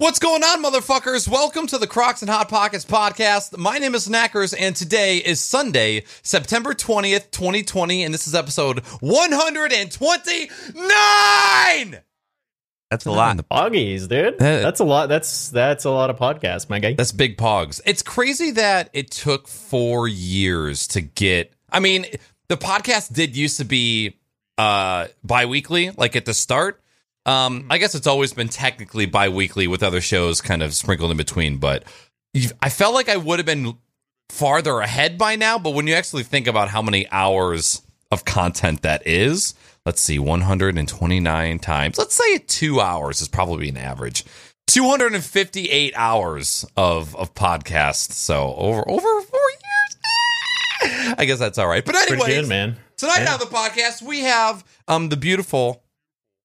What's going on, motherfuckers? Welcome to the Crocs and Hot Pockets podcast. My name is Knackers, and today is Sunday, September 20th, 2020, and this is episode 129! That's a lot. Poggies, dude. That- that's a lot. That's that's a lot of podcasts, my guy. That's big pogs. It's crazy that it took four years to get. I mean, the podcast did used to be uh bi-weekly, like at the start. Um, I guess it's always been technically bi-weekly with other shows kind of sprinkled in between, but I felt like I would have been farther ahead by now. But when you actually think about how many hours of content that is, let's see, 129 times. Let's say two hours is probably an average. 258 hours of of podcast. So over over four years. I guess that's all right. But anyway, man. tonight Yeah. on the podcast we have um the beautiful,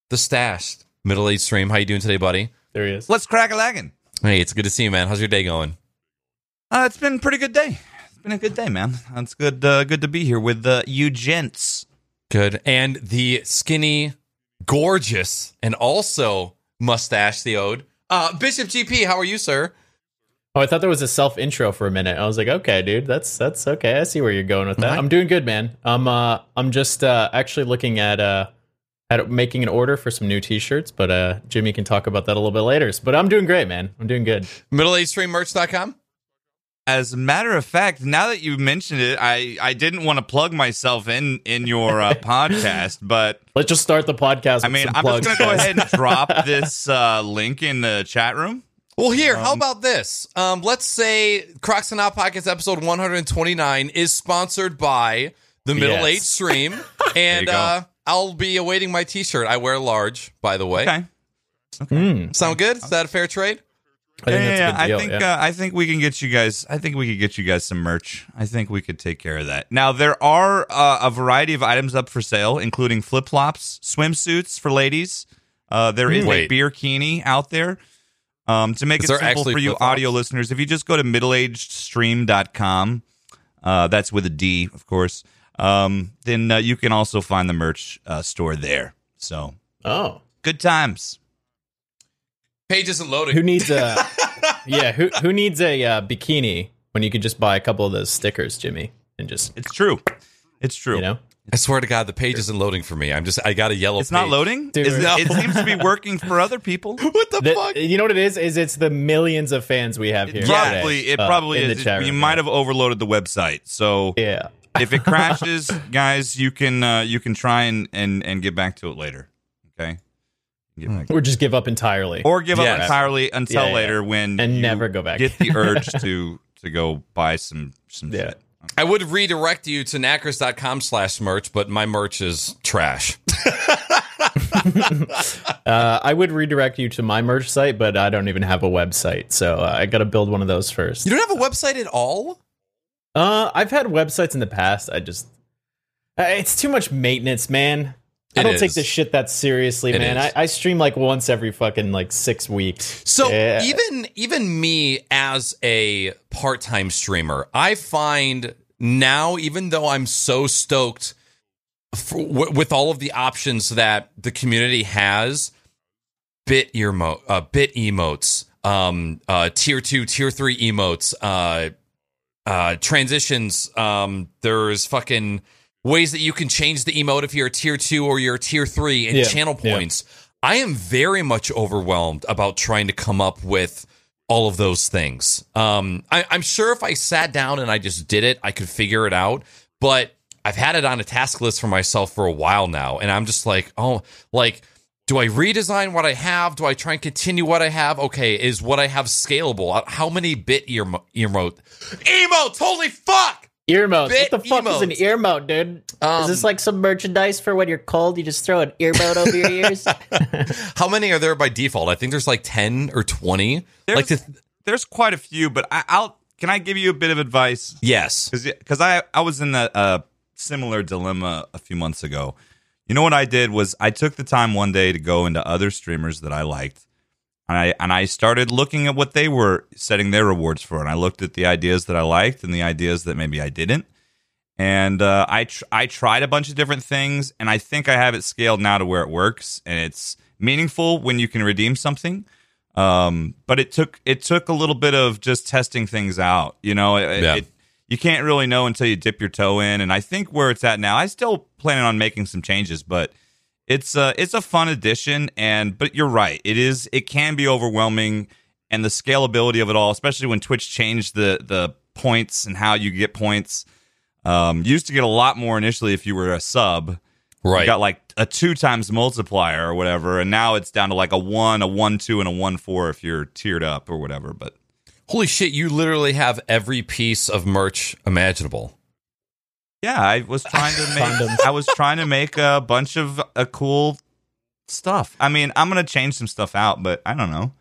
the stashed middle aged stream. How you doing today, buddy? There he is. Let's crack a lagging. Hey, it's good to see you, man. How's your day going? Uh, it's been a pretty good day. It's been a good day, man. It's good. Uh, good to be here with uh, you gents. Good. And the skinny, gorgeous, and also mustache the ode. Uh, Bishop GP, how are you, sir? Oh, I thought there was a self intro for a minute. I was like, okay, dude, that's that's okay. I see where you're going with that. Right. I'm doing good, man. I'm uh I'm just uh actually looking at uh at making an order for some new T-shirts, but uh Jimmy can talk about that a little bit later. But I'm doing great, man. I'm doing good. MiddleAgeStreamMerch.com. As a matter of fact, now that you mentioned it, I, I didn't want to plug myself in in your uh, podcast, but Let's just start the podcast. I with mean, some I'm just going to go ahead and drop this uh, link in the chat room. Well, here, how Um, about this? Um, let's say Crocs and Hot Pockets episode 129 is sponsored by the Middle Age Yes. Stream, and you go. uh, I'll be awaiting my T-shirt. I wear large, by the way. Okay. Mm, Sound good? Is that a fair trade? I think yeah, that's a yeah, I think yeah. uh, I think we can get you guys. I think we could get you guys some merch. I think we could take care of that. Now there are uh, a variety of items up for sale, including flip flops, swimsuits for ladies. Uh, there is Wait. a beer kini out there. Um, to make Is it simple for you flip-flops? audio listeners, if you just go to middleagedstream.com, uh, that's with a D, of course. Um, then uh, you can also find the merch uh, store there. So oh, good times. Page isn't loading. who needs a yeah? Who who needs a uh, bikini when you could just buy a couple of those stickers, Jimmy, and just It's true. It's true. you know. I swear to God, the page isn't loading for me. I'm just, I got a yellow It's not loading. Dude. No. It seems to be working for other people. What the, The- fuck? you know what it is? Is it's the millions of fans we have here. Probably, today, it uh, probably in is. the you room, might have overloaded the website. So Yeah. If it crashes, guys, you can uh, you can try and, and and get back to it later. Okay. Or just give up entirely. Or give Yes. up entirely until Yeah, yeah. later when And you never go back. Get the urge to to go buy some some Yeah. shit. I would redirect you to knackers.com slash merch, but my merch is trash. Uh, I would redirect you to my merch site, but I don't even have a website, so uh, I got to build one of those first. You don't have a website at all? Uh, I've had websites in the past. I just it's too much maintenance, man. I It don't take this shit that seriously, It man. I, I stream like once every fucking like six weeks. So Yeah. even even me as a part-time streamer, I find now even though I'm so stoked for, w- with all of the options that the community has, bit emo- uh, bit emotes, um, uh, tier 2, tier 3 emotes, uh, uh, transitions, um, there's fucking ways that you can change the emote if you're a tier 2 or you're a tier 3 and Yeah, channel yeah. points. I am very much overwhelmed about trying to come up with all of those things. Um, I, I'm sure if I sat down and I just did it, I could figure it out. But I've had it on a task list for myself for a while now, and I'm just like, oh, like, do I redesign what I have? Do I try and continue what I have? Okay, is what I have scalable? Uh, How many bit ear emote emotes? Holy fuck! Earmote. Bit What the fuck is an emotes. earmote, dude? Um, is this like some merchandise for when you're cold? You just throw an earmote over your ears? How many are there by default? I think there's like ten or twenty. Like, There's, to, there's quite a few, but I, I'll can I give you a bit of advice? yes, because I I was in a, a similar dilemma a few months ago. You know what I did was I took the time one day to go into other streamers that I liked, and I and I started looking at what they were setting their rewards for, and I looked at the ideas that I liked and the ideas that maybe I didn't, and uh, I tr- I tried a bunch of different things, and I think I have it scaled now to where it works and it's meaningful when you can redeem something. Um, but it took it took a little bit of just testing things out. You know, it, Yeah. it, you can't really know until you dip your toe in. And I think where it's at now, I still planning on making some changes, but it's a it's a fun addition. And but you're right, it is it can be overwhelming, and the scalability of it all, especially when Twitch changed the the points and how you get points. Um, you used to get a lot more initially if you were a sub. Right. You got like a two times multiplier or whatever, and now it's down to like a one, a one two, and a one four if you're tiered up or whatever. But Holy shit, you literally have every piece of merch imaginable. yeah, I was trying to make I was trying to make a bunch of uh, cool stuff. I mean, I'm gonna change some stuff out, but I don't know.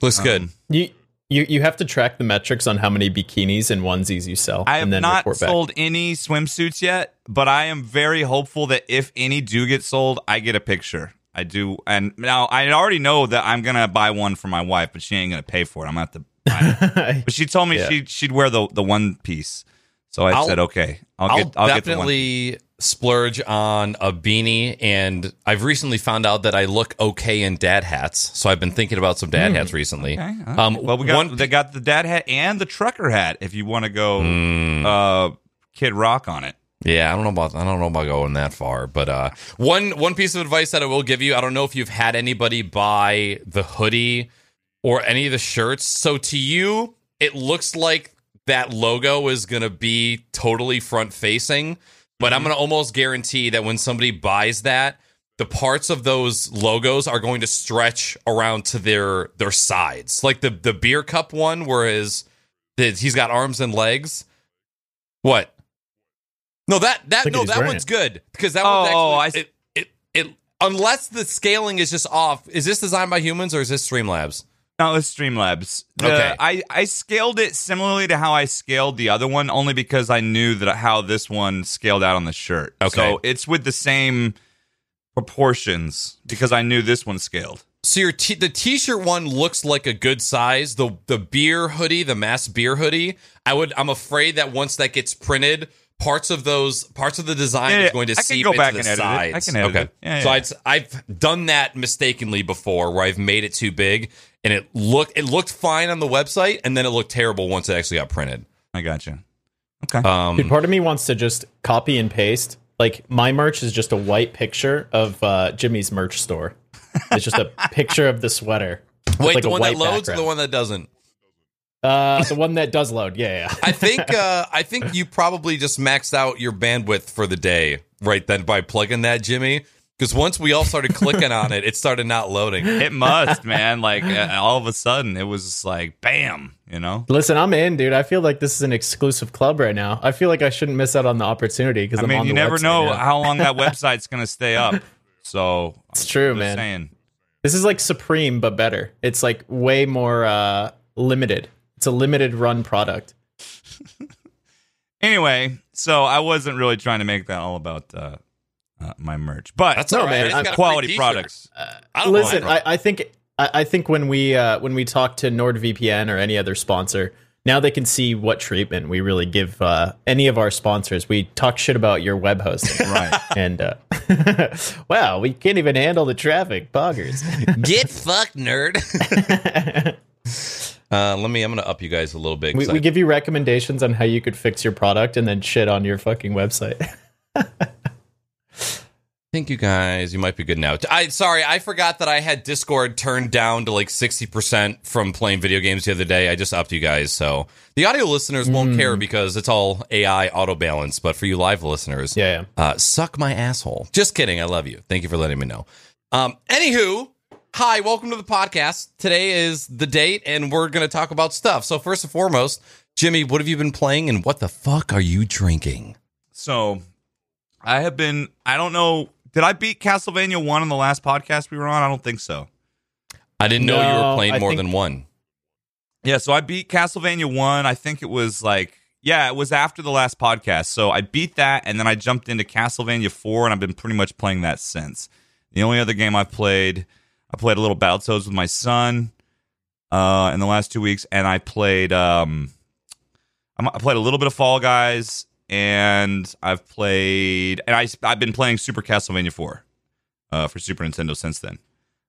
Looks Um, good. You you you have to track the metrics on how many bikinis and onesies you sell, I have and then not report back. sold any swimsuits yet, but I am very hopeful that if any do get sold, I get a picture. I do, and now I already know that I'm gonna buy one for my wife, but she ain't gonna pay for it. I'm gonna have to buy it. But she told me Yeah. she she'd wear the the one piece, so I I'll- said okay. I'll, I'll, get I'll get the one. definitely splurge on a beanie, and I've recently found out that I look okay in dad hats. So I've been thinking about some dad hats recently. Okay. Um, well, we got one- they got the dad hat and the trucker hat. If you want to go, Hmm. uh, Kid Rock on it. Yeah, I don't know about I don't know about going that far, but uh, one one piece of advice that I will give you, I don't know if you've had anybody buy the hoodie or any of the shirts. So to you, it looks like that logo is going to be totally front facing, but I'm mm-hmm. going to almost guarantee that when somebody buys that, the parts of those logos are going to stretch around to their their sides. Like the the beer cup one where his, he's got arms and legs. What? No, that that no, that brand. one's good because that Oh, one's oh, I it, it it unless the scaling is just off. Is this designed by humans or is this Streamlabs? No, it's Streamlabs. The- Okay. I, I scaled it similarly to how I scaled the other one, only because I knew that how this one scaled out on the shirt. Okay. So it's with the same proportions because I knew this one scaled. So your t- the t-shirt one looks like a good size. The the beer hoodie, the mass beer hoodie, I would I'm afraid that once that gets printed, parts of those parts of the design Yeah, is going to I can seep go into back the and edit it. sides. I can edit okay. it. Yeah, so yeah. I'd, I've done that mistakenly before, where I've made it too big and it looked it looked fine on the website, and then it looked terrible once it actually got printed. I got you. Okay. Um, Dude, part of me wants to just copy and paste. Like my merch is just a white picture of uh, Jimmy's merch store. It's just a picture of the sweater. wait, like, the a one that white loads or the one that doesn't? Uh, the one that does load. Yeah, yeah. I think uh, I think you probably just maxed out your bandwidth for the day right then by plugging that, Jimmy. Because once we all started clicking on it, it started not loading. it must, man. Like uh, all of a sudden, it was just like bam. You know. Listen, I'm in, dude. I feel like this is an exclusive club right now. I feel like I shouldn't miss out on the opportunity because I I'm mean, on you the never website know now. how long that website's going to stay up. So It's true, man. saying. This is like Supreme, but better. It's like way more uh, limited. It's a limited run product. Anyway, so I wasn't really trying to make that all about uh, uh, my merch, but That's No, all right. man, I just I'm- got a free quality t-shirt. products. I don't. Listen, I- I, I think I, I think when we uh, when we talk to NordVPN or any other sponsor, now they can see what treatment we really give uh, any of our sponsors. We talk shit about your web hosting, Right. And uh, wow, we can't even handle the traffic, poggers. Get fucked, nerd. Uh, let me. I'm gonna up you guys a little bit. we, I- give you recommendations on how you could fix your product and then shit on your fucking website. Thank you guys you might be good now. I sorry, I forgot that I had Discord turned down to like sixty percent from playing video games the other day. I just upped you guys, so the audio listeners won't care because it's all AI auto balance. But for you live listeners, yeah, yeah. uh, suck my asshole. Just kidding. I love you. Thank you for letting me know. Um, anywho, hi, welcome to the podcast. Today is the date, and we're going to talk about stuff. So first and foremost, Jimmy, what have you been playing, and what the fuck are you drinking? So I have been. I don't know. Did I beat Castlevania one on the last podcast we were on? I don't think so. I didn't know you were playing I more think- than one. Yeah, so I beat Castlevania 1. I think it was like yeah, it was after the last podcast. So I beat that and then I jumped into Castlevania 4 and I've been pretty much playing that since. The only other game I've played, I played a little Battletoads with my son uh in the last 2 weeks and I played um I'm- played a little bit of Fall Guys and I've played and I I've been playing Super Castlevania 4 uh for Super Nintendo since then.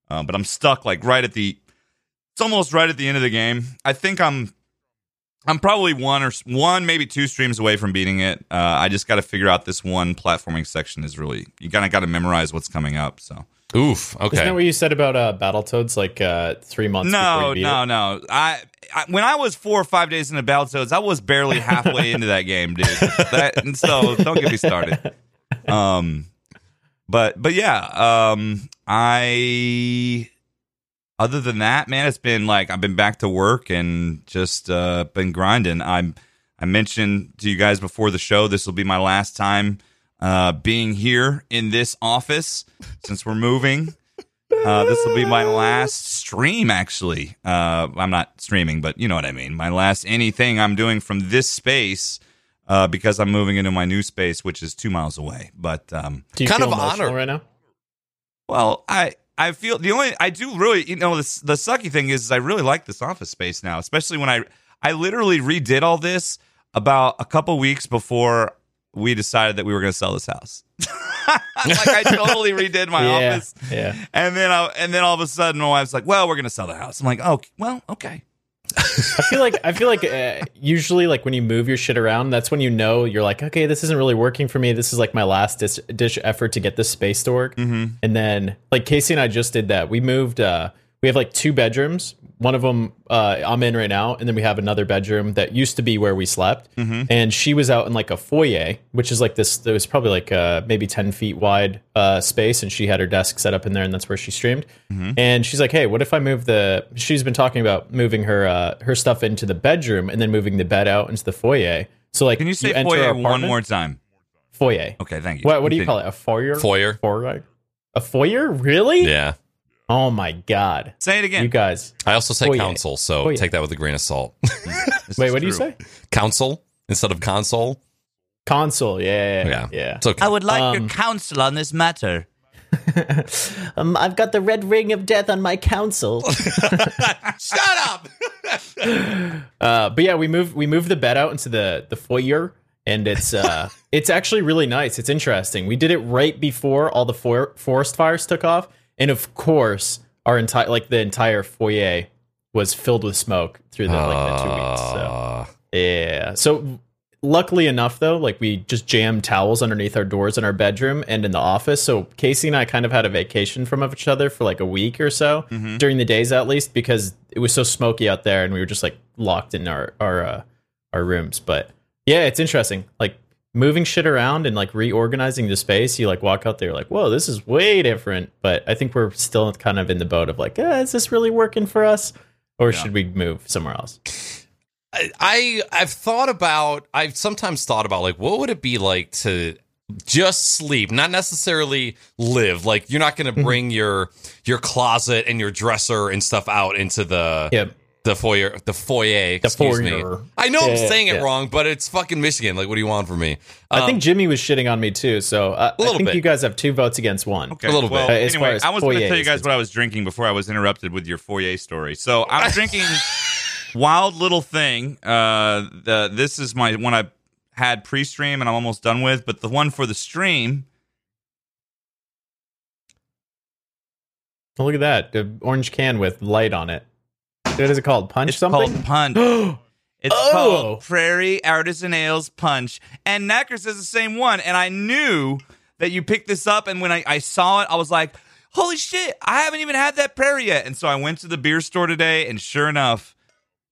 Uh, but I'm stuck like right at the it's almost right at the end of the game. I think I'm I'm probably one or one, maybe two streams away from beating it. Uh, I just got to figure out this one platforming section is really you kind of got to memorize what's coming up. So Oof. Okay. Isn't that what you said about uh, Battletoads like uh, three months? before no, you beat no, it? no. I, I when I was four or five days into Battletoads, I was barely halfway into that game, dude. That, and so don't get me started. Um, but but yeah, um, I. Other than that, man, it's been like I've been back to work and just uh, been grinding. I'm. I mentioned to you guys before the show this will be my last time uh, being here in this office since we're moving. Uh, this will be my last stream, actually. Uh, I'm not streaming, but you know what I mean. My last anything I'm doing from this space uh, because I'm moving into my new space, which is two miles away. But um, Do you Kind feel of honor. right now? well, I I feel the only I do really you know the the sucky thing is I really like this office space now, especially when I I literally redid all this about a couple weeks before we decided that we were going to sell this house. like I totally redid my yeah, office. yeah. And then, I, and then all of a sudden, my wife's like, "Well, we're gonna sell the house." I'm like, "Oh, well, okay." I feel like I feel like uh, usually like when you move your shit around, that's when you know you're like, okay, this isn't really working for me. This is like my last dis- dish effort to get this space to work. Mm-hmm. And then like Casey and I just did that. We moved. uh We have like two bedrooms. One of them uh, I'm in right now, and then we have another bedroom that used to be where we slept. Mm-hmm. And she was out in like a foyer, which is like this. It was probably like uh, maybe ten feet wide uh, space, and she had her desk set up in there, and that's where she streamed. Mm-hmm. And she's like, "Hey, what if I move the?" She's been talking about moving her uh, her stuff into the bedroom, and then moving the bed out into the foyer. So like, Can you say enter foyer one more time? Foyer. Okay, thank you. What what do you call it? A foyer? Foyer. Foyer? A foyer? Really? Yeah. Oh my god! Say it again. You guys. I also say Foyer. council, so Foyer. take that with a grain of salt. Wait, is what do you say? council instead of console. Console. Yeah. Yeah. Yeah. It's okay. would like Um, counsel on this matter. Um, I've got the red ring of death on my council. Shut up. Uh, but yeah, we moved we moved the bed out into the the foyer, and it's uh it's actually really nice. It's interesting. We did it right before all the for- forest fires took off, and of course, our entire like the entire foyer was filled with smoke through the like the two weeks. So Uh, yeah, so. Luckily enough, though, like we just jammed towels underneath our doors in our bedroom and in the office. So Casey and I kind of had a vacation from each other for like a week or so during the days, at least, because it was so smoky out there, and we were just like locked in our our uh, our rooms. But yeah, it's interesting. Like moving shit around and like reorganizing the space. You like walk out there, like, whoa, this is way different. But I think we're still kind of in the boat of like, eh, is this really working for us, or should we move somewhere else? I I've thought about I've sometimes thought about like what would it be like to just sleep, not necessarily live. Like you're not going Mm-hmm. to bring your your closet and your dresser and stuff out into the Yep. The foyer the foyer. excuse me. foyer. I know I'm Yeah, saying it yeah. wrong, but it's fucking Michigan. Like, what do you want from me? I Um, think Jimmy was shitting on me too. So uh, A I little think bit. you guys have two votes against one. Okay, A little well, bit. Uh, as far Anyway, as I was going to foyer tell you is guys what I was drinking before I was interrupted with your foyer story. So I'm drinking Wild Little Thing. Uh, the, this is my one I had pre-stream and I'm almost done with, but the one for the stream. Oh, look at that, the orange can with light on it. What is it called? Punch It's something? called Punch. It's Oh. called Prairie Artisan Ales Punch. And Knackers is the same one. And I knew that you picked this up. And when I, I saw it, I was like, holy shit, I haven't even had that Prairie yet. And so I went to the beer store today. And sure enough,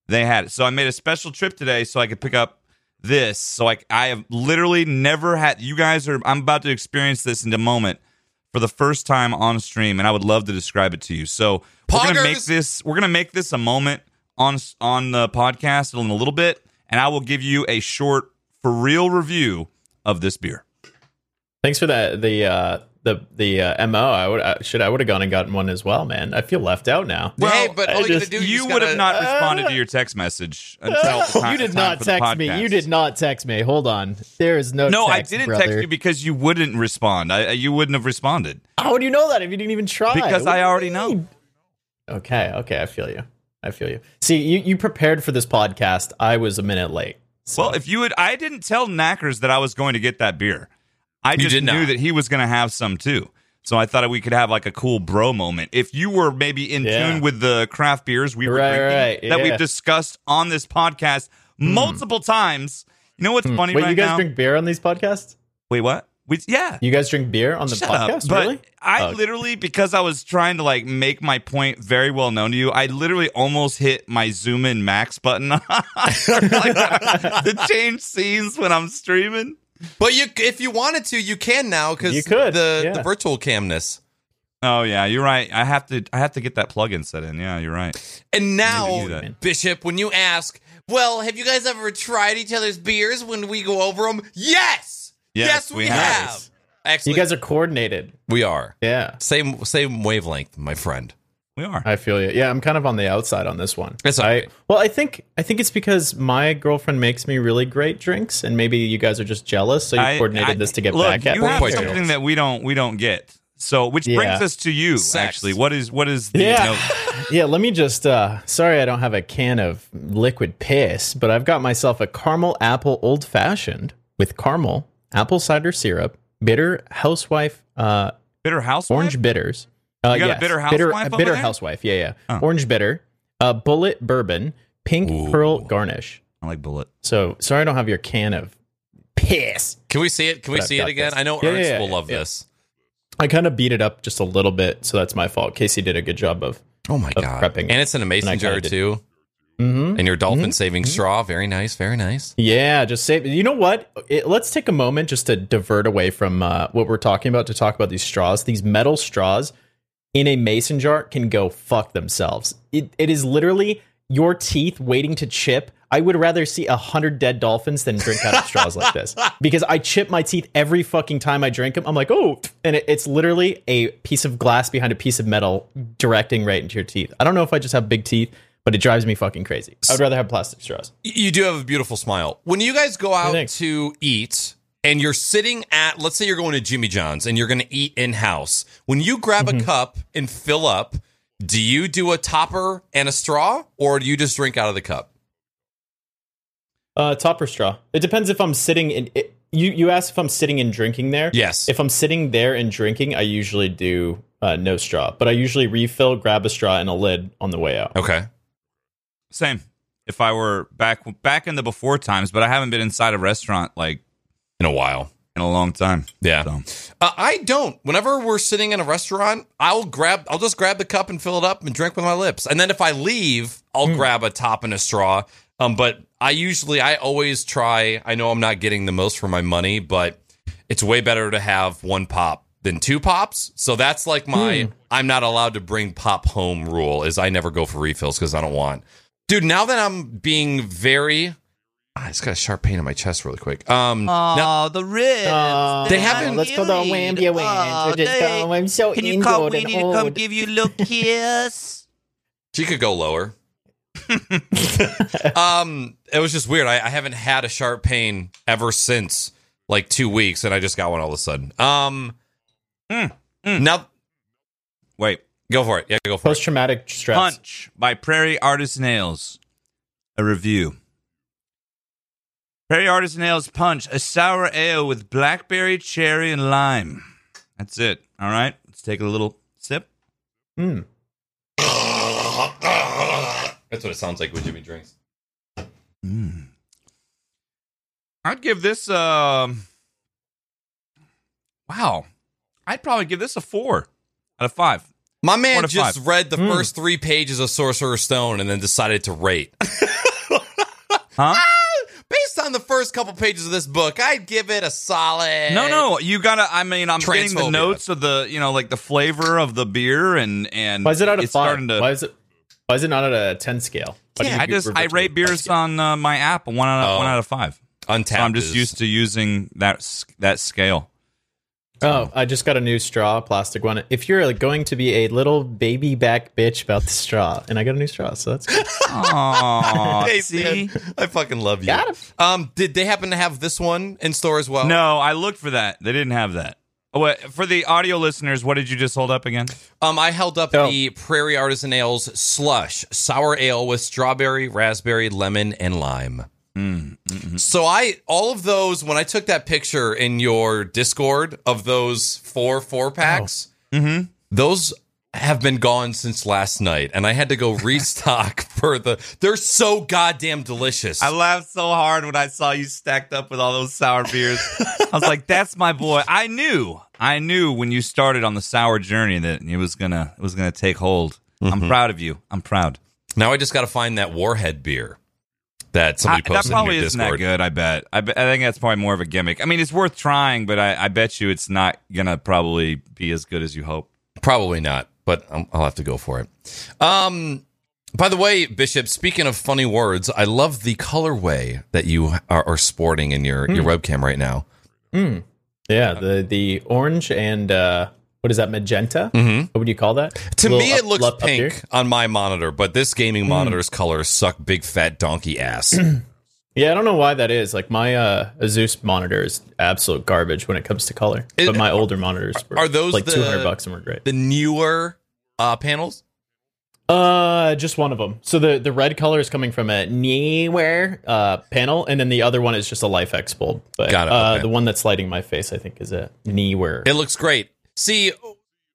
they had it. So I made a special trip today so I could pick up this. So like I have literally never had you guys are I'm about to experience this in a moment for the first time on stream and I would love to describe it to you. So we're going to make this we're going to make this a moment on on the podcast in a little bit and I will give you a short for real review of this beer. Thanks for that. The uh, the the uh, mo. I would I, should I would have gone and gotten one as well, man. I feel left out now. hey, but I all you just- gotta do You just would have gotta- not responded to your text message until the time, you did not for the text me. You did not text me. Hold on. There is no. No, text, I didn't brother. text you because you wouldn't respond. I, you wouldn't have responded. How would you know that if you didn't even try? Because What I already know. Okay, okay, I feel you. I feel you. See, you, you prepared for this podcast. I was a minute late. So. Well, if you would, I didn't tell Knackers that I was going to get that beer. I just knew that he was going to have some too. So I thought we could have like a cool bro moment. If you were maybe in Yeah. tune with the craft beers we were Right, drinking right, that yeah. Hmm. we've discussed on this podcast multiple times. You know what's funny Wait, right you guys now? drink beer on these podcasts? Wait, what? We, yeah. You guys drink beer on the Shut podcast? up. But really? I Oh. literally, because I was trying to like make my point very well known to you, I literally almost hit my zoom in max button like, to change scenes when I'm streaming. But you, if you wanted to, you can now because You could, the yeah. the virtual camness. Oh yeah, you're right. I have to I have to get that plugin set in. Yeah, you're right. And now. Bishop, when you ask, well, have you guys ever tried each other's beers when we go over them? Yes, Yes, we, we have. have. Actually, You guys are coordinated. we are Yeah. same same wavelength, my friend. We are. I feel you. Yeah, I'm kind of on the outside on this one. It's I well, I think I think it's because my girlfriend makes me really great drinks, and maybe you guys are just jealous, so you I- coordinated I- this to get look, back at you me. have Quite something true. that we don't we don't get. So, which brings Yeah. us to you. Sex. Actually, what is what is the Yeah. note? yeah, let me just uh sorry I don't have a can of liquid piss, but I've got myself a caramel apple old fashioned with caramel, apple cider syrup, bitter housewife uh bitter house orange bitters. Uh, You got yes, bitter bitter, housewife a over bitter there? housewife. Yeah, yeah. Oh. Orange bitter, uh, Bulleit bourbon, pink pearl garnish. I like Bulleit. So sorry I don't have your can of piss. Can we see it? Can we see it again? this. I know Yeah, Ernst yeah, will love yeah. this. I kind of beat it up just a little bit, so that's my fault. Casey did a good job of. Oh my Of god! prepping. And it's in a mason And jar too. Mm-hmm. And your dolphin saving straw, very nice, very nice. Yeah, just save. You know what? It, let's take a moment just to divert away from uh, what we're talking about to talk about these straws. These metal straws in a mason jar can go fuck themselves. It, it is literally your teeth waiting to chip. I would rather see a hundred dead dolphins than drink out of straws like this because I chip my teeth every fucking time I drink them. I'm like, oh, and it, it's literally a piece of glass behind a piece of metal directing right into your teeth. I don't know if I just have big teeth, but it drives me fucking crazy. I would rather have plastic straws. You do have a beautiful smile. When you guys go out thanks. to eat and you're sitting at, let's say you're going to Jimmy John's and you're going to eat in house, when you grab Mm-hmm. a cup and fill up, do you do a topper and a straw or do you just drink out of the cup? Uh, topper straw. It depends if I'm sitting in. It, you you asked if I'm sitting and drinking there. Yes. If I'm sitting there and drinking, I usually do uh, no straw, but I usually refill, grab a straw, and a lid on the way out. Okay. Same. If I were back back in the before times, but I haven't been inside a restaurant like In a while. in a long time. Yeah. So, Uh, I don't. Whenever we're sitting in a restaurant, I'll grab, I'll just grab the cup and fill it up and drink with my lips. And then if I leave, I'll grab a top and a straw. Um, but I usually, I always try. I know I'm not getting the most for my money, but it's way better to have one pop than two pops. So that's like my, I'm not allowed to bring pop home rule. Is I never go for refills because I don't want. Dude, now that I'm being very, I just got a sharp pain in my chest really quick. Um, now- oh, the ribs. Uh, They haven't- Let's go down, wham, yeah, wham. Just go, I'm so Can you into come? it We and need to come give you a little kiss. She could go lower. um, it was just weird. I, I haven't had a sharp pain ever since like two weeks, and I just got one all of a sudden. Um, Mm, mm. now Wait, go for it. Yeah, go for it. Post traumatic stress. Punch by Prairie Artisan Ales. A review. Prairie Artisan Ale's Punch, a sour ale with blackberry, cherry, and lime. That's it. All right, let's take a little sip. Mm. That's what it sounds like when Jimmy drinks. Mm. I'd give this. Um, wow, I'd probably give this a four out of five. My man Four just five. read the Mm. first three pages of Sorcerer's Stone and then decided to rate. Huh? Based on the first couple pages of this book, I'd give it a solid. No, no, you gotta. I mean, I'm getting the notes of the, you know, like the flavor of the beer, and and Why is it out of five? to- Why is it? Why is it not at a ten scale? Why Yeah, I just I rate beers scale? on uh, my app one out of Oh. one out of five. Untappd. So I'm just is- used to using that that scale. Oh, I just got a new straw, plastic one. If you're like, going to be a little baby back bitch about the straw, and I got a new straw, so that's good. Oh, Hey, see? man, I fucking love you. Got him. Um, did they happen to have this one in store as well? No, I looked for that. They didn't have that. Oh, wait, for the audio listeners, what did you just hold up again? Um, I held up Oh. the Prairie Artisan Ales Slush Sour Ale with strawberry, raspberry, lemon, and lime. So I all of those when I took that picture in your Discord of those four four packs, Mm-hmm. Those have been gone since last night, and I had to go restock for the. They're so goddamn delicious. I laughed so hard when I saw you stacked up with all those sour beers. I was like, "That's my boy." I knew, I knew when you started on the sour journey that it was gonna, it was gonna take hold. I'm proud of you. I'm proud. now I just got to find that Warhead beer that somebody I- that probably in your isn't that good. I bet. I, bet. I think that's probably more of a gimmick. I mean, it's worth trying, but I, I bet you it's not gonna probably be as good as you hope. Probably not, but um, I'll have to go for it. Um, by the way, Bishop, speaking of funny words, I love the colorway that you are, are sporting in your, your webcam right now. Yeah, the the orange and uh, what is that magenta? Mm-hmm. What would you call that? To me, it up- looks up- up pink on my monitor, but this gaming monitor's colors suck big fat donkey ass. Yeah, I don't know why that is. Like my uh, Asus monitor is absolute garbage when it comes to color, It- but my older monitors were are those like two hundred bucks and were great. the newer uh, panels. Uh, just one of them. So the the red color is coming from a Neewer uh panel, and then the other one is just a LIFX bulb. But Got it, uh, okay. the one that's lighting my face, I think, is a Neewer. It looks great. See,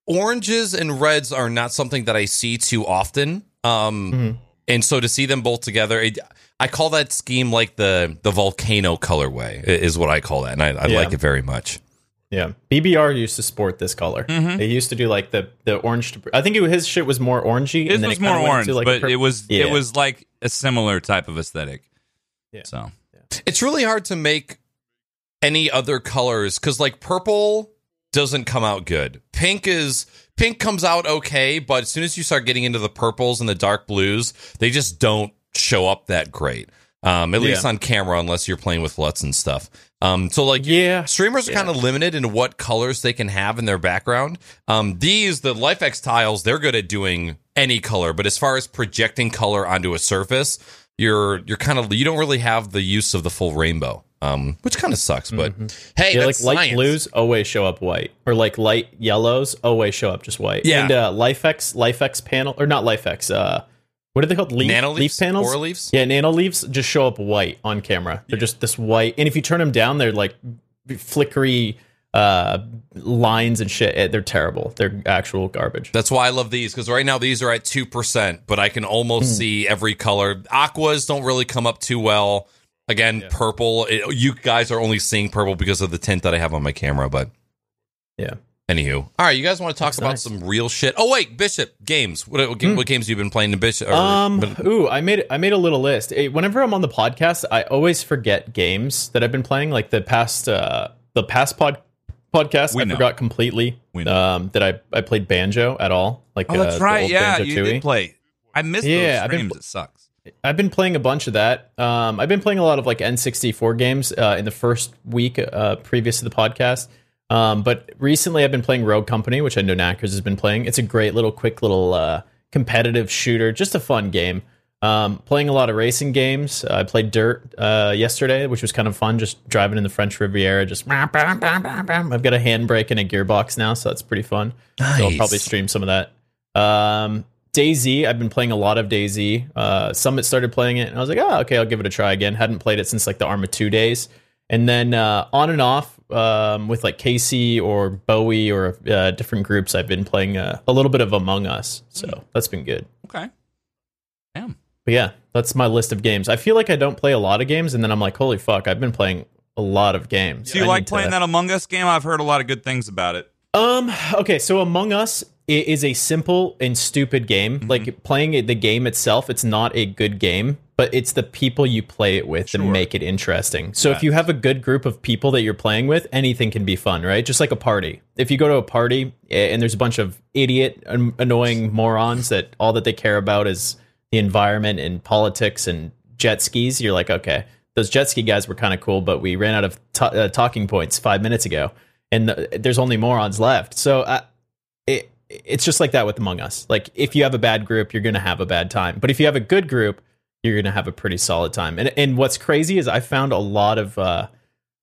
oranges and reds are not something that I see too often. Um, Mm-hmm. and so to see them both together, it, I call that scheme like the the volcano colorway is what I call that, and I, I Yeah. like it very much. Yeah, BBR used to sport this color. Mm-hmm. They used to do like the the orange. To, I think it, his shit was more orangey. It and then was it more orange, like, but pur- it was Yeah. it was like a similar type of aesthetic. Yeah. So yeah. It's really hard to make any other colors because like purple doesn't come out good. Pink is pink comes out okay, but as soon as you start getting into the purples and the dark blues, they just don't show up that great. Um, at Yeah. least on camera, unless you're playing with LUTs and stuff. Um, so like Yeah, streamers are Yeah. kind of limited in what colors they can have in their background. Um, these the LIFX tiles, they're good at doing any color, but as far as projecting color onto a surface, you're you're kind of you don't really have the use of the full rainbow. Um, which kind of sucks, but hey, Mm-hmm. yeah, like that's light blues always show up white, or like light yellows always show up just white. Yeah. and uh, LIFX LIFX panel or not LIFX. Uh, what are they called? Leaf, Nanoleaf panels. Aura leaves. Yeah, nano leaves just show up white on camera. They're just this white, and if you turn them down, they're like flickery uh, lines and shit. Eh, They're terrible. They're actual garbage. That's why I love these because right now these are at two percent, but I can almost Hmm. see every color. Aquas don't really come up too well. Again, purple. It, you guys are only seeing purple because of the tint that I have on my camera, but Yeah. Anywho, all right, you guys want to talk Looks about nice. some real shit? Oh wait, Bishop games. What, what, game, what games have you been playing in Bishop? or- Um. but- Ooh, I made I made a little list. Whenever I'm on the podcast, I always forget games that I've been playing. Like the past, uh, the past pod podcast, We I know. forgot completely. Um, that I I played banjo at all. Like Oh, that's uh, right. Yeah, you Tooie. did play. I missed Yeah, those I've been streams. pl- it sucks. I've been playing a bunch of that. Um, I've been playing a lot of like N64 games uh, in the first week uh, previous to the podcast. Um, but recently, I've been playing Rogue Company, which I know Knackers has been playing. It's a great little, quick little uh, competitive shooter, just a fun game. Um, playing a lot of racing games. Uh, I played Dirt uh, yesterday, which was kind of fun. Just driving in the French Riviera. Just I've got a handbrake and a gearbox now, so that's pretty fun. So I'll probably stream some of that. Um, DayZ, I've been playing a lot of DayZ. Uh, Summit started playing it, and I was like, oh, okay, I'll give it a try again. Hadn't played it since like the Arma 2 days. And then uh, on and off um, with like Casey or Bowie or uh, different groups, I've been playing uh, a little bit of Among Us. So that's been good. Okay. Damn. But yeah, that's my list of games. I feel like I don't play a lot of games, and then I'm like, holy fuck, I've been playing a lot of games. Do you I like need to- playing that Among Us game? I've heard a lot of good things about it. Um. Okay. So Among Us is a simple and stupid game. Mm-hmm. Like playing the game itself, it's not a good game, but it's the people you play it with Sure. that make it interesting. So if you have a good group of people that you're playing with, anything can be fun, right? Just like a party. If you go to a party and there's a bunch of idiot, annoying morons that all that they care about is the environment and politics and jet skis, you're like, okay, those jet ski guys were kind of cool, but we ran out of ta- uh, talking points five minutes ago, and th- there's only morons left. So uh, it it's just like that with Among Us. Like if you have a bad group, you're gonna have a bad time, but if you have a good group, you're gonna have a pretty solid time. And and what's crazy is I found a lot of uh,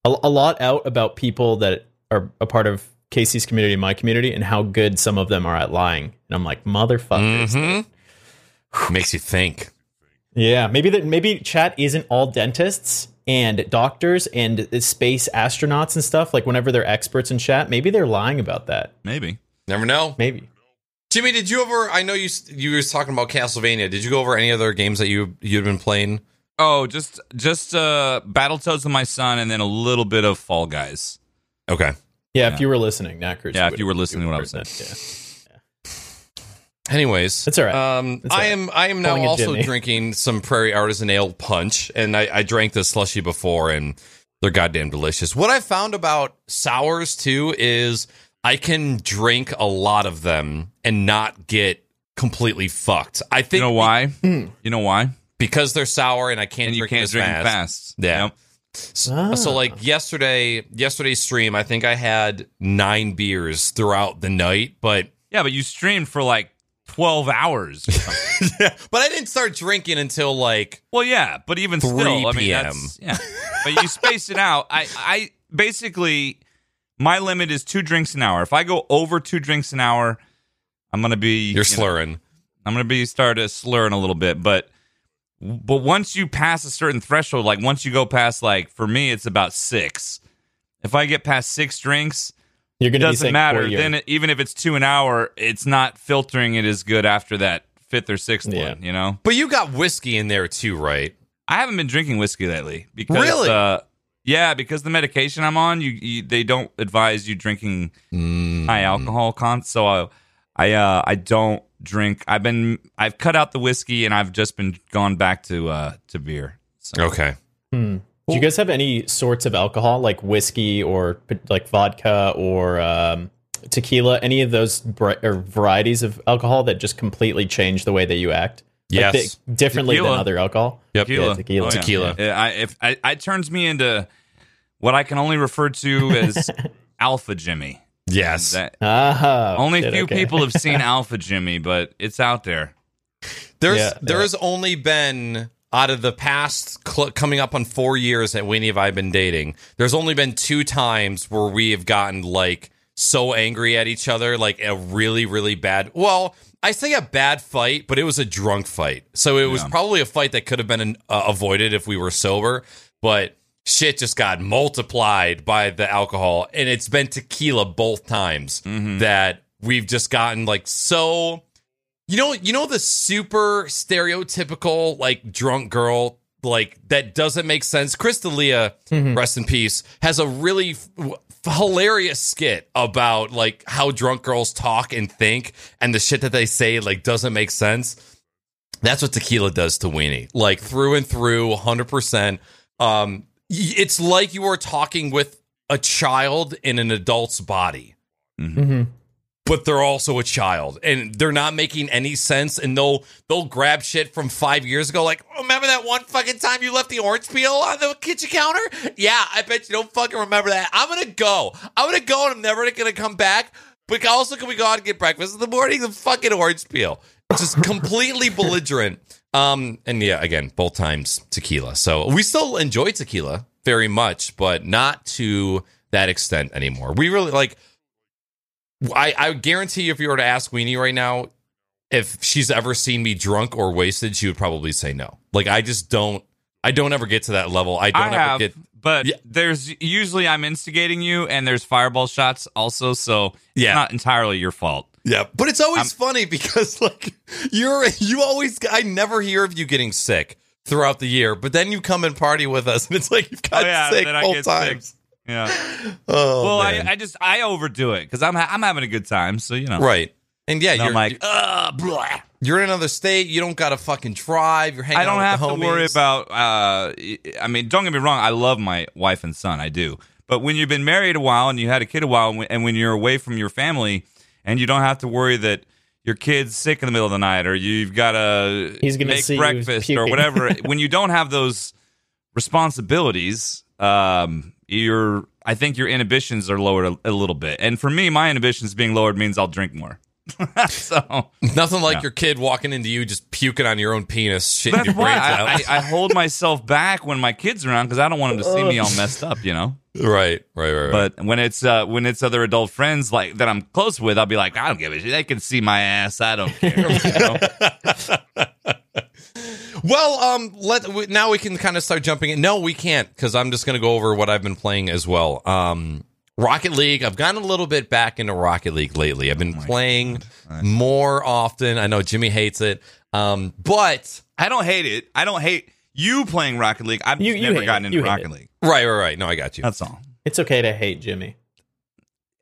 a, a lot out about people that are a part of Casey's community, my community, and how good some of them are at lying. And I'm like, motherfuckers. Mhm. Makes you think. Yeah, maybe that maybe chat isn't all dentists and doctors and space astronauts and stuff. Like whenever they're experts in chat, maybe they're lying about that. Maybe. Never know. Maybe. Jimmy, did you ever? I know you you were talking about Castlevania. Did you go over any other games that you you'd been playing? Oh, just just uh Battletoads with my son and then a little bit of Fall Guys. Okay. Yeah, Yeah. if you were listening, Knackers. Yeah, if you were listening to what I was saying. have heard Anyways, That's all right. Um, That's I all right. am I am now Calling also Jimmy. drinking some Prairie Artisan Ale Punch, and I, I drank this slushy before, and they're goddamn delicious. What I found about sours too is I can drink a lot of them and not get completely fucked. I think You think know why? You know why? because they're sour and I can't And you can't them as drink fast. fast. Yeah. Yep. So, so, like yesterday, yesterday's stream, I think I had nine beers throughout the night, but Yeah, but you streamed for like 12 hours. yeah, but I didn't start drinking until like well, yeah, but even 3 still, I mean, PM. that's, yeah. But you space it out. I, I basically, my limit is two drinks an hour. If I go over two drinks an hour, I'm gonna be you're you know, slurring. I'm gonna be start to slurring a little bit, but but once you pass a certain threshold, like once you go past like for me, it's about six. If I get past six drinks, You're it going to doesn't saying matter. four. Then it, even if it's two an hour, it's not filtering it as good after that fifth or sixth Yeah. one. You know, But you got whiskey in there too, right? I haven't been drinking whiskey lately because Really? uh, yeah, because the medication I'm on, you, you they don't advise you drinking Mm. high alcohol con. So I, I, uh, I don't drink. I've been I've cut out the whiskey and I've just been gone back to uh to beer. So Okay. Hmm. Do you guys have any sorts of alcohol, like whiskey or like vodka or um, tequila? Any of those br- or varieties of alcohol that just completely change the way that you act? Like, Yes. differently Tequila. than other alcohol. Yep. Yeah, tequila. Oh, yeah. Tequila. Yeah, I, if I, it turns me into what I can only refer to as Alpha Jimmy. Yes. That, Ah, only shit, few okay. people have seen Alpha Jimmy, but it's out there. There's Yeah, there's only been out of the past cl- coming up on four years that Winnie and I have been dating. There's only been two times where we have gotten like so angry at each other, like a really really bad. Well, I say a bad fight, but it was a drunk fight, so it was probably a fight that could have been uh, avoided if we were sober, but. Shit just got multiplied by the alcohol, and it's been tequila both times that we've just gotten like so you know, you know the super stereotypical like drunk girl like that doesn't make sense. Crystalia, rest in peace, has a really f- f- hilarious skit about like how drunk girls talk and think, and the shit that they say like doesn't make sense. That's what tequila does to Weenie, like through and through, hundred percent. Um, it's like you are talking with a child in an adult's body Mhm. But they're also a child and they're not making any sense and they'll they'll grab shit from five years ago like "Oh, remember that one fucking time you left the orange peel on the kitchen counter? Yeah i bet you don't fucking remember that. I'm gonna go. I'm gonna go and i'm never gonna come back but also can we go out and get breakfast in the morning? The fucking orange peel. Just completely belligerent. Um and yeah again both times tequila. So we still enjoy tequila very much but not to that extent anymore. We really like I, I guarantee if you were to ask Weenie right now if she's ever seen me drunk or wasted, she would probably say no. Like I just don't. I don't ever get to that level. I don't I ever have, get. but Yeah. there's usually I'm instigating you, and there's fireball shots also, so Yeah. not entirely your fault. Yeah, but it's always funny because like you're you always. I never hear of you getting sick throughout the year, but then you come and party with us, and it's like you've got Oh, yeah, sick both get sick. Times. Yeah. Oh, well, I, man. I just I overdo it because I'm ha- I'm having a good time, so you know. right. And yeah, And you're I'm like, you're, uh, you're in another state. You don't got to fucking drive. You're hanging. I don't out have with to the worry about. Uh, I mean, don't get me wrong. I love my wife and son. I do. But when you've been married a while and you had a kid a while, and when- you're away from your family, and you don't have to worry that your kid's sick in the middle of the night, or you've got to He's gonna make breakfast or whatever. when you don't have those responsibilities, um, your I think your inhibitions are lowered a, a little bit. And for me, my inhibitions being lowered means I'll drink more. so Nothing like Yeah. your kid walking into you just puking on your own penis, shitting That's your why brains out. I, I, I hold myself back when my kids are around because I don't want them to see me all messed up, you know. right, right, right, right. But when it's uh, when it's other adult friends like that I'm close with, I'll be like, I don't give a shit. They can see my ass. I don't care. you know? well, um, let we- now we can kind of start jumping in. No, we can't because I'm just going to go over what I've been playing as well. Um, Rocket League. I've gotten a little bit back into Rocket League lately. I've been Oh playing God. more often. I know Jimmy hates it, um, but I don't hate it. I don't hate you playing Rocket League. I've You- you never gotten it. into You Rocket it. League. right, right, right. No, I got you. That's all. It's okay to hate Jimmy.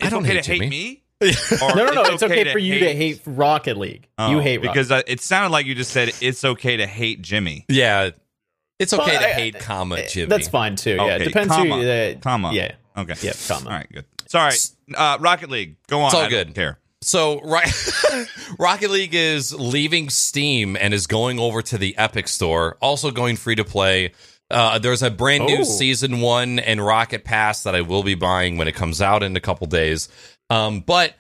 I don't okay hate to hate me. Or No, no, no. It's, okay, for you to hate- hate Rocket League. Oh, you hate Rocket because uh, it sounded like you just said it's okay to hate Jimmy. Yeah, it's okay Well, to I- hate, comma Jimmy. That's fine too. Yeah, Okay, it depends comma, who. Uh, comma. Yeah. Okay. Yeah. comma. All right. Good. Sorry. Uh, Rocket League. Go on. It's all I don't good. Care. So, right, Rocket League is leaving Steam and is going over to the Epic Store, also going free to play. Uh, there's a brand new Oh. season one and Rocket Pass that I will be buying when it comes out in a couple days. Um, but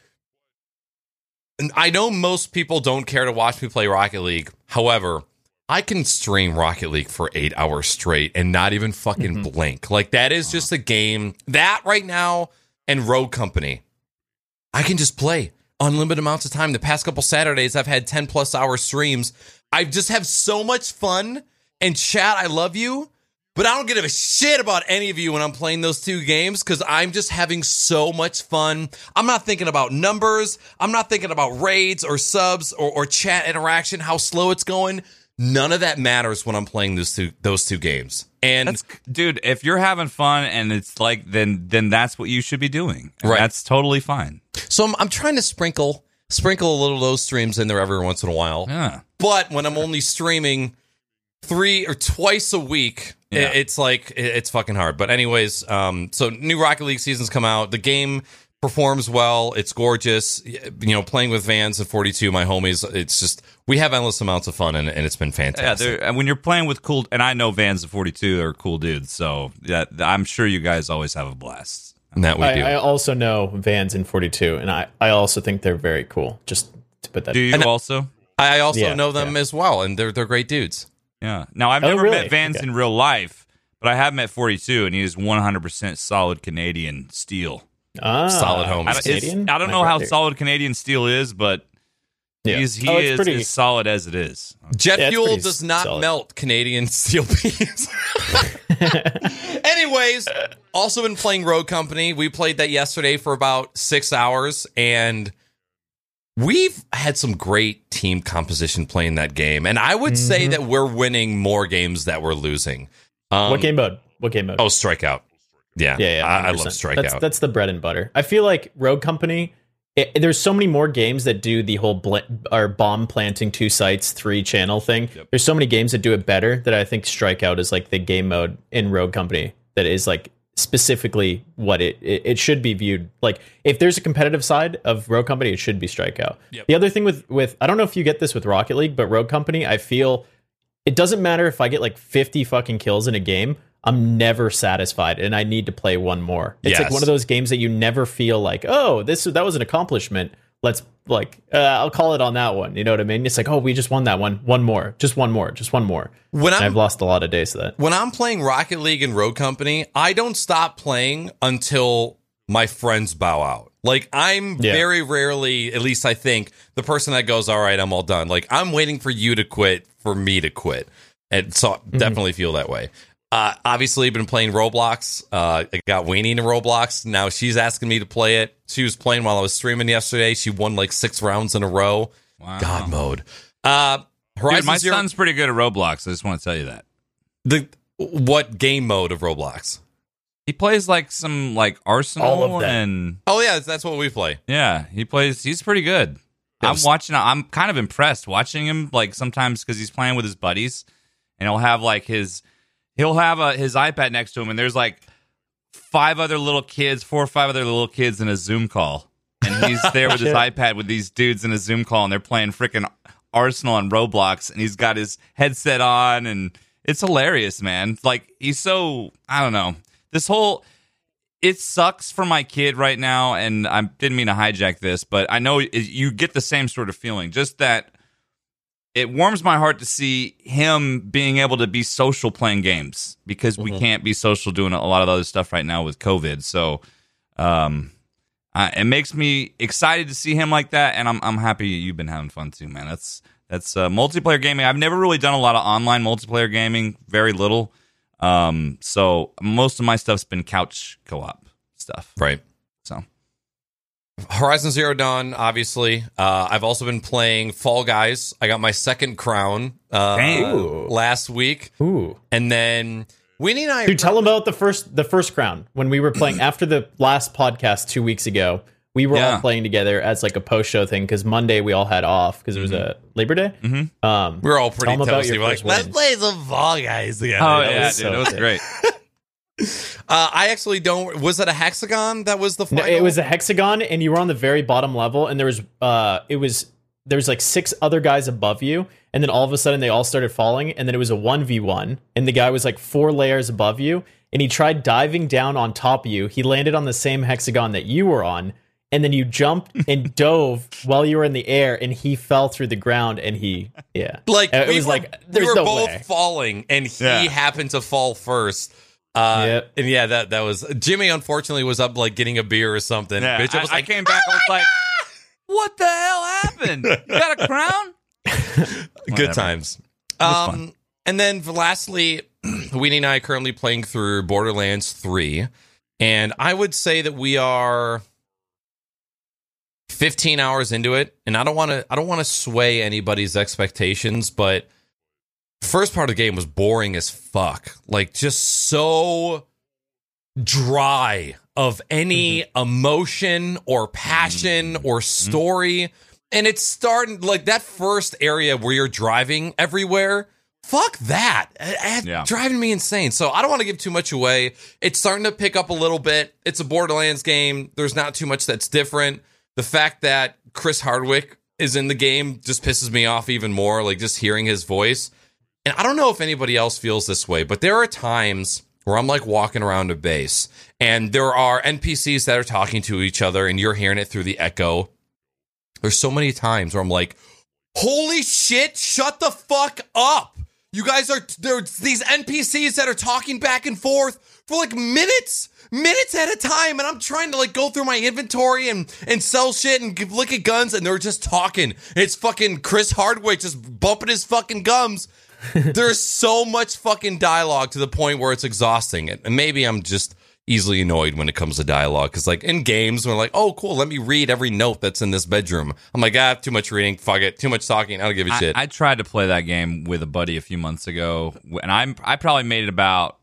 I know most people don't care to watch me play Rocket League. However, I can stream Rocket League for eight hours straight and not even fucking blink. Like that is just a game that right now and Rogue Company. I can just play unlimited amounts of time. The past couple Saturdays, I've had 10 plus hour streams. I just have so much fun. And chat, I love you, but I don't give a shit about any of you when I'm playing those two games because I'm just having so much fun. I'm not thinking about numbers. I'm not thinking about raids or subs or, or chat interaction, how slow it's going. None of that matters when I'm playing those two those two games. And That's dude. If you're having fun and it's like, then then that's what you should be doing. Right. That's totally fine. so I'm, I'm trying to sprinkle sprinkle a little of those streams in there every once in a while. Yeah. But when I'm only streaming three or twice a week, Yeah. it's like it's fucking hard. But anyways, um, so new Rocket League seasons come out. The game performs well. It's gorgeous. You know, playing with Vans and 42, my homies. It's just we have endless amounts of fun, and, and it's been fantastic. they're- and when you're playing with cool, and I know Vans of 42 are cool dudes, so yeah, I'm sure you guys always have a blast. and that we do. I, I also know Vans in 42, and I, I also think they're very cool. Just to put that. Do you And- also? I also Yeah, know them yeah. as well, and they're they're great dudes. Yeah. Now I've Oh, never really? met Vans Okay. in real life, but I have met 42, and he is 100% solid Canadian steel. ah, Solid home. I don't, Canadian? I don't know how brother. solid Canadian steel is, but Yeah. he's, he Oh, is pretty- as solid as it is. Jet Yeah, fuel does not solid. melt Canadian steel beams. Anyways, also been playing Rogue Company. We played that yesterday for about six hours, and we've had some great team composition playing that game. And I would say Mhm. that we're winning more games that we're losing. Um, what game mode? What game mode? Oh, Strikeout. Yeah, yeah, yeah. I, I love Strikeout. That's, that's the bread and butter. I feel like Rogue Company. It, there's so many more games that do the whole bl- or bomb planting two sites, three channel thing. Yep. There's so many games that do it better that I think Strikeout is like the game mode in Rogue Company that is like specifically what it, it it should be viewed like if there's a competitive side of Rogue Company it should be Strikeout. Yep. The other thing with with I don't know if you get this with Rocket League but Rogue Company I feel it doesn't matter if I get like 50 fucking kills in a game I'm never satisfied and I need to play one more. It's like one of those games that you never feel like, "Oh, this that was an accomplishment. Let's like uh, I'll call it on that one." You know what I mean? It's like, "Oh, we just won that one. One more. Just one more. Just one more." when I'm I've lost a lot of days to that. when I'm playing Rocket League and Rogue Company, I don't stop playing until my friends bow out. Like I'm Yeah. very rarely, at least I think, the person that goes, "All right, I'm all done." Like I'm waiting for you to quit for me to quit, and so Mm-hmm. definitely feel that way. Uh, obviously, been playing Roblox. Uh, I got Weenie into Roblox. Now she's asking me to play it. She was playing while I was streaming yesterday. She won like six rounds in a row. Wow. God mode. Uh, Horizon Dude, my Zero. son's pretty good at Roblox. I just want to tell you that. the what game mode of Roblox? He plays like some like Arsenal All of that. and Oh yeah, that's what we play. yeah, he plays. He's pretty good. I'm Yes. watching. I'm kind of impressed watching him. Like sometimes because he's playing with his buddies, and he'll have like his he'll have a, his iPad next to him, and there's like five other little kids, four or five other little kids in a Zoom call, and he's there with his iPad with these dudes in a Zoom call, and they're playing freaking Arsenal and Roblox, and he's got his headset on, and it's hilarious, man. Like he's so I don't know this whole it sucks for my kid right now, and I didn't mean to hijack this, but I know you get the same sort of feeling. Just that it warms my heart to see him being able to be social playing games because we can't be social doing a lot of other stuff right now with COVID. So, um, it makes me excited to see him like that, and I'm I'm happy you've been having fun too, man. That's that's uh, multiplayer gaming. I've never really done a lot of online multiplayer gaming, very little. Um, so most of my stuff's been couch co-op stuff. Right. So Horizon Zero Dawn, obviously. Uh, I've also been playing Fall Guys. I got my second crown uh, last week, Ooh. and then Winnie and I. Dude, tell them about the first the first crown when we were playing after the last podcast two weeks ago. We were Yeah. all playing together as like a post show thing because Monday we all had off because it was a Labor Day. Mhm. Um, we were all pretty Tell 'em about toasty. your We're like, let's play some Fall Guys together. oh That yeah, was dude, so it was great. Uh, I actually don't. Was it a hexagon that was the No, it was a hexagon, and you were on the very bottom level, and there was uh, it was there was like six other guys above you, and then all of a sudden they all started falling, and then it was a one v one, and the guy was like four layers above you, and he tried diving down on top of you. He landed on the same hexagon that you were on, and then you jumped and dove while you were in the air, and he fell through the ground, and he yeah, like it we was were, like we were no both way. falling, and he Yeah. happened to fall first. Uh, Yep. and yeah, that that was Jimmy. Unfortunately, was up like getting a beer or something. Yeah, Bitch, I, was I like, came back. I was like, "What the hell happened? You got a crown?" good times. Um, and then lastly, Weenie and I are currently playing through Borderlands Three, and I would say that we are 15 hours into it. And I don't want to I don't want to sway anybody's expectations, but first part of the game was boring as fuck. Like just so dry of any mm-hmm. emotion or passion mm-hmm. or mm-hmm. story. And it's starting like that first area where you're driving everywhere. Fuck that. Yeah. Driving me insane. So I don't want to give too much away. It's starting to pick up a little bit. It's a Borderlands game. There's not too much that's different. The fact that Chris Hardwick is in the game just pisses me off even more. Like just hearing his voice. And I don't know if anybody else feels this way, but there are times where I'm like walking around a base and there are NPCs that are talking to each other and you're hearing it through the echo. There's so many times where I'm like, holy shit, shut the fuck up. You guys are there's these NPCs that are talking back and forth for like minutes, minutes at a time, and I'm trying to like go through my inventory and and sell shit and look at guns, and they're just talking. It's fucking Chris Hardwick just bumping his fucking gums. There's so much fucking dialogue to the point where it's exhausting, and maybe I'm just easily annoyed when it comes to dialogue because like in games we're like oh cool let me read every note that's in this bedroom i'm like ah too much reading fuck it too much talking i don't give a I, shit I tried to play that game with a buddy a few months ago, and I I probably made it about.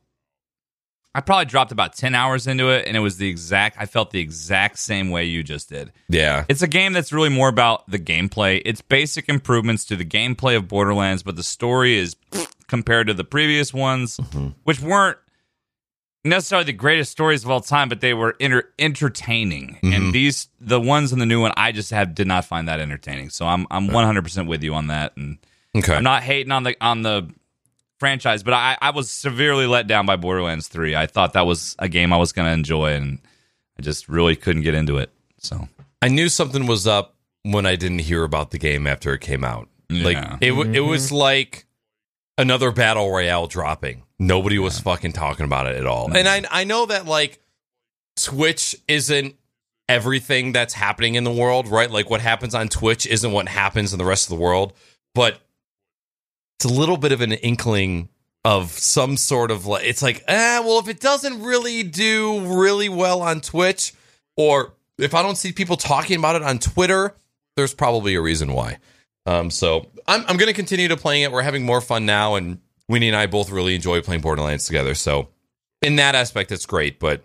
I probably dropped about ten hours into it, and it was the exact. I felt the exact same way you just did. yeah It's a game that's really more about the gameplay. It's basic improvements to the gameplay of Borderlands, but the story is compared to the previous ones, mm-hmm. which weren't necessarily the greatest stories of all time, but they were enter- entertaining. And mm-hmm. these, the ones in the new one, I just have did not find that entertaining. So I'm I'm 100 percent with you on that, and okay I'm not hating on the on the franchise, but I I was severely let down by Borderlands 3. I thought that was a game I was going to enjoy, and I just really couldn't get into it. So. I knew something was up when I didn't hear about the game after it came out. Like Yeah. it, w- it was mm-hmm. like another battle royale dropping. Nobody was fucking talking about it at all. And I I know that like Twitch isn't everything that's happening in the world, right? Like what happens on Twitch isn't what happens in the rest of the world, but it's a little bit of an inkling of some sort of like it's like, eh, well, if it doesn't really do really well on Twitch, or if I don't see people talking about it on Twitter, there's probably a reason why. Um, so I'm I'm gonna continue to playing it. We're having more fun now, and Winnie and I both really enjoy playing Borderlands together. So in that aspect, it's great. But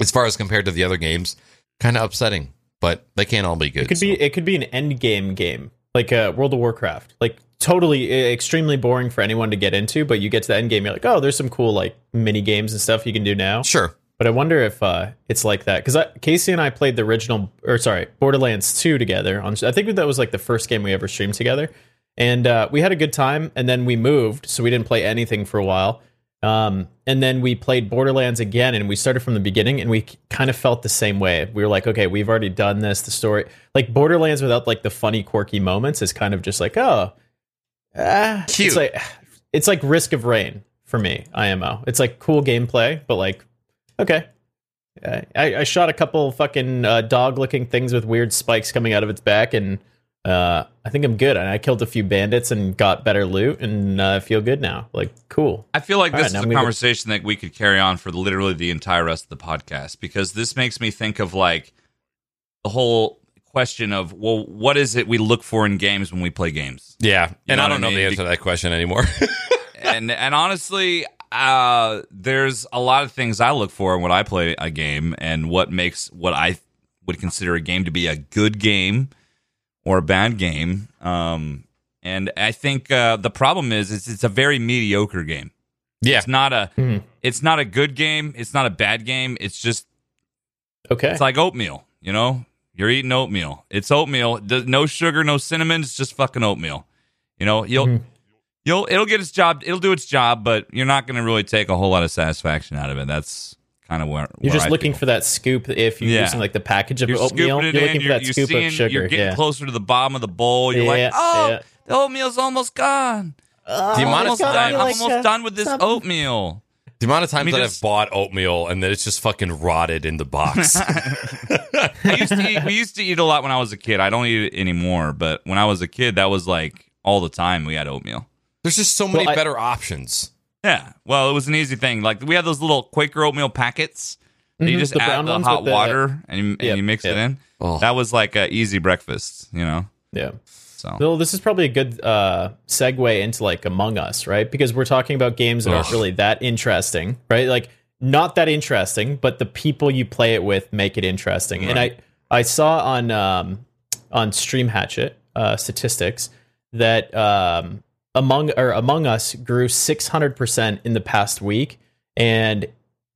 as far as compared to the other games, kind of upsetting. But they can't all be good. It could so. be it could be an end game game like uh, World of Warcraft, like totally extremely boring for anyone to get into. But you get to the end game, you're like, oh, there's some cool like mini games and stuff you can do now. sure. But I wonder if uh, it's like that because Casey and I played the original, or sorry, Borderlands Two together. On I think that was like the first game we ever streamed together, and uh, we had a good time. And then we moved, so we didn't play anything for a while. Um, and then we played Borderlands again, and we started from the beginning, and we kind of felt the same way. We were like, okay, we've already done this. The story, like Borderlands, without like the funny, quirky moments, is kind of just like, oh, ah, Cute. It's like it's like Risk of Rain for me. IMO. It's like cool gameplay, but like, okay. I, I shot a couple fucking uh, dog-looking things with weird spikes coming out of its back, and uh, I think I'm good. And I killed a few bandits and got better loot, and uh, I feel good now. Like, cool. I feel like All this right, is a a I'm gonna- conversation that we could carry on for literally the entire rest of the podcast because this makes me think of like the whole question of well, what is it we look for in games when we play games? Yeah, and I don't I know the mean? answer to that question anymore. and and honestly, uh, there's a lot of things I look for when I play a game, and what makes what I would consider a game to be a good game or a bad game. Um, and I think uh, the problem is it's, it's a very mediocre game. yeah, It's not a Mhm. it's not a good game. It's not a bad game. It's just Okay. it's like oatmeal. You know, you're eating oatmeal. It's oatmeal. No sugar, no cinnamon. It's just fucking oatmeal. You know, you'll Mhm. you'll it'll get its job. It'll do its job, but you're not going to really take a whole lot of satisfaction out of it. That's kind of where You're where just I looking feel. for that scoop. If you're Yeah. using like the package of You're oatmeal, you're in. looking for You're, that you're scoop seeing. of sugar. You're getting yeah. closer to the bottom of the bowl. You're Yeah, like, oh, yeah. the oatmeal's almost gone. The amount of almost done. time- I'm almost done with this oatmeal. The amount of times mean, that just- I've bought oatmeal and then it's just fucking rotted in the box. I used to eat, we used to eat a lot when I was a kid. I don't eat it anymore, but when I was a kid, that was like all the time we had oatmeal. There's just so many Well, I- better options. Yeah, well, it was an easy thing. Like we had those little Quaker oatmeal packets. that You mm-hmm. just the add the hot with the- water and you, and Yep, you mix it in. Oh. That was like a easy breakfast, you know. Yeah. So Well, this is probably a good uh, segue into like Among Us, right? Because we're talking about games that aren't really that interesting, right? Like not that interesting, but the people you play it with make it interesting. And I I saw on um, on Stream Hatchet uh, statistics that um, Among or Among Us grew six hundred percent in the past week, and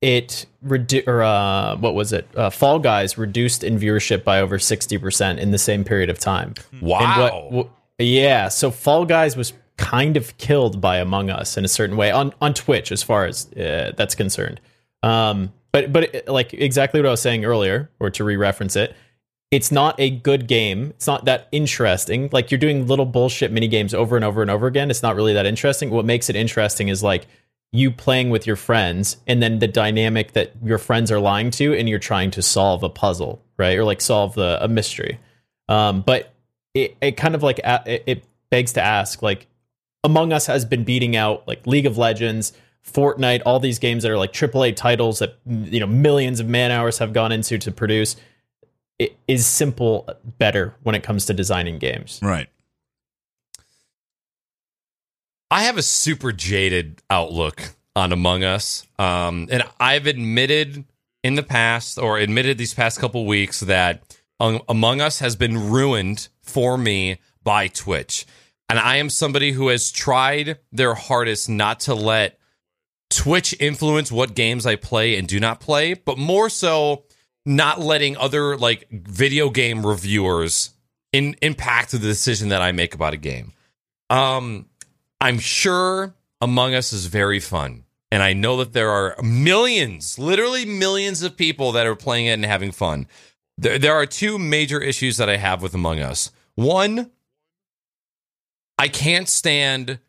it redu- or uh, what was it? Uh, Fall Guys reduced in viewership by over sixty percent in the same period of time. Wow. What- yeah, so Fall Guys was kind of killed by Among Us in a certain way on on Twitch, as far as uh, that's concerned. Um, but but it- like exactly what I was saying earlier, or to re-reference it, it's not a good game. It's not that interesting. Like you're doing little bullshit mini games over and over and over again. It's not really that interesting. What makes it interesting is like you playing with your friends and then the dynamic that your friends are lying to and you're trying to solve a puzzle, right? Or like solve the a mystery. Um, but it, it kind of like it, it begs to ask like among us has been beating out like league of legends fortnite all these games that are like aaa titles that you know millions of man hours have gone into to produce it is simple better when it comes to designing games right. I have a super jaded outlook on Among Us. Um, and I've admitted in the past, or admitted these past couple weeks, that Among Us has been ruined for me by Twitch. And I am somebody who has tried their hardest not to let Twitch influence what games I play and do not play, but more so not letting other like video game reviewers in, impact the decision that I make about a game. Um, I'm sure Among Us is very fun. And I know that there are millions, literally millions of people that are playing it and having fun. There, there are two major issues that I have with Among Us. One, I can't stand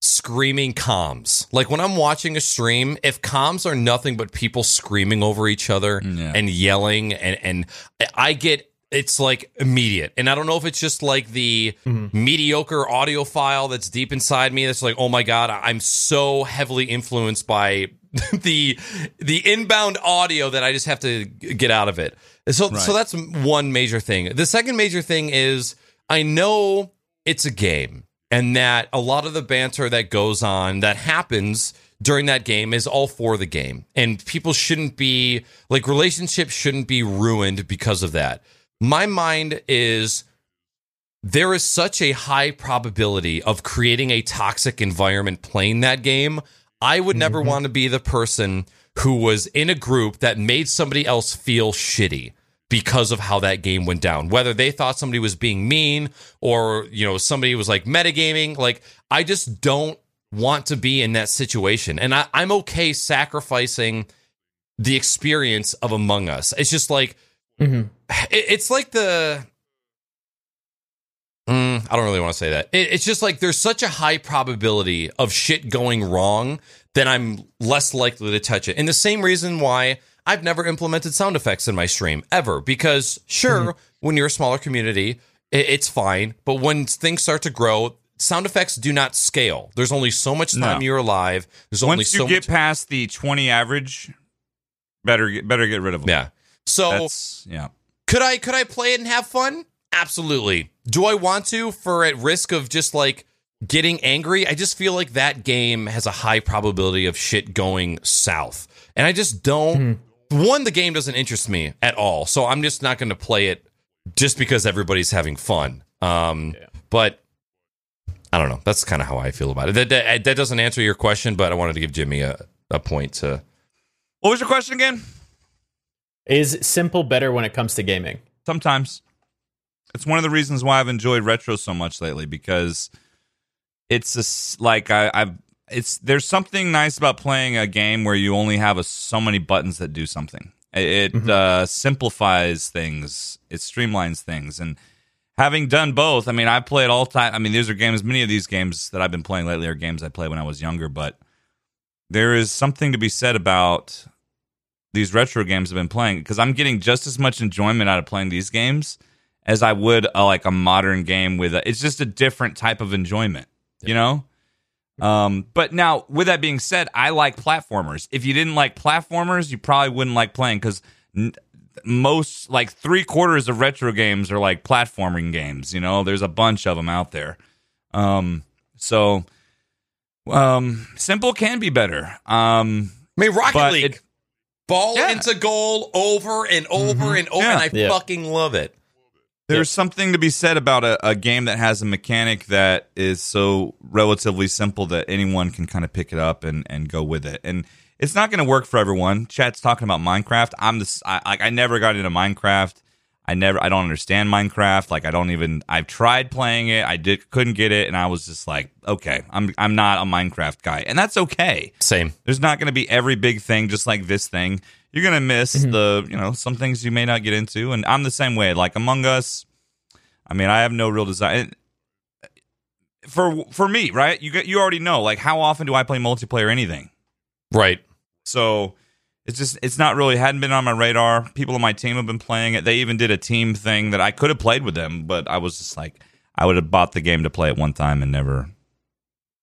screaming comms. Like when I'm watching a stream, if comms are nothing but people screaming over each other Yeah. and yelling and and I get it's like immediate. And I don't know if it's just like the mm-hmm. mediocre audiophile that's deep inside me that's like, "Oh my god, I'm so heavily influenced by the the inbound audio that I just have to get out of it." So so that's one major thing. The second major thing is I know it's a game and that a lot of the banter that goes on that happens during that game is all for the game and people shouldn't be like relationships shouldn't be ruined because of that my mind is there is such a high probability of creating a toxic environment playing that game i would never mm-hmm. want to be the person who was in a group that made somebody else feel shitty because of how that game went down. Whether they thought somebody was being mean or, you know, somebody was like metagaming, like I just don't want to be in that situation. And I, I'm okay sacrificing the experience of Among Us. It's just like Mhm. it- it's like the Mm, I don't really want to say that. It, it's just like there's such a high probability of shit going wrong that I'm less likely to touch it. And the same reason why I've never implemented sound effects in my stream ever, because sure, when you're a smaller community, it, it's fine. But when things start to grow, sound effects do not scale. There's only so much time No. you're alive. There's only so. Once you so get much. past the 20 average, better get better get rid of them. yeah. So That's yeah. could I could I play it and have fun? Absolutely. Do I want to for at risk of just like getting angry? I just feel like that game has a high probability of shit going south. And I just don't one the game doesn't interest me at all. So I'm just not going to play it just because everybody's having fun. Um but I don't know. That's kind of how I feel about it. That, that that doesn't answer your question, but I wanted to give Jimmy a, a point to What was your question again? Is simple better when it comes to gaming? Sometimes. It's one of the reasons why I've enjoyed retro so much lately because it's just like I, I've it's there's something nice about playing a game where you only have a, so many buttons that do something. It, it uh, simplifies things, it streamlines things, and having done both, I mean, I play it all time. I mean, these are games. Many of these games that I've been playing lately are games I played when I was younger, but there is something to be said about these retro games I've been playing because I'm getting just as much enjoyment out of playing these games as I would a, like a modern game with a, it's just a different type of enjoyment, you know? Um, but now with that being said, I like platformers. If you didn't like platformers, you probably wouldn't like playing because n- most like three quarters of retro games are like platforming games. You know, there's a bunch of them out there. Um, so, um, simple can be better. Um, I mean Rocket League. it- Ball Yeah. into goal over and over mm-hmm. and over, Yeah. and I Yeah. fucking love it. There's something to be said about a, a game that has a mechanic that is so relatively simple that anyone can kind of pick it up and, and go with it. And it's not going to work for everyone. Chat's talking about Minecraft. I'm this. I, like I never got into Minecraft. I never. I don't understand Minecraft. Like I don't even. I've tried playing it. I did couldn't get it, and I was just like, okay, I'm I'm not a Minecraft guy, and that's okay. Same. There's not going to be every big thing just like this thing. You're going to miss Mm-hmm. the, you know, some things you may not get into. And I'm the same way. Like Among Us, I mean, I have no real desire. For for me, right? You get you already know. Like, how often do I play multiplayer? Anything. Right. So it's just it's not really hadn't been on my radar. People on my team have been playing it. They even did a team thing that I could have played with them, but I was just like, I would have bought the game to play it one time and never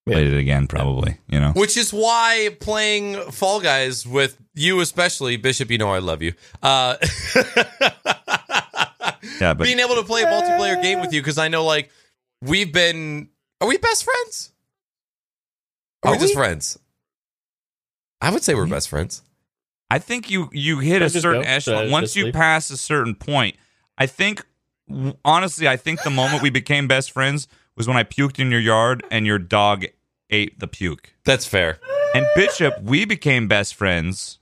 Yeah. played it again. Probably, you know. Which is why playing Fall Guys with you, especially Bishop, you know I love you. Uh, Yeah, but being able to play a multiplayer game with you because I know like we've been. Are we best friends? Are, we Are just friends? I would say we're best friends. I think you you hit a Should I just certain go? echelon. Should Once you leave? pass a certain point, I think honestly, I think the moment we became best friends was when I puked in your yard and your dog ate the puke. That's fair. And Bishop, we became best friends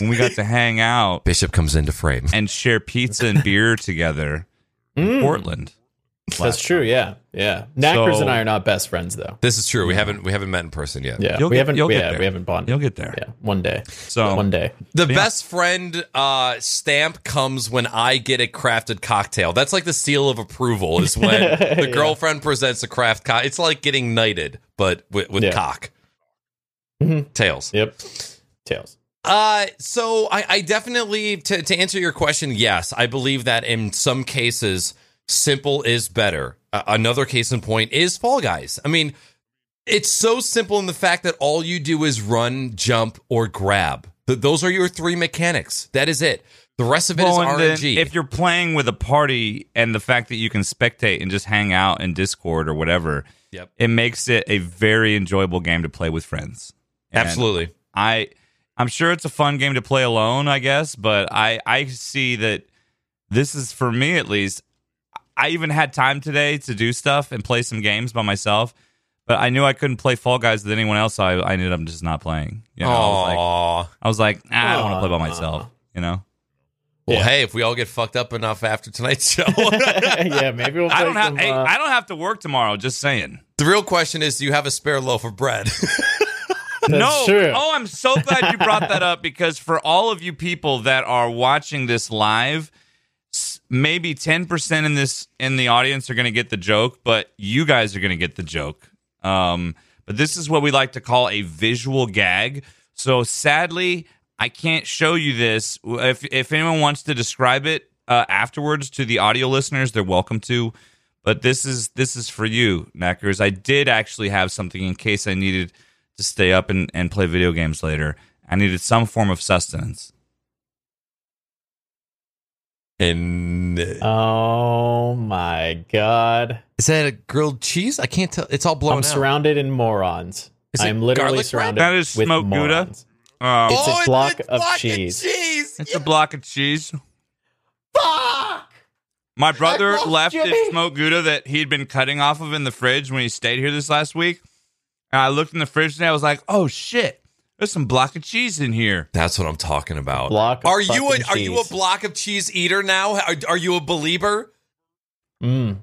when we got to hang out Bishop comes into frame. and share pizza and beer together in Mm, Portland. That's true. Yeah, yeah. Knackers So- and I are not best friends though. This is true. We haven't we haven't met in person yet. Yeah, You'll we get- haven't. you'll yeah, there. we haven't bonded. You'll get there. Yeah, one day. So One day. The Yeah. best friend uh, stamp comes when I get a crafted cocktail. That's like the seal of approval. Is when the Yeah. girlfriend presents a craft. Co- it's like getting knighted, but with, with Yeah. cock Mhm. tails. Yep. Tails. Uh, so I, I definitely to to answer your question, yes, I believe that in some cases, simple is better. Uh, another case in point is Fall Guys. I mean, it's so simple in the fact that all you do is run, jump, or grab. Th- those are your three mechanics. That is it. The rest of it is Well, then RNG. if you're playing with a party and the fact that you can spectate and just hang out in Discord or whatever, Yep. it makes it a very enjoyable game to play with friends. And Absolutely. I I'm sure it's a fun game to play alone, I guess, but I I see that this is for me at least. I even had time today to do stuff and play some games by myself, but I knew I couldn't play Fall Guys with anyone else. So I, I ended up just not playing. You know, I was like, I was like, ah, I don't want to play by myself. You know, Well, Yeah. hey, if we all get fucked up enough after tonight's show, yeah, maybe we'll. I don't play have some, hey, uh, I don't have to work tomorrow. Just saying. the real question is, do you have a spare loaf of bread? That's no. true. Oh, I'm so glad you brought that up because for all of you people that are watching this live, s- maybe 10% in this in the audience are going to get the joke, but you guys are going to get the joke. Um, but this is what we like to call a visual gag. So sadly, I can't show you this. If if anyone wants to describe it, uh, afterwards to the audio listeners, they're welcome to. But this is this is for you, Knackers. I did actually have something in case I needed to stay up and, and play video games later. I needed some form of sustenance. And Oh my god. is that a grilled cheese? I can't tell. It's all blown I'm out. surrounded in morons. Is I'm literally garlic bread? surrounded That is with smoked Gouda. morons. Um, It's a Oh, block of block cheese. cheese. it's a block of cheese. Fuck! My brother left Jimmy. his smoked Gouda that he'd been cutting off of in the fridge when he stayed here this last week. And I looked in the fridge today. I was like, "Oh shit, there's some block of cheese in here." That's what I'm talking about. Block of are you a fucking are you a block of cheese eater now? Are, are you a believer? Mm.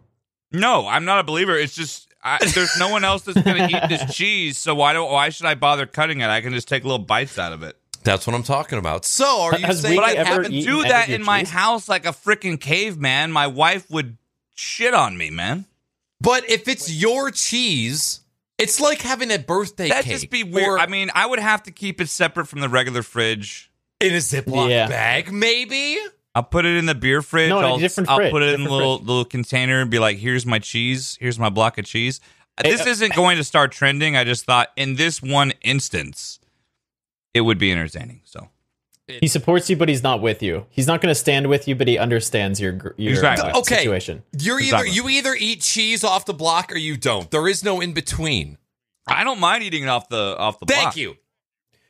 No, I'm not a believer. It's just I, there's no one else that's going to eat this cheese. So why don't why should I bother cutting it? I can just take little bites out of it. That's what I'm talking about. So are you Has saying But I ever haven't do that of your in my cheese? house like a freaking caveman. My wife would shit on me, man. But if it's your cheese, it's like having a birthday That'd cake. just be weird. or I mean, I would have to keep it separate from the regular fridge. in a Ziploc Yeah. bag, maybe. I'll put it in the beer fridge. No, in a I'll, different I'll fridge, put it in a different little little container and be like, "Here's my cheese. Here's my block of cheese." Uh, This uh, isn't going to start trending. I just thought in this one instance, it would be entertaining. So He supports you, but he's not with you. He's not going to stand with you, but he understands your gr- your Exactly. uh, Okay. situation. You're Exactly. either you either eat cheese off the block or you don't. There is no in between. I don't mind eating it off the off the Thank block. you.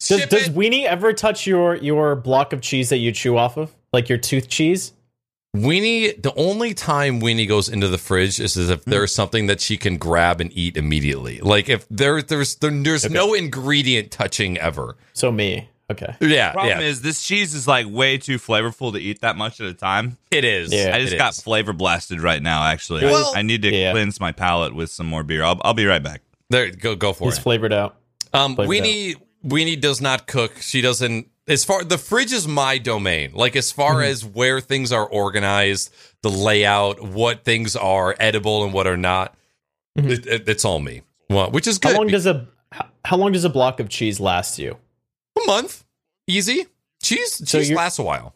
Does, Ship does it. Weenie ever touch your your block of cheese that you chew off of, like your tooth cheese? Weenie, the only time Weenie goes into the fridge is if Hmm. there's something that she can grab and eat immediately. Like if there, there's there, there's no ingredient touching ever. So me, okay. Yeah, Problem yeah, is, this cheese is like way too flavorful to eat that much at a time. it is. Yeah. I just got is. flavor blasted right now. Actually, Well- I, I need to Yeah. cleanse my palate with some more beer. I'll, I'll be right back. there. Go go for He's it. It's flavored out. Um, Flavored Weenie Weenie does not cook. She doesn't. As far the fridge is my domain. Like as far Mm-hmm. as where things are organized, the layout, what things are edible and what are not. It, it- it's all me. Well, which is good. Mm-hmm. How long does a how- how long does a block of cheese last you? A month? Easy. Cheese. So Cheese lasts a while.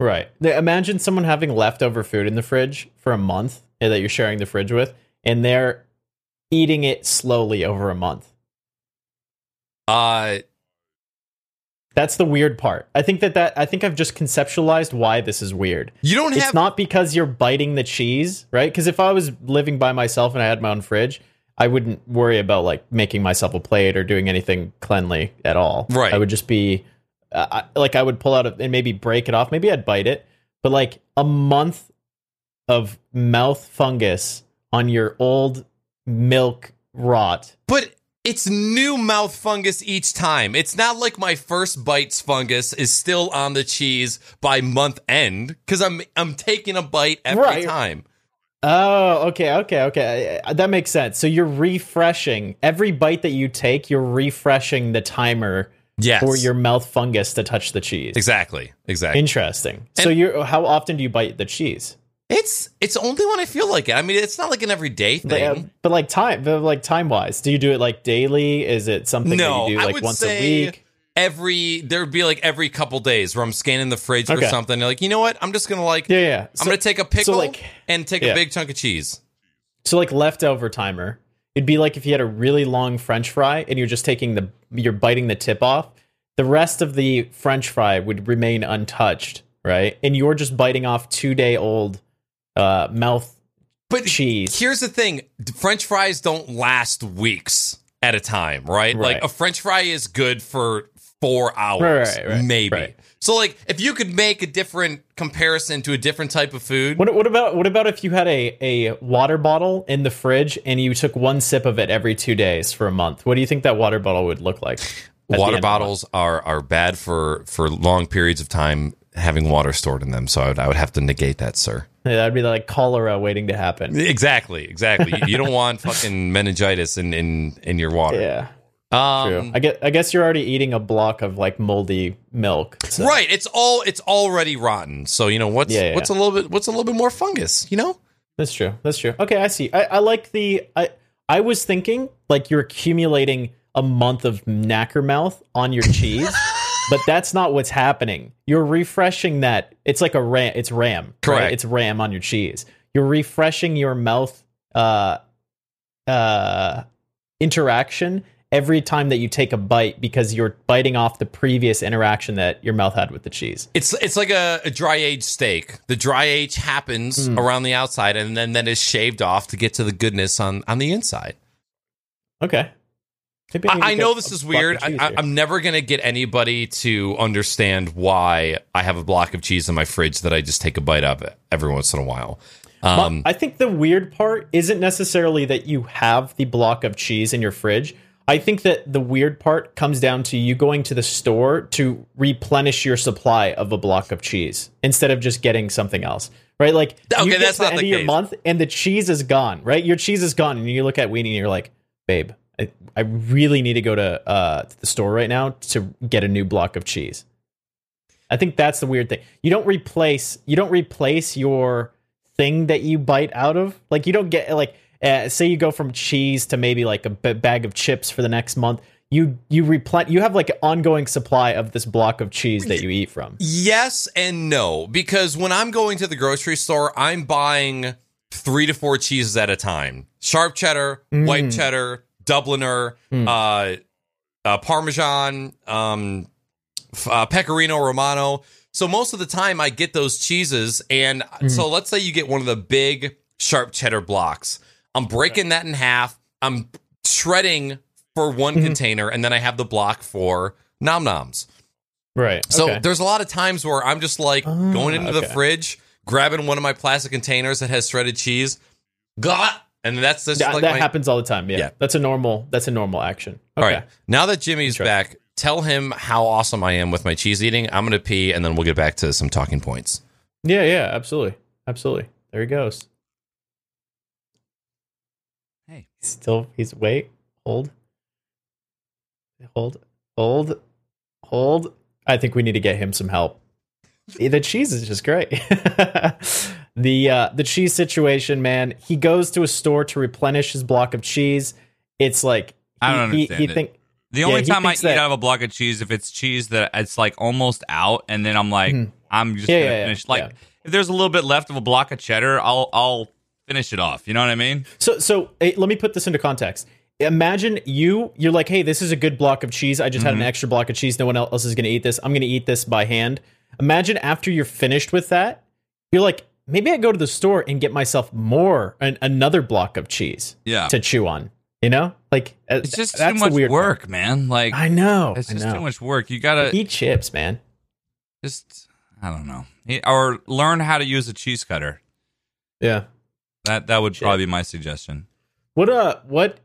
Right. Imagine someone having leftover food in the fridge for a month eh, that you're sharing the fridge with, and they're eating it slowly over a month. Uh, That's the weird part. I think that that I think I've just conceptualized why this is weird. you don't It's have. not because you're biting the cheese, right? Because if I was living by myself and I had my own fridge, I wouldn't worry about like making myself a plate or doing anything cleanly at all. Right. I would just be uh, I- like I would pull out a, and maybe break it off. Maybe I'd bite it, but like a month of mouth fungus on your old milk rot. but it's new mouth fungus each time. It's not like my first bites fungus is still on the cheese by month end because I'm I'm taking a bite every Right. time. Oh, okay, okay, okay. Uh, That makes sense. So you're refreshing every bite that you take. You're refreshing the timer Yes. for your mouth fungus to touch the cheese. exactly exactly. Interesting. so And- you how often do you bite the cheese? It's it's only when I feel like it. I mean, it's not like an everyday But, uh, thing. but like time, but like time wise, do you do it like daily? Is it something no, that you do like once a week? Every there'd be like every couple days where I'm scanning the fridge or Okay. something. You're like, you know what? I'm just gonna like Yeah, yeah. I'm gonna take a pickle like- and take yeah. a big chunk of cheese. so like leftover timer. It'd be like if you had a really long French fry and you're just taking the you're biting the tip off. The rest of the French fry would remain untouched, right? And you're just biting off two day old uh, mouth But cheese. here's the thing: French fries don't last weeks at a time, right? Right. Like a French fry is good for four hours, Right, right, right, maybe. So, like, if you could make a different comparison to a different type of food, What, what about what about if you had a, a water bottle in the fridge and you took one sip of it every two days for a month? What do you think that water bottle would look like? at the end water of the month? bottles are are bad for for long periods of time having water stored in them. So I would, I would have to negate that, sir. Yeah, that'd be like cholera waiting to happen. Exactly, exactly. you, you don't want fucking meningitis in in in your water. Yeah, true. Um, I guess I guess you're already eating a block of like moldy milk. so- right. It's all it's already rotten. So you know what's Yeah, yeah. what's a little bit what's a little bit more fungus. You know. That's true. That's true. Okay, I see. I, I like the. I I was thinking like you're accumulating a month of knacker mouth on your cheese, but that's not what's happening. You're refreshing that. It's like a RAM. It's RAM. right? Correct. It's RAM on your cheese. You're refreshing your mouth uh, uh, interaction every time that you take a bite because you're biting off the previous interaction that your mouth had with the cheese. It's it's like a, a dry aged steak. The dry age happens Mm. around the outside and then then is shaved off to get to the goodness on on the inside. Okay. To I, I know this is weird. I, cheese I, here. I'm never gonna get anybody to understand why I have a block of cheese in my fridge that I just take a bite of every once in a while. Um, I think the weird part isn't necessarily that you have the block of cheese in your fridge. I think that the weird part comes down to you going to the store to replenish your supply of a block of cheese instead of just getting something else. Right? Like Okay, you get that's to the end the of your month and the cheese is gone, right? Your cheese is gone and you look at Weenie and you're like, babe, I, I really need to go to uh to the store right now to get a new block of cheese. I think that's the weird thing. You don't replace you don't replace your thing that you bite out of. Like you don't get like uh, say you go from cheese to maybe like a b- bag of chips for the next month. You you replen you have like an ongoing supply of this block of cheese that you eat from. Yes and no, because when I'm going to the grocery store, I'm buying three to four cheeses at a time: sharp cheddar, white Mm. cheddar, Dubliner, Mm. uh, uh, Parmesan, um, uh, Pecorino Romano. So most of the time, I get those cheeses, and Mm. so let's say you get one of the big sharp cheddar blocks. I'm breaking that in half. I'm shredding for one Mhm. container, and then I have the block for nom noms. Right. So okay. there's a lot of times where I'm just like Ah, going into the fridge, grabbing one of my plastic containers that has shredded cheese, got, and that's just that, like that my, happens all the time. Yeah. Yeah. That's a normal that's a normal action. All Okay. right, now that Jimmy's back, tell him how awesome I am with my cheese eating. I'm gonna pee, and then we'll get back to some talking points. Yeah, yeah, absolutely. Absolutely. There he goes. Still he's wait, hold. Hold. Hold. Hold. I think we need to get him some help. the cheese is just great. the uh the cheese situation, man. He goes to a store to replenish his block of cheese. It's like I don't he, he, understand he it. think The only he time I eat that- out of a block of cheese if it's cheese that it's like almost out, and then I'm like, Mhm. I'm just Yeah, gonna yeah, yeah, finish. Like yeah. if there's a little bit left of a block of cheddar, I'll I'll finish it off. You know what I mean? So, so eh, let me put this into context. Imagine you, you're like, hey, this is a good block of cheese. I just had an extra block of cheese. No one else is going to eat this. I'm going to eat this by hand. Imagine after you're finished with that, you're like, maybe I go to the store and get myself more, an, another block of cheese Yeah. to chew on. You know, like uh, It's just that's too much weird part. work, man. Like I know. it's just know. too much work. You gotta Eat chips, man. just I don't know, or learn how to use a cheese cutter. Yeah. That that would Shit. probably be my suggestion. What uh, what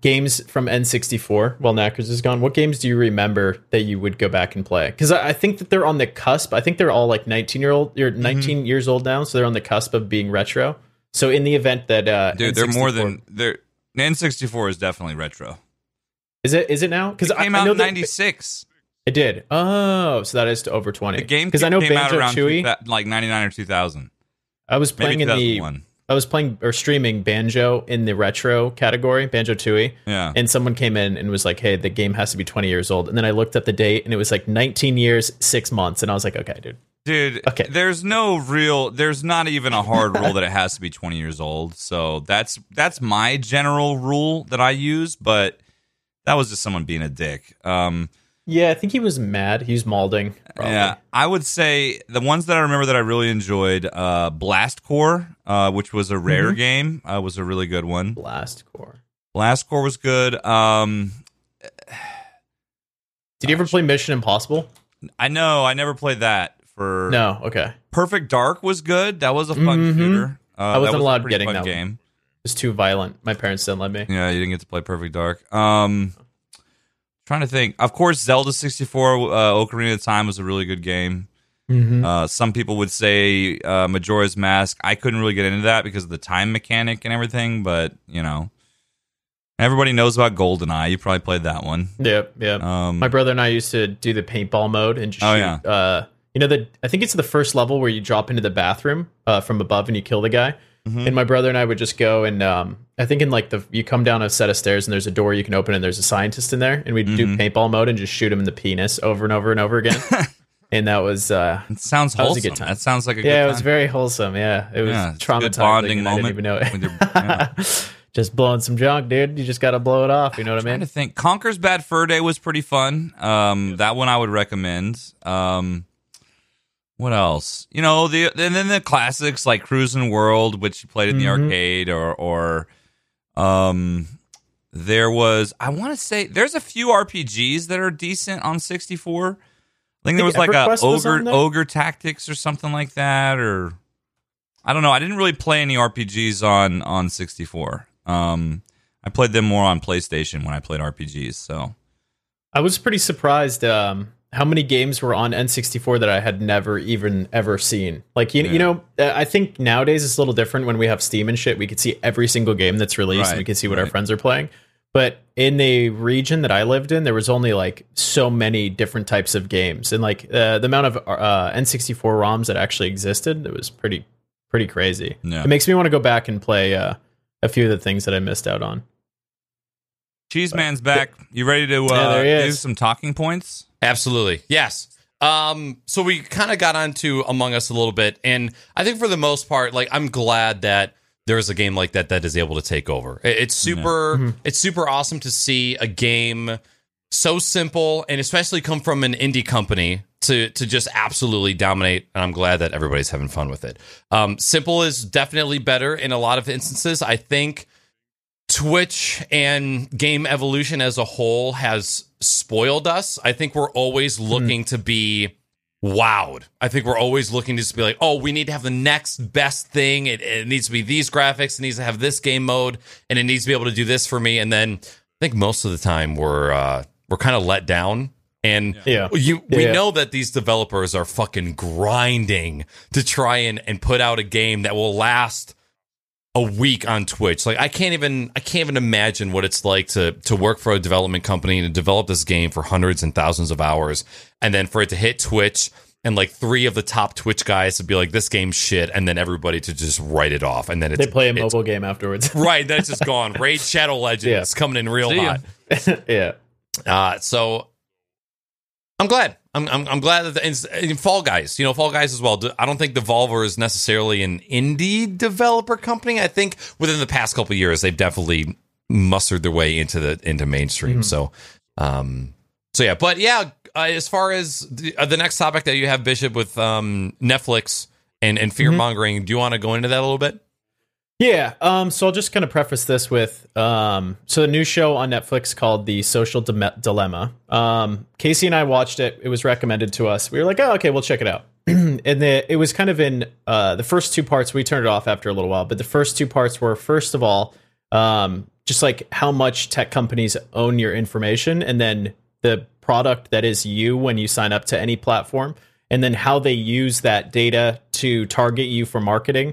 games from N64 while Knackers is gone? What games do you remember that you would go back and play? Because I, I think that they're on the cusp. I think they're all like 19 year old. You're Mm-hmm. 19 years old now, so they're on the cusp of being retro. So in the event that uh, Dude, they're more than they're. N64 is definitely retro. is it is it now? Because It I, came I out know in '96. It did. Oh, so that is to over 20. The game because I know came out around. 2000 like '99 or 2000. I was playing in the 2001. I was playing or streaming Banjo in the retro category, Banjo Tooie. Yeah. and someone came in and was like, "Hey, the game has to be 20 years old." And then I looked at the date, and it was like 19 years, six months, and I was like, "Okay, dude." Dude, Okay. there's no real there's not even a hard rule that it has to be 20 years old. So that's that's my general rule that I use, but that was just someone being a dick. Um Yeah, I think he was mad. He was malding. probably. yeah, I would say the ones that I remember that I really enjoyed uh Blast Corps, uh which was a rare Mm-hmm. game, uh, was a really good one. Blast Corps. Blast Corps was good. Um Did you ever play Mission Impossible? I know I never played that for No. Okay, Perfect Dark was good. That was a fun Mhm. shooter. Uh, I wasn't was allowed getting that one. game. it was too violent. My parents didn't let me. Yeah, you didn't get to play Perfect Dark. Um, trying to think. Of course, Zelda 64, uh, Ocarina of Time was a really good game. Mm-hmm. Uh, some people would say uh, Majora's Mask. I couldn't really get into that because of the time mechanic and everything, but, you know. Everybody knows about GoldenEye. You probably played that one. Yep. Yep. Um, My brother and I used to do the paintball mode and just Oh, shoot. yeah. Uh, you know the I think it's the first level where you drop into the bathroom uh, from above and you kill the guy. And my brother and I would just go and um, I think in like the you come down a set of stairs and there's a door you can open and there's a scientist in there and we'd do paintball mode and just shoot him in the penis over and over and over again. and that was uh, It sounds That was a wholesome. good time. That sounds like a good yeah, it was very wholesome. Yeah, it was Yeah, traumatizing. good bonding and I moment didn't even know it. yeah. just blowing some junk, dude. You just got to blow it off. You know what I mean? to think. Conker's Bad Fur Day was pretty fun. Um, that one I would recommend. Um, what else? You know, the and then the classics like Cruis'n World, which you played in the Mhm. arcade, or or um, there was I want to say there's a few RPGs that are decent on 64. I think there was like a EverQuest was on ogre ogre tactics or something like that, or I don't know. I didn't really play any RPGs on on 64. Um, I played them more on PlayStation when I played RPGs. So I was pretty surprised um, how many games were on N64 that I had never even ever seen. Like you, Yeah. you know, uh, I think nowadays it's a little different when we have Steam and shit. We can see every single game that's released, and we can see what our friends are playing. But in the region that I lived in, there was only like so many different types of games, and like uh, the amount of uh, N64 ROMs that actually existed, it was pretty pretty crazy. Yeah. It makes me want to go back and play uh, a few of the things that I missed out on. Cheese Man's back. You ready to uh, he do some talking points? Absolutely. Yes. Um, so we kind of got onto Among Us a little bit, and I think for the most part, like I'm glad that there is a game like that that is able to take over. It's super it's super awesome to see a game so simple and especially come from an indie company to to just absolutely dominate and I'm glad that everybody's having fun with it. Um, simple is definitely better in a lot of instances. I think Twitch and game evolution as a whole has spoiled us. I think we're always looking to be wowed. I think we're always looking to just be like, oh, we need to have the next best thing. It, it needs to be these graphics. It needs to have this game mode, and it needs to be able to do this for me. And then I think most of the time we're uh, we're kind of let down. And Yeah. you we Yeah. know that these developers are fucking grinding to try and, and put out a game that will last a week on Twitch. Like I can't even I can't even imagine what it's like to to work for a development company and develop this game for hundreds and thousands of hours and then for it to hit Twitch and like three of the top Twitch guys to be like this game's shit and then everybody to just write it off and then it's They play a it's- mobile game afterwards. Right, then it's just gone. Raid Shadow Legends Yeah. coming in real See hot. yeah. Uh, so I'm glad. I'm, I'm, I'm glad that the, Fall Guys, you know, Fall Guys as well. I don't think Devolver is necessarily an indie developer company. I think within the past couple of years, they've definitely mustered their way into the into mainstream. So, um, so yeah, but yeah, uh, as far as the, uh, the next topic that you have, Bishop, with um Netflix and and fear mongering, do you want to go into that a little bit? Yeah. Um, so I'll just kind of preface this with um, so the new show on Netflix called The Social Dime- Dilemma. Um, Casey and I watched it. It was recommended to us. We were like, oh, okay, we'll check it out. and the, it was kind of in uh, the first two parts. We turned it off after a little while, but the first two parts were first of all, um, just like how much tech companies own your information, and then the product that is you when you sign up to any platform, and then how they use that data to target you for marketing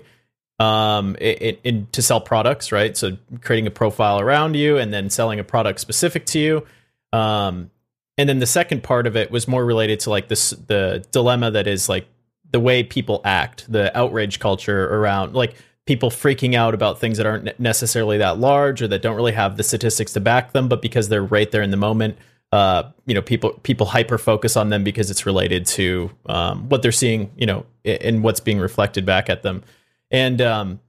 um it, it, to sell products right? So creating a profile around you and then selling a product specific to you. Um and then the second part of it was more related to like this the dilemma that is like the way people act the outrage culture around like people freaking out about things that aren't necessarily that large or that don't really have the statistics to back them but because they're right there in the moment uh you know people people hyper focus on them because it's related to um what they're seeing you know and what's being reflected back at them and um,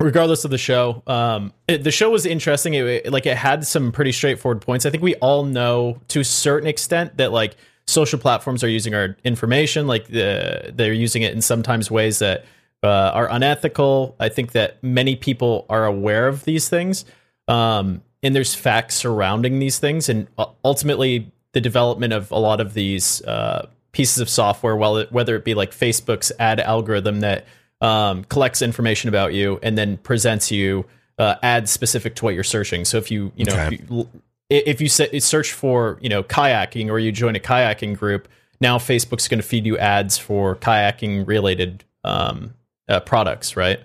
regardless of the show, um, it, the show was interesting. It, it- like it had some pretty straightforward points. I think we all know to a certain extent that like social platforms are using our information, like the, they're using it in sometimes ways that uh, are unethical. I think that many people are aware of these things, um, and there's facts surrounding these things, and uh, ultimately the development of a lot of these uh, pieces of software, whether it be like Facebook's ad algorithm that um, collects information about you and then presents you uh, ads specific to what you're searching. So if you you know Okay. if you, if you se- search for you know kayaking or you join a kayaking group, now Facebook's going to feed you ads for kayaking related um, uh, products, right?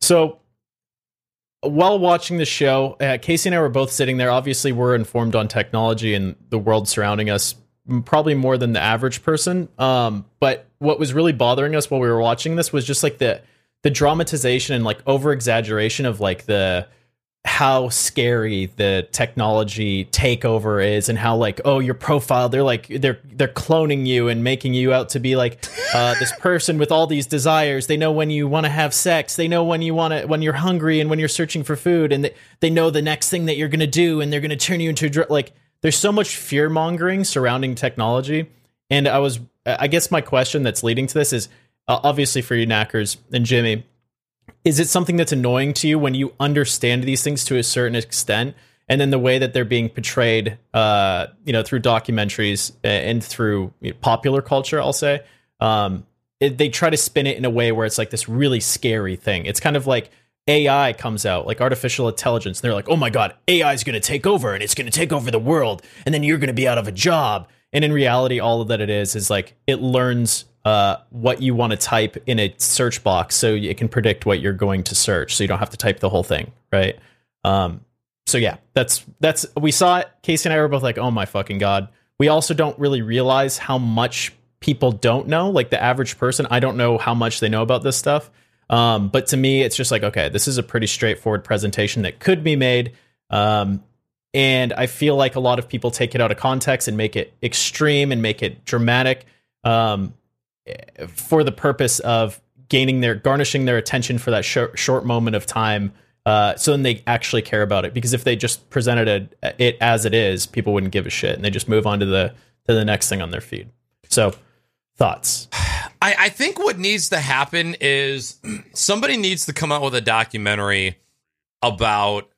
So while watching the show, uh, Casey and I were both sitting there. Obviously, we're informed on technology and the world surrounding us, probably more than the average person. Um, but what was really bothering us while we were watching this was just like the the dramatization and like over exaggeration of like the how scary the technology takeover is and how like oh your profile they're like they're they're cloning you and making you out to be like uh, this person with all these desires. They know when you want to have sex. They know when you want to when you're hungry and when you're searching for food. And they, they know the next thing that you're going to do and they're going to turn you into a dr- like there's so much fear mongering surrounding technology. And i was i guess my question that's leading to this is uh, obviously for you knackers and jimmy is it something that's annoying to you when you understand these things to a certain extent? And then the way that they're being portrayed uh, you know through documentaries and through popular culture i'll say um, it, they try to spin it in a way where it's like this really scary thing. It's kind of like ai comes out like artificial intelligence and they're like oh my god ai is going to take over and it's going to take over the world and then you're going to be out of a job. And in reality all of that it is is like it learns uh, what you want to type in a search box so it can predict what you're going to search so you don't have to type the whole thing right? Um, so yeah that's that's we saw it. Casey and i were both like oh my fucking god. We also don't really realize how much people don't know like the average person i don't know how much they know about this stuff um, but to me it's just like okay this is a pretty straightforward presentation that could be made. Um, and i feel like a lot of people take it out of context and make it extreme and make it dramatic um, for the purpose of gaining their garnishing their attention for that short, short moment of time uh, so then they actually care about it. Because if they just presented it, it as it is people wouldn't give a shit and they just move on to the to the next thing on their feed. So thoughts I, I think what needs to happen is somebody needs to come out with a documentary about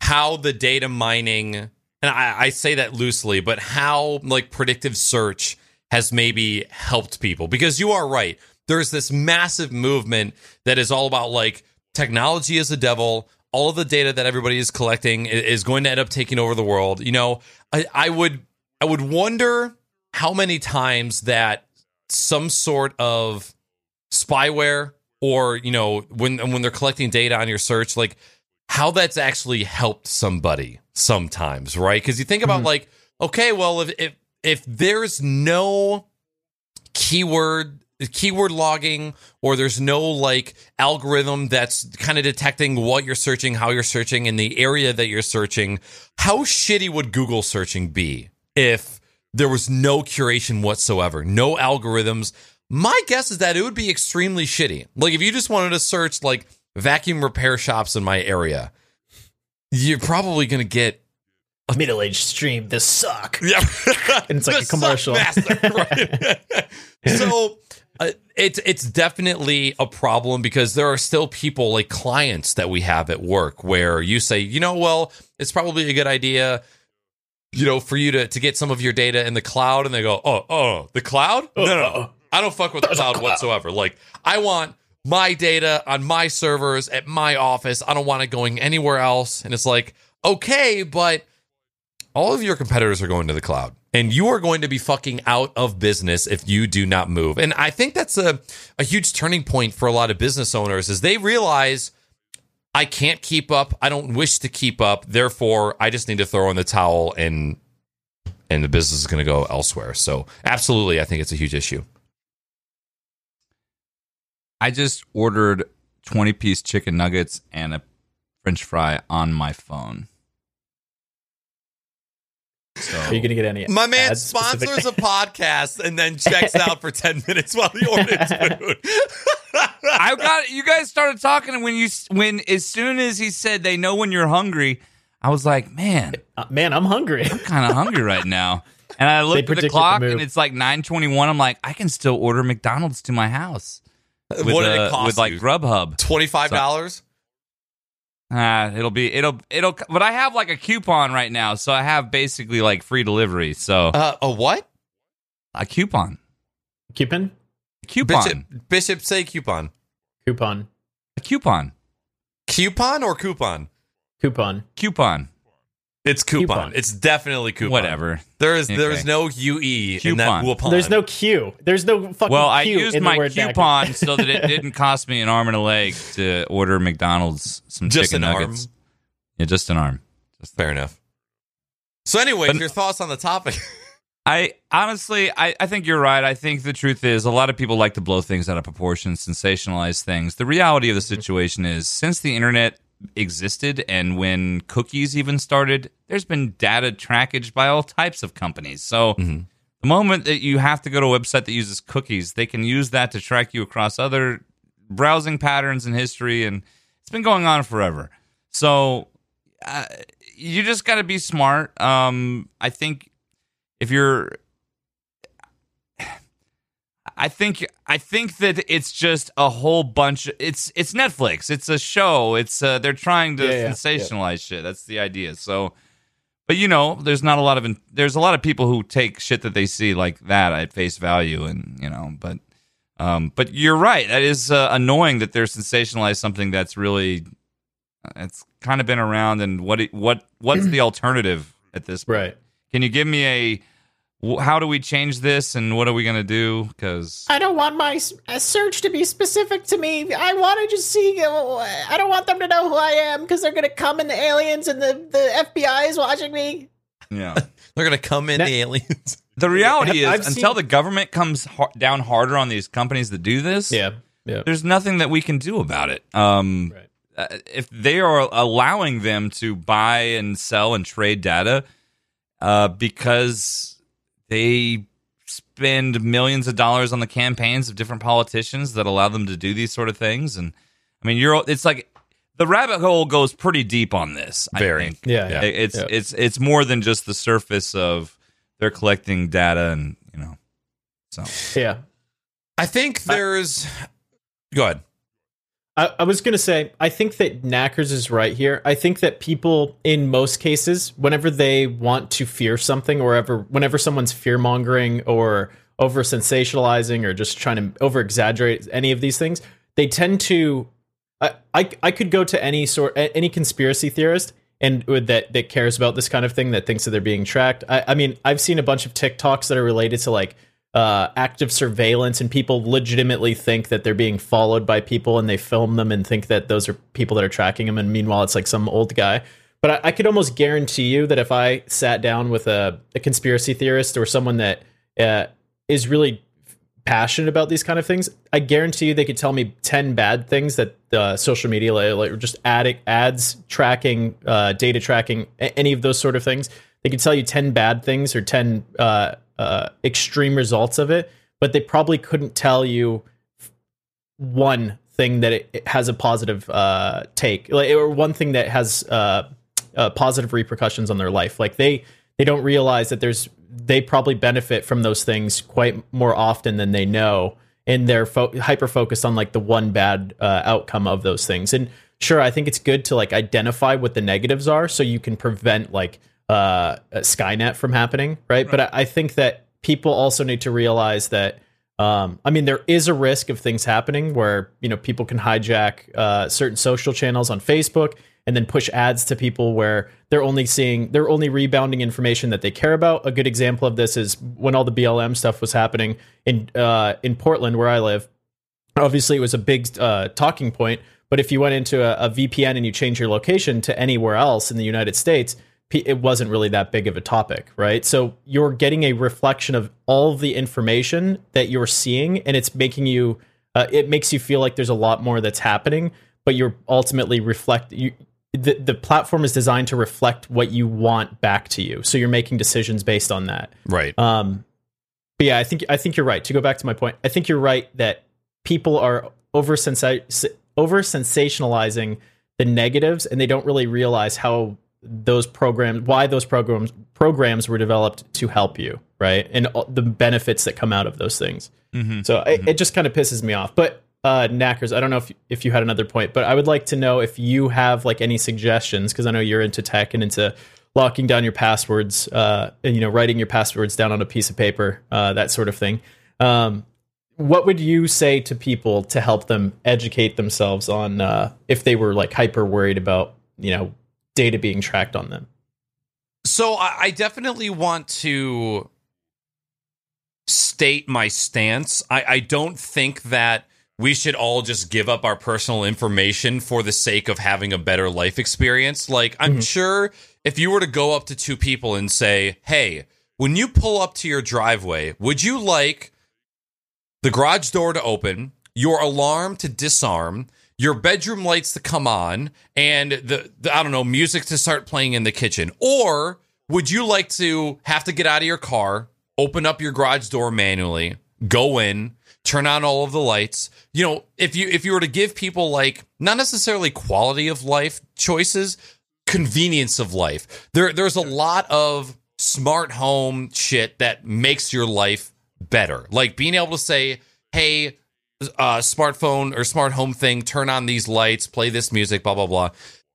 how the data mining and I, I say that loosely but how like predictive search has maybe helped people because you are right. There's this massive movement that is all about like technology is the devil. All of the data that everybody is collecting is going to end up taking over the world. You know, I, I would I would wonder how many times that some sort of spyware or you know when when they're collecting data on your search like how that's actually helped somebody sometimes right because you think about mm-hmm. like okay well if, if if there's no keyword keyword logging or there's no like algorithm that's kind of detecting what you're searching, how you're searching in the area that you're searching, how shitty would Google searching be if there was no curation whatsoever, no algorithms? My guess is that it would be extremely shitty. Like if you just wanted to search like vacuum repair shops in my area, you're probably going to get a middle aged stream. This suck. Yeah, and it's like a commercial. Master, right? so uh, it's it's definitely a problem because there are still people like clients that we have at work where you say, you know, well, it's probably a good idea, you know, for you to to get some of your data in the cloud, and they go, oh, oh, the cloud? Uh, no, no, no. I don't fuck with the cloud whatsoever. Like, I want my data on my servers at my office. I don't want it going anywhere else. And it's like, okay, but all of your competitors are going to the cloud and you are going to be fucking out of business if you do not move. And I think that's a, a huge turning point for a lot of business owners is they realize I can't keep up. I don't wish to keep up. Therefore, I just need to throw in the towel and and the business is going to go elsewhere. So, absolutely, I think it's a huge issue. I just ordered 20 piece chicken nuggets and a french fry on my phone. So, Are you going to get any? My man sponsors a podcast and then checks out for ten minutes while he orders food. I got you guys started talking when you when as soon as he said they know when you're hungry, I was like, man, uh, man, I'm hungry. I'm kind of hungry right now. And I looked at the clock the and it's like 9:21. I'm like, I can still order McDonald's to my house. With, what did it cost with like Grubhub? Twenty five dollars. So, Ah, it'll be it'll it'll but I have like a coupon right now, so I have basically like free delivery. So uh, a what? A coupon. Coupon? A coupon. Bishop, Bishop say coupon. Coupon. A coupon. Coupon or coupon? Coupon. Coupon. It's coupon. coupon. It's definitely coupon. Whatever. There is okay. there is no UE coupon. in that coupon. There's no Q. There's no fucking Well, I used my coupon so that it didn't cost me an arm and a leg to order McDonald's some just chicken nuggets. Arm. Yeah, just an arm. Just fair enough. So, anyway, your thoughts on the topic? I honestly, I, I think you're right. I think the truth is a lot of people like to blow things out of proportion, sensationalize things. The reality of the situation is since the internet existed and when cookies even started, there's been data trackage by all types of companies. So the moment that you have to go to a website that uses cookies, they can use that to track you across other browsing patterns and history. And it's been going on forever. So uh, you just got to be smart. Um, I think if you're I think I think that it's just a whole bunch. It's it's Netflix. It's a show. It's uh, they're trying to Yeah, yeah, sensationalize shit. That's the idea. So, but you know, there's not a lot of there's a lot of people who take shit that they see like that at face value, and you know, but um, but you're right. That is uh, annoying that they're sensationalized something that's really it's kind of been around. And what it- what what's the alternative at this point? Right. Can you give me a how do we change this and what are we going to do? Because I don't want my uh, search to be specific to me. I want to just see. uh, I don't want them to know who I am because they're gonna come in the aliens and the the FBI is watching me. yeah, They're gonna come in Now- the aliens. the reality is I've until seen- the government comes har- down harder on these companies that do this, Yeah. Yeah. there's nothing that we can do about it. Um, Right. uh, if they are allowing them to buy and sell and trade data uh, because they spend millions of dollars on the campaigns of different politicians that allow them to do these sort of things, and I mean, you're it's like the rabbit hole goes pretty deep on this. I Very. think. Yeah. yeah. It's Yeah. it's it's more than just the surface of they're collecting data and you know. So Yeah. I think there's. Go ahead. I, I was going to say, I think that Knackers is right here. I think that people, in most cases, whenever they want to fear something, or ever, whenever someone's fear mongering or over sensationalizing or just trying to over exaggerate any of these things, they tend to. I, I could go to any sort any conspiracy theorist and uh, that that cares about this kind of thing that thinks that they're being tracked. I, I mean, I've seen a bunch of TikToks that are related to like uh, active surveillance, and people legitimately think that they're being followed by people, and they film them and think that those are people that are tracking them. And meanwhile, it's like some old guy. But I, I could almost guarantee you that if I sat down with a, a conspiracy theorist or someone that uh, is really passionate about these kind of things, I guarantee you they could tell me 10 bad things that uh, social media, like, just ad, ads tracking, uh, data tracking, any of those sort of things. They could tell you 10 bad things or 10 uh, uh, extreme results of it, but they probably couldn't tell you one thing that it, it has a positive uh, take, like, or one thing that has uh, uh, positive repercussions on their life. Like they they don't realize that there's they probably benefit from those things quite more often than they know, and they're fo- hyper focused on like the one bad uh, outcome of those things. And sure, I think it's good to like identify what the negatives are so you can prevent like uh, Skynet from happening, right? But I, think that people also need to realize that. Um, I mean, there is a risk of things happening where you know people can hijack uh, certain social channels on Facebook and then push ads to people where they're only seeing they're only rebounding information that they care about. A good example of this is when all the BLM stuff was happening in uh, in Portland, where I live. Obviously, it was a big uh, talking point. But if you went into a, a VPN and you change your location to anywhere else in the United States, it wasn't really that big of a topic, right? So you're getting a reflection of all the information that you're seeing, and it's making you. Uh, it makes you feel like there's a lot more that's happening, but you're ultimately reflect. You, the the platform is designed to reflect what you want back to you, so you're making decisions based on that. Right. Um, but yeah, I think I think you're right. To go back to my point, I think you're right that people are over over sensationalizing the negatives, and they don't really realize how those programs, why those programs programs were developed to help you, right, and the benefits that come out of those things. So It, it just kind of pisses me off. But uh, knackers, I don't know if if you had another point, but I would like to know if you have like any suggestions because I know you're into tech and into locking down your passwords, uh, and you know writing your passwords down on a piece of paper, uh, that sort of thing. Um, what would you say to people to help them educate themselves on uh, if they were like hyper worried about you know data being tracked on them? So I, definitely want to state my stance. I, I don't think that we should all just give up our personal information for the sake of having a better life experience. Like, I'm mm-hmm. sure if you were to go up to two people and say, hey, when you pull up to your driveway, would you like the garage door to open, your alarm to disarm, your bedroom lights to come on, and the, the I don't know, music to start playing in the kitchen? Or would you like to have to get out of your car, open up your garage door manually, go in, turn on all of the lights? You know, if you if you were to give people like not necessarily quality of life choices, convenience of life. There there's a lot of smart home shit that makes your life better. Like being able to say, "Hey, uh, smartphone or smart home thing, turn on these lights, play this music, blah blah blah."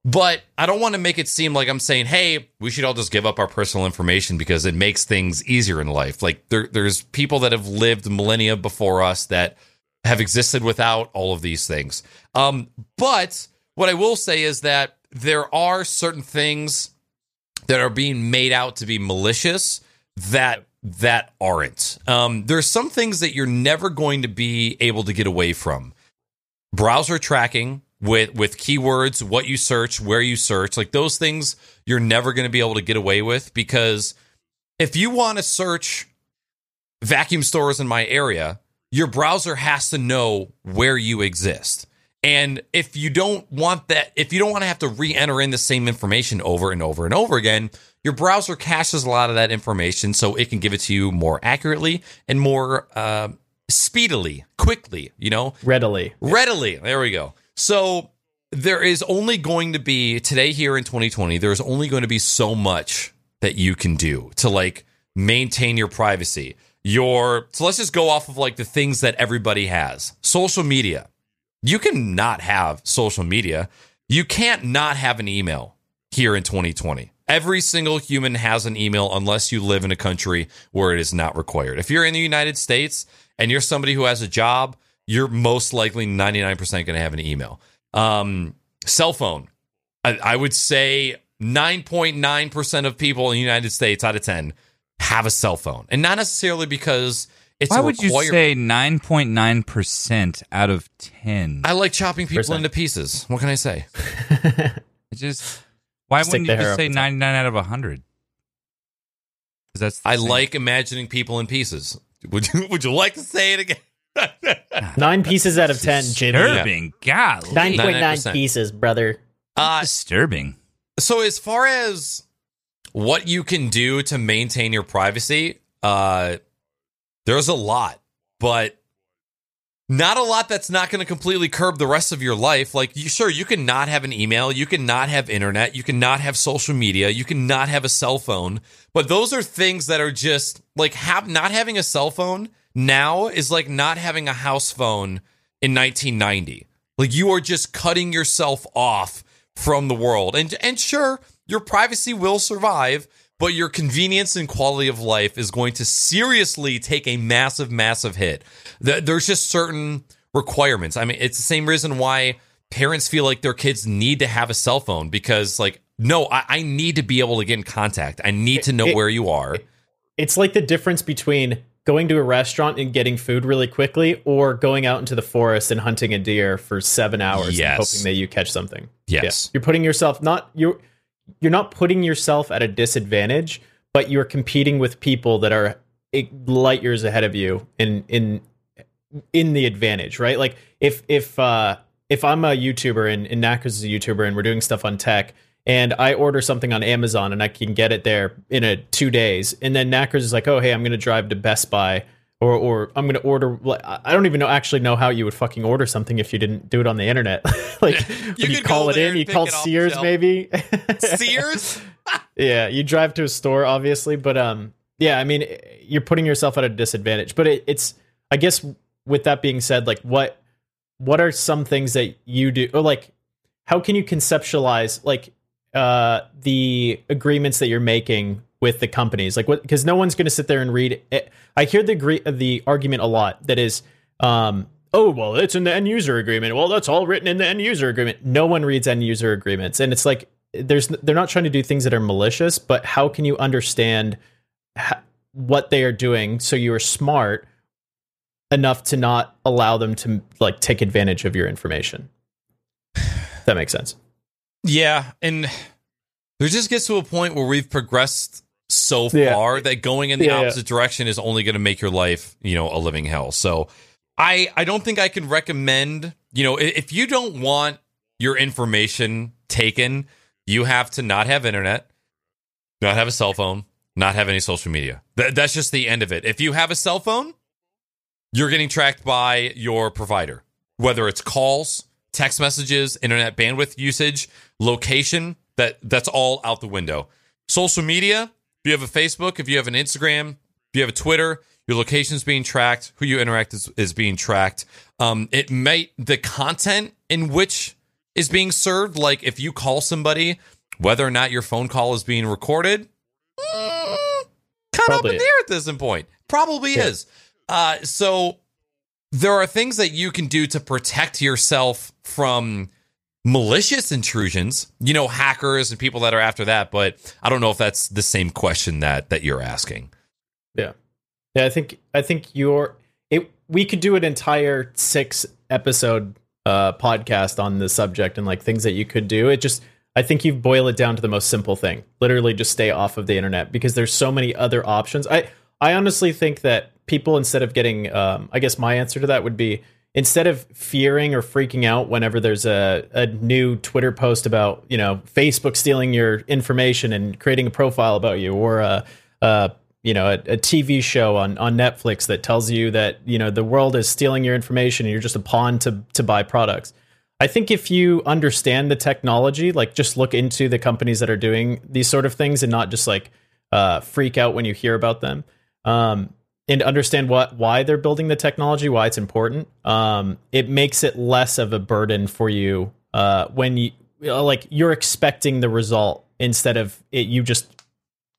But I don't want to make it seem like I'm saying, "Hey, we should all just give up our personal information because it makes things easier in life." Like there, there's people that have lived millennia before us that have existed without all of these things. Um, but what I will say is that there are certain things that are being made out to be malicious that that aren't. Um, there's some things that you're never going to be able to get away from. Browser tracking with with keywords, what you search, where you search, like those things you're never going to be able to get away with because if you want to search vacuum stores in my area, your browser has to know where you exist. And if you don't want that, if you don't want to have to re enter in the same information over and over and over again, your browser caches a lot of that information so it can give it to you more accurately and more uh, speedily, quickly, you know? Readily. Readily. There we go. So there is only going to be, today here in 2020, there's only going to be so much that you can do to like maintain your privacy. Your, so let's just go off of like the things that everybody has social media you can not have social media. You can't not have an email here in 2020. Every single human has an email unless you live in a country where it is not required. If you're in the United States and you're somebody who has a job, you're most likely 99% going to have an email. Um, cell phone. I, I would say 9.9% of people in the United States out of 10 have a cell phone. And not necessarily because it's Why a would you say 9.9% out of 10? I like chopping people Percent. into pieces. What can I say? It just why wouldn't you just say 99 out of 100? 'Cause that's the I same. like imagining people in pieces. Would you Would you like to say it again? Nine pieces out of ten, Jimmy. disturbing. Golly. Nine point nine pieces, brother. uh, disturbing. so as far as what you can do to maintain your privacy, uh, there's a lot, but not a lot that's not going to completely curb the rest of your life. Like, you sure you can not have an email, you can not have internet, you can not have social media, you can not have a cell phone, but those are things that are just like have not having a cell phone now is like not having a house phone in 1990. Like you are just cutting yourself off from the world. And and sure, your privacy will survive, but your convenience and quality of life is going to seriously take a massive massive hit. There's just certain requirements. I mean, it's the same reason why parents feel like their kids need to have a cell phone because like no, I, I need to be able to get in contact. I need to know It- where you are. It's like the difference between going to a restaurant and getting food really quickly or going out into the forest and hunting a deer for seven hours Yes. and hoping that you catch something. Yes. You're putting yourself not you're you're not putting yourself at a disadvantage, but you're competing with people that are eh, light years ahead of you in in in the advantage, right? Like if if uh if I'm a YouTuber and, and Knackers is a YouTuber and we're doing stuff on tech and I order something on Amazon and I can get it there in a two days, and then Knackers is like, oh hey, I'm gonna drive to Best Buy or or I'm gonna order. like, I don't even know actually know how you would fucking order something if you didn't do it on the internet. like You you, call it in, you call it off the Sears maybe. Sears? yeah, you drive to a store, obviously, but um, yeah, I mean, you're putting yourself at a disadvantage. But it, it's, I guess, with that being said, like, what, what are some things that you do, or like, how can you conceptualize like uh the agreements that you're making with the companies, like what? Because no one's going to sit there and read. It. I hear the the argument a lot that is, um, oh well, it's in the end user agreement. Well, that's all written in the end user agreement. No one reads end user agreements, and it's like there's they're not trying to do things that are malicious, but how can you understand ha- what they are doing so you are smart enough to not allow them to like take advantage of your information? That makes sense. Yeah, and there just gets to a point where we've progressed so Yeah. far that going in the Yeah, yeah. opposite direction is only going to make your life, you know, a living hell. So I I don't think I can recommend, you know, if you don't want your information taken, you have to not have internet, not have a cell phone, not have any social media. Th- that's just the end of it. If you have a cell phone, you're getting tracked by your provider, whether it's calls, text messages, internet bandwidth usage, location, that that's all out the window. Social media, if you have a Facebook, if you have an Instagram, if you have a Twitter, your location's being tracked, who you interact is, is being tracked. Um, it might the content in which is being served, like if you call somebody, whether or not your phone call is being recorded, mm, kind of up in the air at this point. Probably Yeah. is. Uh, so there are things that you can do to protect yourself from malicious intrusions you know hackers and people that are after that but i don't know if that's the same question that that you're asking Yeah. Yeah, I think I think your it we could do an entire six episode uh podcast on the subject and like things that you could do. It just I think you boil it down to the most simple thing. Literally just stay off of the internet because there's so many other options. I I honestly think that people instead of getting um I guess my answer to that would be instead of fearing or freaking out whenever there's a, a new Twitter post about, you know, Facebook stealing your information and creating a profile about you or a, a you know, a, a TV show on, on Netflix that tells you that, you know, the world is stealing your information and you're just a pawn to, to buy products. I think if you understand the technology, like just look into the companies that are doing these sort of things and not just like uh, freak out when you hear about them. Um, and understand what why they're building the technology, why it's important. Um, it makes it less of a burden for you uh, when you like you're expecting the result instead of it, you just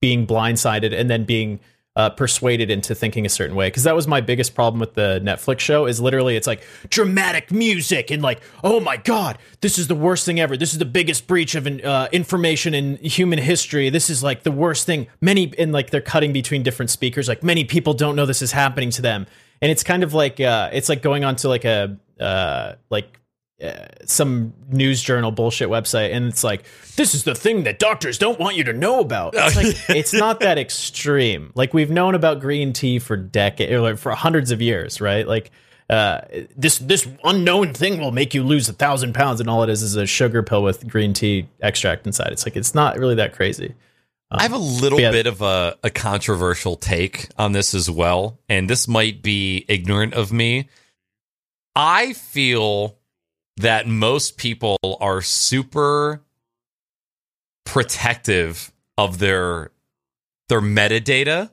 being blindsided and then being uh, persuaded into thinking a certain way. Because that was my biggest problem with the Netflix show. Is literally it's like dramatic music and like, oh my god, this is the worst thing ever. This is the biggest breach of uh, information in human history. This is like the worst thing. Many and like they're cutting between different speakers. Like many people don't know this is happening to them, and it's kind of like uh, it's like going on to like a uh, like uh, some news journal bullshit website and it's like this is the thing that doctors don't want you to know about. It's like it's not that extreme. Like we've known about green tea for decades or like for hundreds of years right? Like uh, this this unknown thing will make you lose a thousand pounds and all it is is a sugar pill with green tea extract inside. It's like it's not really that crazy. I have a little yeah. bit of a, a controversial take on this as well, and this might be ignorant of me. I feel that most people are super protective of their their metadata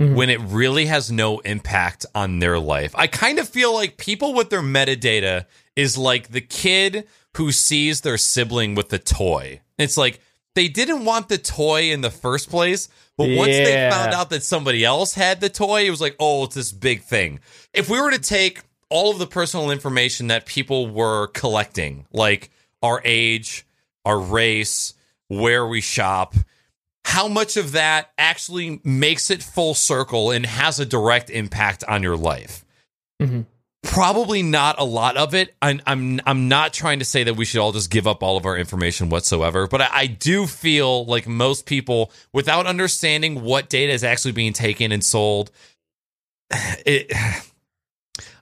Mhm. when it really has no impact on their life. I kind of feel like people with their metadata is like the kid who sees their sibling with the toy. It's like they didn't want the toy in the first place, but once they found out that somebody else had the toy, it was like, oh, it's this big thing. If we were to take all of the personal information that people were collecting, like our age, our race, where we shop, how much of that actually makes it full circle and has a direct impact on your life? Mhm. Probably not a lot of it. I'm, I'm I'm not trying to say that we should all just give up all of our information whatsoever, but I, I do feel like most people, without understanding what data is actually being taken and sold, it.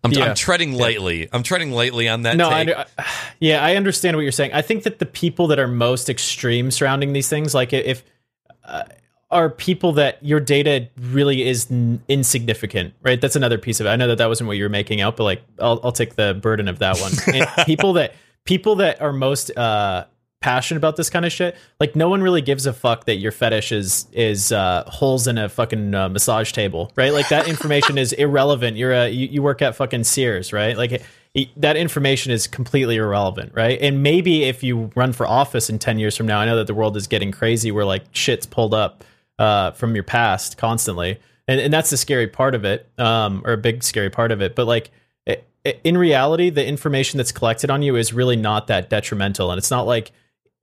I'm, Yeah. I'm treading lightly. I'm treading lightly on that. no, I. I- yeah, I understand what you're saying. I think that the people that are most extreme surrounding these things, like if uh, are people that your data really is n- insignificant, right? That's another piece of it. I know that that wasn't what you were making out, but like I'll, I'll take the burden of that one. And people that people that are most uh, passionate about this kind of shit, like no one really gives a fuck that your fetish is is uh, holes in a fucking uh, massage table, right? Like that information is irrelevant. You're a you, you work at fucking Sears, right? Like it, that information is completely irrelevant, right? And maybe if you run for office in 10 years from now, I know that the world is getting crazy where like shit's pulled up uh, from your past constantly. And, and that's the scary part of it, um, or a big scary part of it. But like in reality, the information that's collected on you is really not that detrimental. And it's not like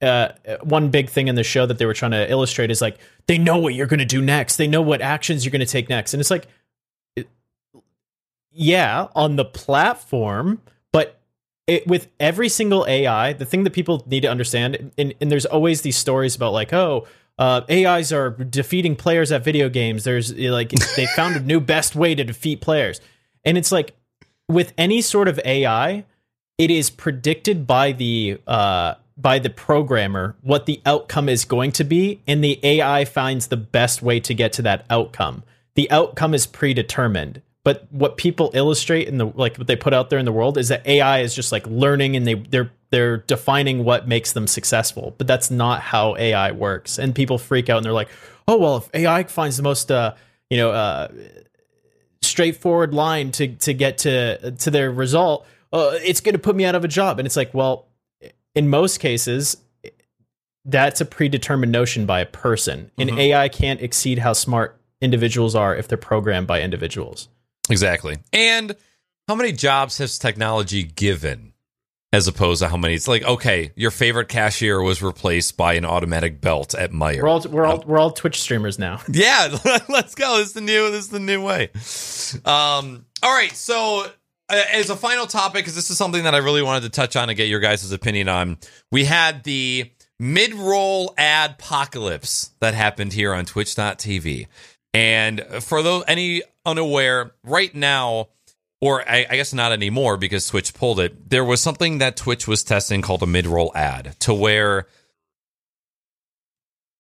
uh, one big thing in the show that they were trying to illustrate is like they know what you're going to do next. They know what actions you're going to take next. And it's like, yeah, on the platform, but it, with every single AI, the thing that people need to understand, and, and there's always these stories about like, oh, uh, AIs are defeating players at video games. There's like they found a new best way to defeat players, and it's like with any sort of AI, it is predicted by the uh, by the programmer what the outcome is going to be, and the AI finds the best way to get to that outcome. The outcome is predetermined. But what people illustrate in the like what they put out there in the world is that AI is just like learning and they they're they're defining what makes them successful. But that's not how AI works. And people freak out and they're like, "Oh well, if AI finds the most uh, you know uh, straightforward line to to get to to their result, uh, it's going to put me out of a job." And it's like, well, in most cases, that's a predetermined notion by a person. And Mhm. AI can't exceed how smart individuals are if they're programmed by individuals. Exactly. And how many jobs has technology given as opposed to how many? It's like, okay, your favorite cashier was replaced by an automatic belt at Meyer. We're all we're all we're all Twitch streamers now. yeah, let's go. This is the new this is the new way. Um all right, so Uh, as a final topic because this is something that I really wanted to touch on and get your guys' opinion on. We had the mid-roll ad apocalypse that happened here on twitch.tv. And for those any unaware, right now, or I, I guess not anymore because Twitch pulled it, there was something that Twitch was testing called a mid roll ad to where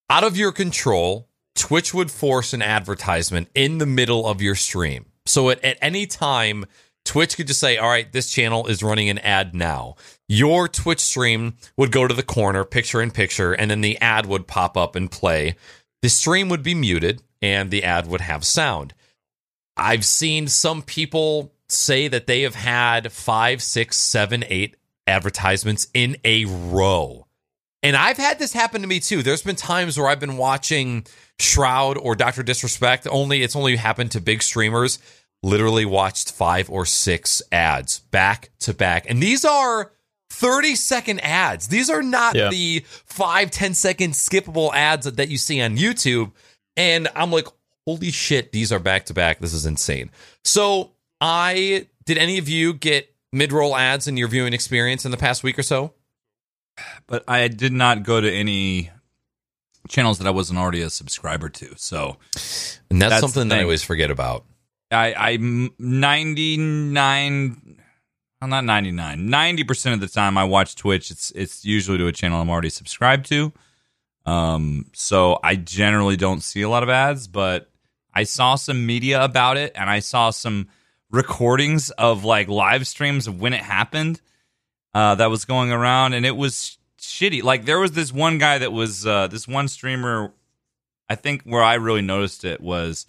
out of your control, Twitch would force an advertisement in the middle of your stream. So at, at any time, Twitch could just say, all right, this channel is running an ad now. Your Twitch stream would go to the corner, picture in picture, and then the ad would pop up and play. The stream would be muted and the ad would have sound. I've seen some people say that they have had five, six, seven, eight advertisements in a row. And I've had this happen to me too. There's been times where I've been watching Shroud or Dr. Disrespect, only it's only happened to big streamers, literally watched five or six ads back to back. And these are 30 second ads. These are not Yeah. the five, 10 second skippable ads that, you see on YouTube. And I'm like, holy shit, these are back to back. This is insane. So I did any of you get mid roll ads in your viewing experience in the past week or so? but I did not go to any channels that I wasn't already a subscriber to. So And that's, That's something that I always forget about. I, I'm 99, well, not 99, 90% of the time I watch Twitch, it's, it's usually to a channel I'm already subscribed to. Um, so I generally don't see a lot of ads, but I saw some media about it and I saw some recordings of like live streams of when it happened uh, that was going around and it was shitty. Like there was this one guy that was uh, this one streamer. I think where I really noticed it was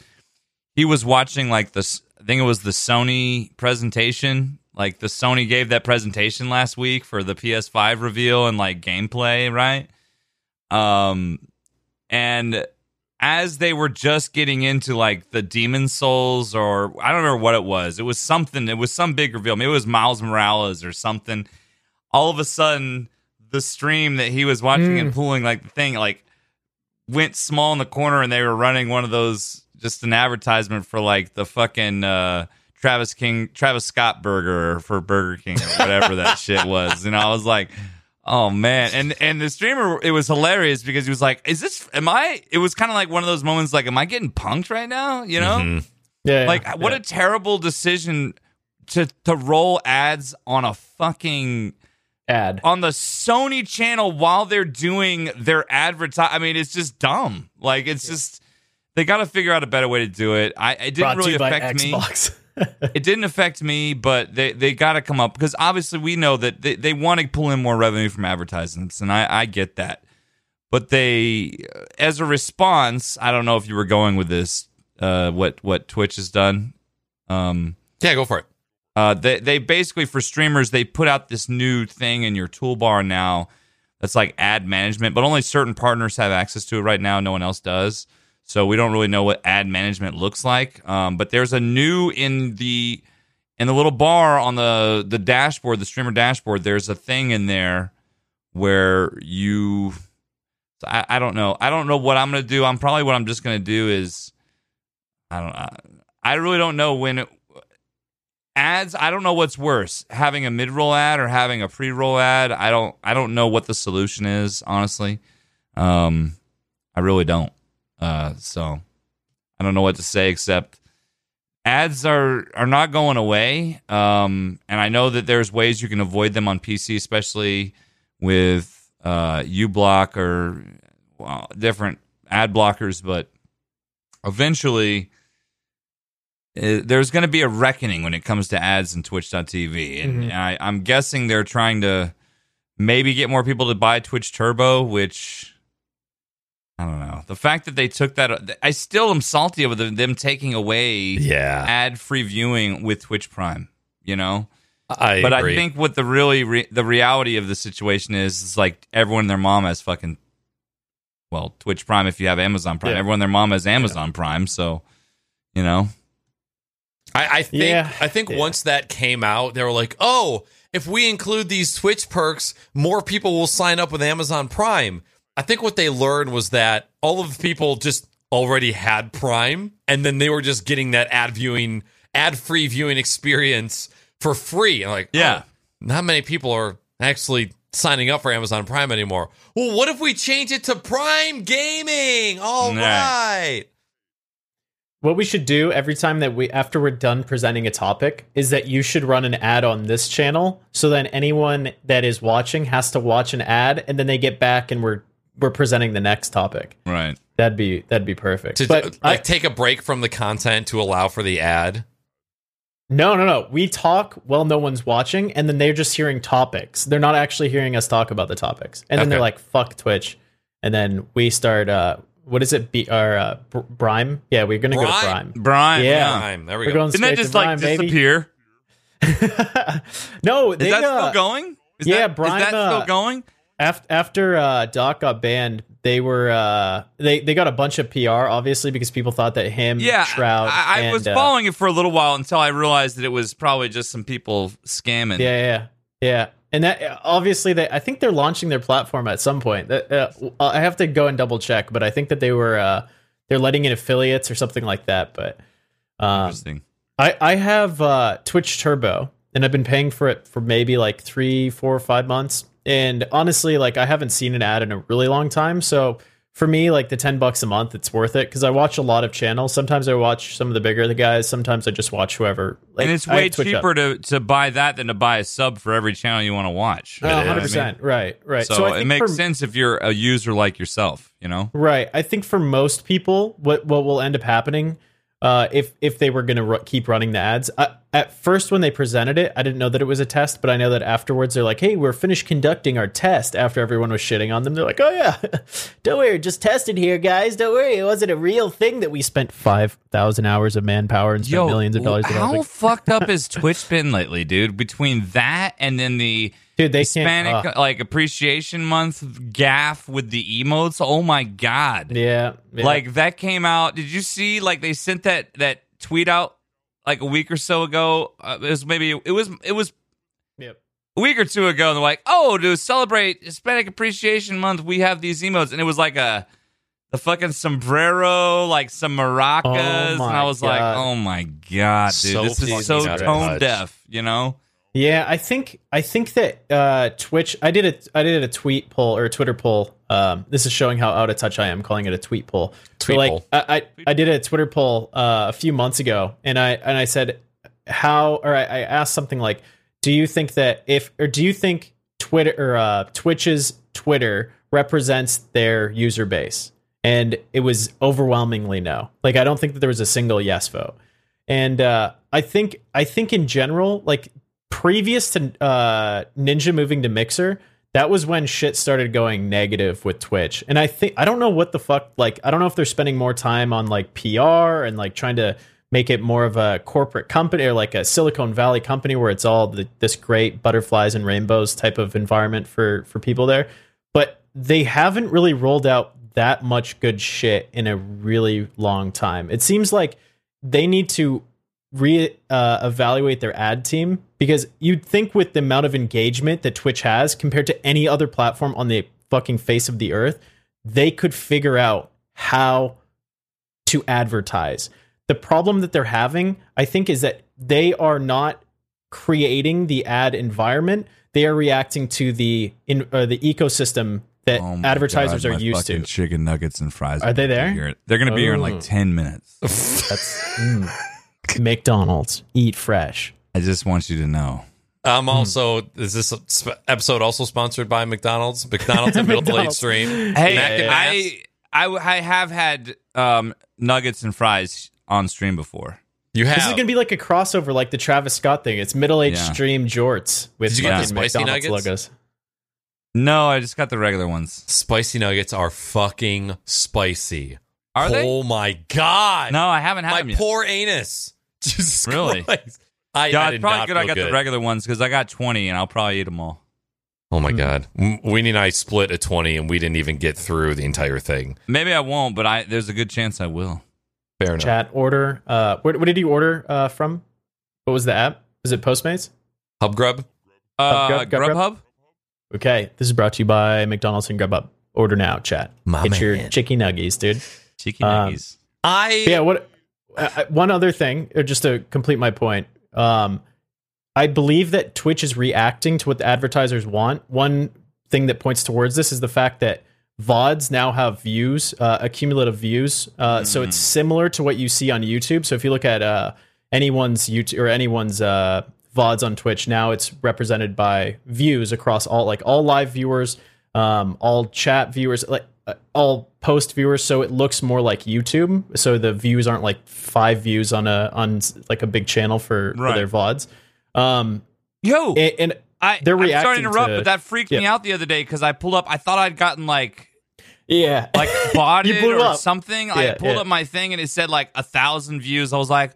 he was watching like this. I think it was the Sony presentation. Like the Sony gave that presentation last week for the PS5 reveal and like gameplay, right? Um, and as they were just getting into like the Demon Souls, or I don't remember what it was. It was something. It was some big reveal. Maybe it was Miles Morales or something. All of a sudden, the stream that he was watching and pulling like the thing like went small in the corner, and they were running one of those just an advertisement for like the fucking uh, Travis King, Travis Scott burger for Burger King or whatever that shit was. And I was like. Oh man, and and the streamer, it was hilarious because he was like, "Is this? Am I?" It was kind of like one of those moments, like, "Am I getting punked right now?" You know, Mhm. Yeah, yeah, like what yeah. a terrible decision to to roll ads on a fucking ad. on the Sony channel while they're doing their advertise. I mean, it's just dumb. Like it's just they got to figure out a better way to do it. I it didn't Brought really affect me it didn't affect me, but they, they got to come up because obviously we know that they, they want to pull in more revenue from advertisements, and I, I get that. But they, as a response, I don't know if you were going with this, uh, what what Twitch has done. Um, Yeah, go for it. uh, they they basically for streamers they put out this new thing in your toolbar now that's like ad management, but only certain partners have access to it right now. No one else does, so we don't really know what ad management looks like. Um, but there's a new in the in the little bar on the the dashboard, the streamer dashboard. There's a thing in there where you. I, I don't know. I don't know what I'm gonna do. I'm probably what I'm just gonna do is I don't. I, I really don't know when it, ads i don't know what's worse having a mid-roll ad or having a pre-roll ad i don't i don't know what the solution is honestly um I really don't. Uh, so I don't know what to say except ads are are not going away. Um, and I know that there's ways you can avoid them on PC, especially with uh, uBlock or well, different ad blockers. But eventually, uh, there's going to be a reckoning when it comes to ads in Twitch.tv, and Mhm. I, I'm guessing they're trying to maybe get more people to buy Twitch Turbo, which I don't know. The fact that they took that, I still am salty over them, them taking away Yeah, ad-free viewing with Twitch Prime. You know, I but agree. I think what the really re- the reality of the situation is is like everyone and their mom has fucking well Twitch Prime if you have Amazon Prime. Yeah. Everyone and their mom has Amazon Prime, so you know. I, I think Yeah. I think Yeah. once that came out, they were like, "Oh, if we include these Twitch perks, more people will sign up with Amazon Prime." I think what they learned was that all of the people just already had Prime, and then they were just getting that ad viewing, ad free viewing experience for free. And like, oh, Yeah. oh, not many people are actually signing up for Amazon Prime anymore. Well, what if we change it to Prime Gaming? All Nah. right. What we should do every time that we after we're done presenting a topic is that you should run an ad on this channel so then anyone that is watching has to watch an ad and then they get back and we're we're presenting the next topic. Right. That'd be that'd be perfect. To but like I, take a break from the content to allow for the ad. no, no, no. We talk while no one's watching, and then they're just hearing topics. They're not actually hearing us talk about the topics. And then they're like, "Fuck Twitch," and then we start. uh What is it? Be our uh, Br- Brime? Yeah, we're gonna go to Brime? Brime. Brian. Yeah. Time. There we We're go. going Didn't that just to like baby. disappear? no, Is they that uh, still going? Is yeah, that, Brian, is that uh, still going? After after uh, Doc got banned, they were uh, they they got a bunch of PR, obviously, because people thought that him, Yeah, Shroud, I, I and, was uh, following it for a little while until I realized that it was probably just some people scamming. Yeah, yeah, yeah. And that obviously, they I think they're launching their platform at some point. Uh, I have to go and double check, but I think that they were uh, they're letting in affiliates or something like that. But um, Interesting. I I have uh, Twitch Turbo, and I've been paying for it for maybe like three, four, or five months. And honestly, like I haven't seen an ad in a really long time. So for me, like the ten bucks a month, it's worth it because I watch a lot of channels. Sometimes I watch some of the bigger the guys. Sometimes I just watch whoever. Like, and it's way Up. cheaper to, to buy that than to buy a sub for every channel you want to watch. Oh, You know what I 100%. mean? Oh, right, right. So, I it makes for, sense if you're a user like yourself, you know? Right. I think for most people, what what will end up happening, uh, if if they were going to ru- keep running the ads, I, at first when they presented it, I didn't know that it was a test, but I know that afterwards they're like, "Hey, we're finished conducting our test." After everyone was shitting on them, they're like, "Oh yeah, don't worry, just tested here, guys. Don't worry, it wasn't a real thing that we spent five thousand hours of manpower and spent millions of dollars." how developing." fucked up has Twitch been lately, dude? Between that and then the Dude, they Hispanic uh, like appreciation month gaffe with the emotes. Oh my god! yeah, yeah. Like that came out. Did you see? Like they sent that that tweet out like a week or so ago. Uh, it was maybe it was it was Yep. a week or two ago. And they're like, oh, to celebrate Hispanic Appreciation Month, we have these emotes, and it was like a the fucking sombrero, like some maracas, Oh and I was like, oh my god, dude, So this is so tone deaf, you know? Yeah, I think I think that uh, Twitch. I did a I did a tweet poll or a Twitter poll. Um, this is showing how out of touch I am, calling it a tweet poll. So, Tweet like, poll. I, I I did a Twitter poll uh, a few months ago, and I and I said how or I, I asked something like, do you think that if or do you think Twitter or uh, Twitch's Twitter represents their user base? And it was overwhelmingly no. Like I don't think that there was a single yes vote. And uh, I think I think in general, like previous to uh, Ninja moving to Mixer, that was when shit started going negative with Twitch. And I think I don't know what the fuck. Like I don't know if they're spending more time on like PR and like trying to make it more of a corporate company or like a Silicon Valley company where it's all the, this great butterflies and rainbows type of environment for for people there. But they haven't really rolled out that much good shit in a really long time. It seems like they need to re uh, evaluate their ad team because you'd think with the amount of engagement that Twitch has compared to any other platform on the fucking face of the earth, they could figure out how to advertise. The problem that they're having, I think, is that they are not creating the ad environment. They are reacting to the in uh, the ecosystem that Oh advertisers God, are my used to. Chicken nuggets and fries. Are they there? Here. They're going to be here in Oh. like ten minutes. That's mm. McDonald's. Eat fresh. I just want you to know. I'm also. Is this sp- episode also sponsored by McDonald's? McDonald's and Middle Age McDonald's. Stream. Hey, Mac and Mass? I, I I have had um, nuggets and fries on stream before. you have. This is gonna be like a crossover, like the Travis Scott thing. It's middle aged Yeah. stream jorts with Did you get the fucking spicy McDonald's nuggets? logos. No, I just got the regular ones. spicy nuggets are fucking spicy. Are they? Oh my god! No, I haven't had my them yet. poor anus. Jesus Really? Christ. I, yeah, I it's did probably not good. I got good. the regular ones because I got twenty, and I'll probably eat them all. Oh Hmm. my god, Weenie and I split a twenty, and we didn't even get through the entire thing. Maybe I won't, but I there's a good chance I will. Fair enough. Chat order. Uh, where, where did you order uh, from? What was the app? Is it Postmates? Hub grub. Uh, Grub- Grub- Grubhub. Okay, this is brought to you by McDonald's and Grubhub. Order now, chat. My Get your man. chicky nuggies, dude. Cheeky Um, nuggies. I yeah what uh, one other thing uh, just to complete my point um i believe that twitch is reacting to what the advertisers want. One thing that points towards this is the fact that vods now have views uh, accumulative views uh, so it's similar to what you see on youtube. So if you look at uh, anyone's youtube or anyone's uh, vods on twitch now it's represented by views across all like all live viewers um, all chat viewers like uh, all post viewers so it looks more like youtube so the views aren't like five views on a on like a big channel for, for their vods um Yo, and, and I, they're I'm sorry to interrupt, to- but that freaked me out the other day because I pulled up. I thought I'd gotten like yeah like botted or up. something. I pulled yeah. up my thing and it said like a thousand views. I was like,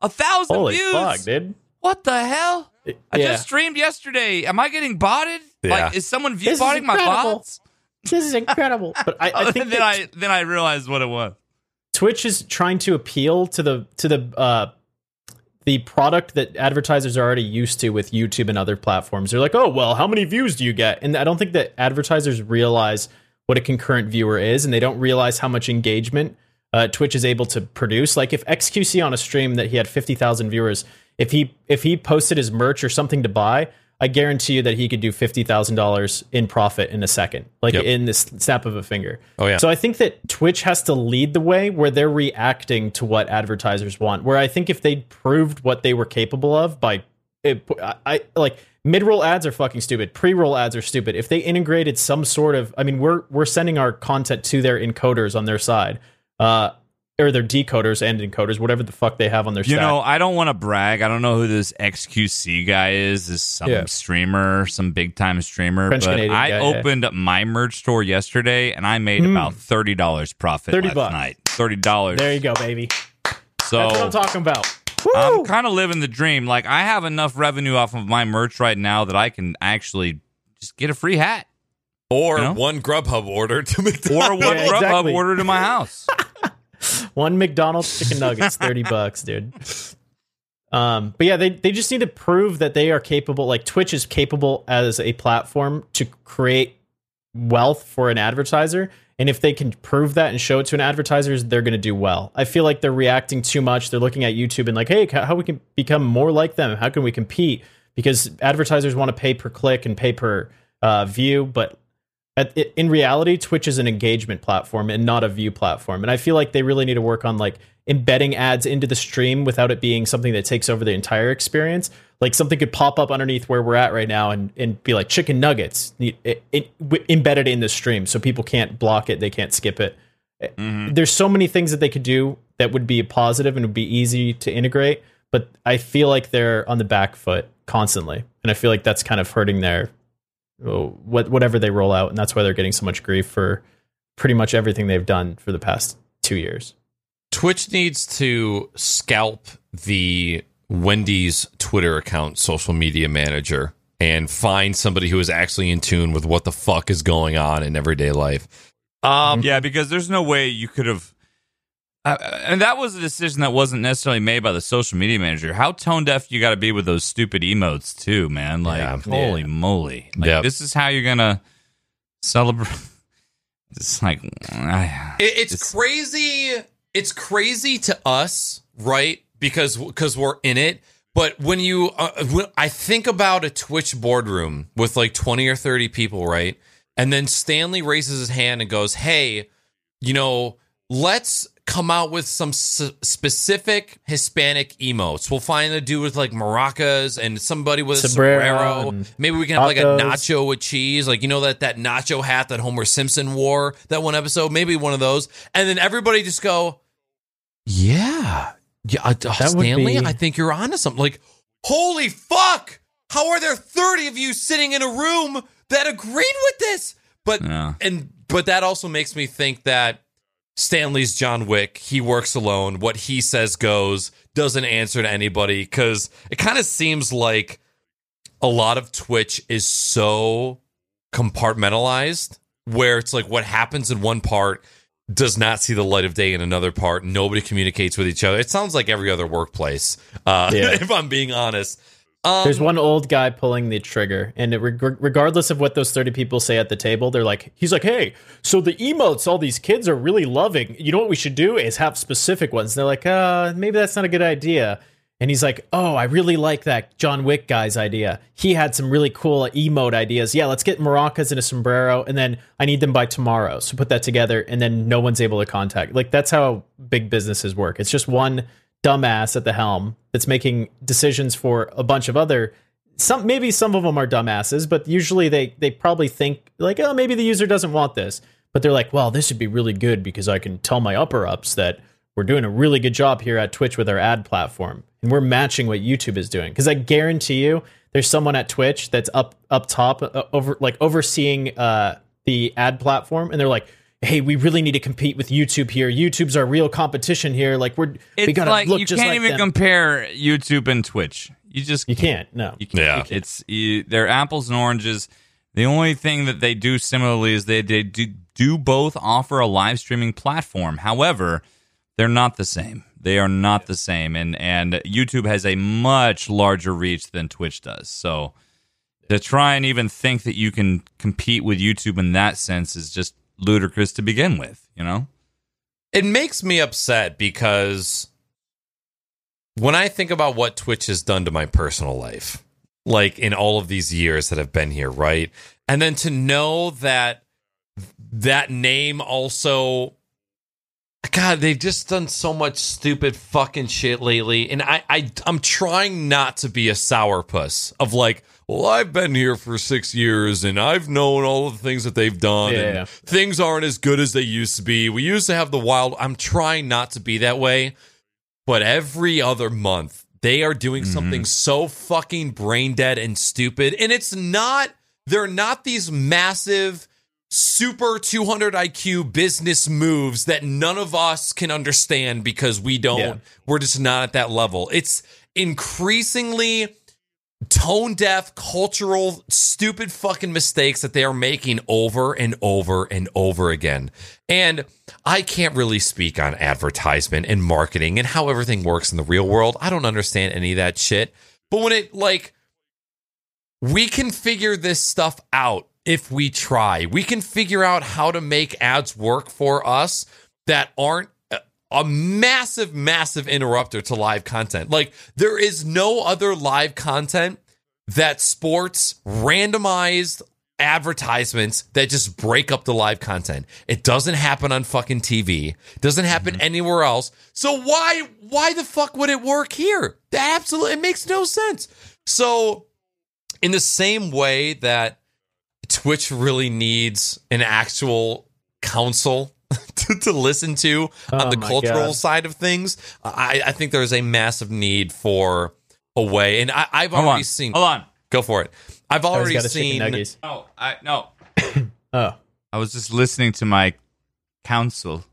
a thousand holy views? fuck dude What the hell? I yeah. just streamed yesterday. Am I getting botted? Yeah. Like, is someone view botting my incredible. bots? This is incredible. but i, I think then that I then I realized what it was. Twitch is trying to appeal to the to the uh the product that advertisers are already used to with YouTube and other platforms. They're like, "Oh, well, how many views do you get?" And I don't think that advertisers realize what a concurrent viewer is and they don't realize how much engagement uh, Twitch is able to produce. Like if XQC on a stream that he had 50,000 viewers, if he if he posted his merch or something to buy, I guarantee you that he could do $50,000 in profit in a second. Like Yep. in this snap of a finger. Oh, yeah. So I think that Twitch has to lead the way where they're reacting to what advertisers want. Where I think if they proved what they were capable of by, it, I, I like mid-roll ads are fucking stupid. Pre-roll ads are stupid. If they integrated some sort of, I mean, we're we're sending our content to their encoders on their side, uh, or their decoders and encoders, whatever the fuck they have on their You stack. know, I don't want to brag. I don't know who this XQC guy is. This some Yeah. streamer, some big time streamer. French but Canadian I guy, yeah. opened my merch store yesterday, and I made Hmm. about thirty dollars profit 30 last bucks. night. Thirty dollars. there you go, baby. So That's what I'm talking about. I'm kind of living the dream. Like I have enough revenue off of my merch right now that I can actually just get a free hat or You know? one Grubhub order to make, or one Yeah, Grubhub exactly. order to my house. One McDonald's chicken nuggets, thirty bucks, dude. Um, but yeah, they they just need to prove that they are capable. Like Twitch is capable as a platform to create wealth for an advertiser, and if they can prove that and show it to an advertiser, they're going to do well. I feel like they're reacting too much. They're looking at YouTube and like, hey, how we can become more like them? How can we compete? Because advertisers want to pay per click and pay per uh, view, but at, in reality, Twitch is an engagement platform and not a view platform. And I feel like they really need to work on like embedding ads into the stream without it being something that takes over the entire experience. Like something could pop up underneath where we're at right now and, and be like chicken nuggets it, it, w- embedded in the stream so people can't block it, they can't skip it. Eh, mm-hmm. There's so many things that they could do that would be positive and would be easy to integrate, but I feel like they're on the back foot constantly. And I feel like that's kind of hurting their what whatever they roll out, and that's why they're getting so much grief for pretty much everything they've done for the past two years. Twitch needs to scalp the Wendy's Twitter account social media manager and find somebody who is actually in tune with what the fuck is going on in everyday life. Um, Yeah, because there's no way you could have. Uh, and that was a decision that wasn't necessarily made by the social media manager. How tone deaf you got to be with those stupid emotes too, man? Like, Yeah. holy Yeah. moly! Like, Yep. this is how you're gonna celebrate. It's like, I- It, it's, It's- crazy. It's crazy to us, right? Because because we're in it. But when you, uh, when I think about a Twitch boardroom with like twenty or thirty people, right? And then Stanley raises his hand and goes, Hey, you know, let's come out with some s- specific Hispanic emotes. We'll find a dude with like maracas and somebody with a Sombrero sombrero. Maybe we can have like a nacho with cheese. Like, you know, that, that nacho hat that Homer Simpson wore that one episode? Maybe one of those. And then everybody just go, Yeah. Yeah. Uh, would Stanley, be- I think you're onto something. Like, holy fuck. How are there 30 of you sitting in a room that agreed with this? But Yeah. and but that also makes me think that Stanley's John Wick. He works alone. What he says goes. Doesn't answer to anybody because it kind of seems like a lot of Twitch is so compartmentalized, where it's like what happens in one part does not see the light of day in another part. Nobody communicates with each other. It sounds like every other workplace. Uh, Yeah. if I'm being honest. Um, There's one old guy pulling the trigger, and reg- regardless of what those 30 people say at the table, they're like, he's like, hey, so the emotes all these kids are really loving. You know what we should do is have specific ones. And they're like, uh, maybe that's not a good idea. And he's like, oh, I really like that John Wick guy's idea. He had some really cool emote ideas. Yeah, let's get maracas and a sombrero, and then I need them by tomorrow. So put that together, and then no one's able to contact. Like, that's how big businesses work. It's just one dumbass at the helm that's making decisions for a bunch of other some maybe some of them are dumbasses but usually they they probably think like oh maybe the user doesn't want this. But they're like well this would be really good because i can tell my upper ups that we're doing a really good job here at twitch with our ad platform and we're matching what youtube is doing. Because i guarantee you there's someone at twitch that's up up top uh, over like overseeing uh the ad platform and they're like hey we really need to compete with youtube here youtube's our real competition here like we're we gotta like look you just can't like even them. compare YouTube and Twitch. You just you can't no You can't. Yeah. It's you, they're apples and oranges. The only thing that they do similarly is they, they do, do both offer a live streaming platform. However, they're not the same. They are not the same. And and YouTube has a much larger reach than Twitch does. So to try and even think that you can compete with YouTube in that sense is just ludicrous to begin with, you know? it makes me upset because when I think about what Twitch has done to my personal life, like in all of these years that I've been here, right? And then to know that that name also God, they've just done so much stupid fucking shit lately. And I, I I'm trying not to be a sourpuss of like, well, I've been here for six years and I've known all of the things that they've done. Yeah, things aren't as good as they used to be. We used to have the wild. I'm trying not to be that way, but every other month they are doing mm-hmm. something so fucking brain dead and stupid. And it's not, they're not these massive, super 200 IQ business moves that none of us can understand because we don't, Yeah. we're just not at that level. It's increasingly tone deaf, cultural, stupid fucking mistakes that they are making over and over and over again. And I can't really speak on advertisement and marketing and how everything works in the real world. I don't understand any of that shit. But when it like we can figure this stuff out if we try. We can figure out how to make ads work for us that aren't a- massive, massive interrupter to live content. Like, there is no other live content that sports randomized advertisements that just break up the live content. It doesn't happen on fucking TV. It doesn't happen mm-hmm. anywhere else. So why why the fuck would it work here? That absolutely it makes no sense. So in the same way that Twitch really needs an actual council to, to listen to on Oh the cultural God. side of things, I, I think there's a massive need for a way. And I, I've Hold already on. seen. Hold on. Go for it. I've Oh, already got seen. No, I no. Oh. I was just listening to my counsel.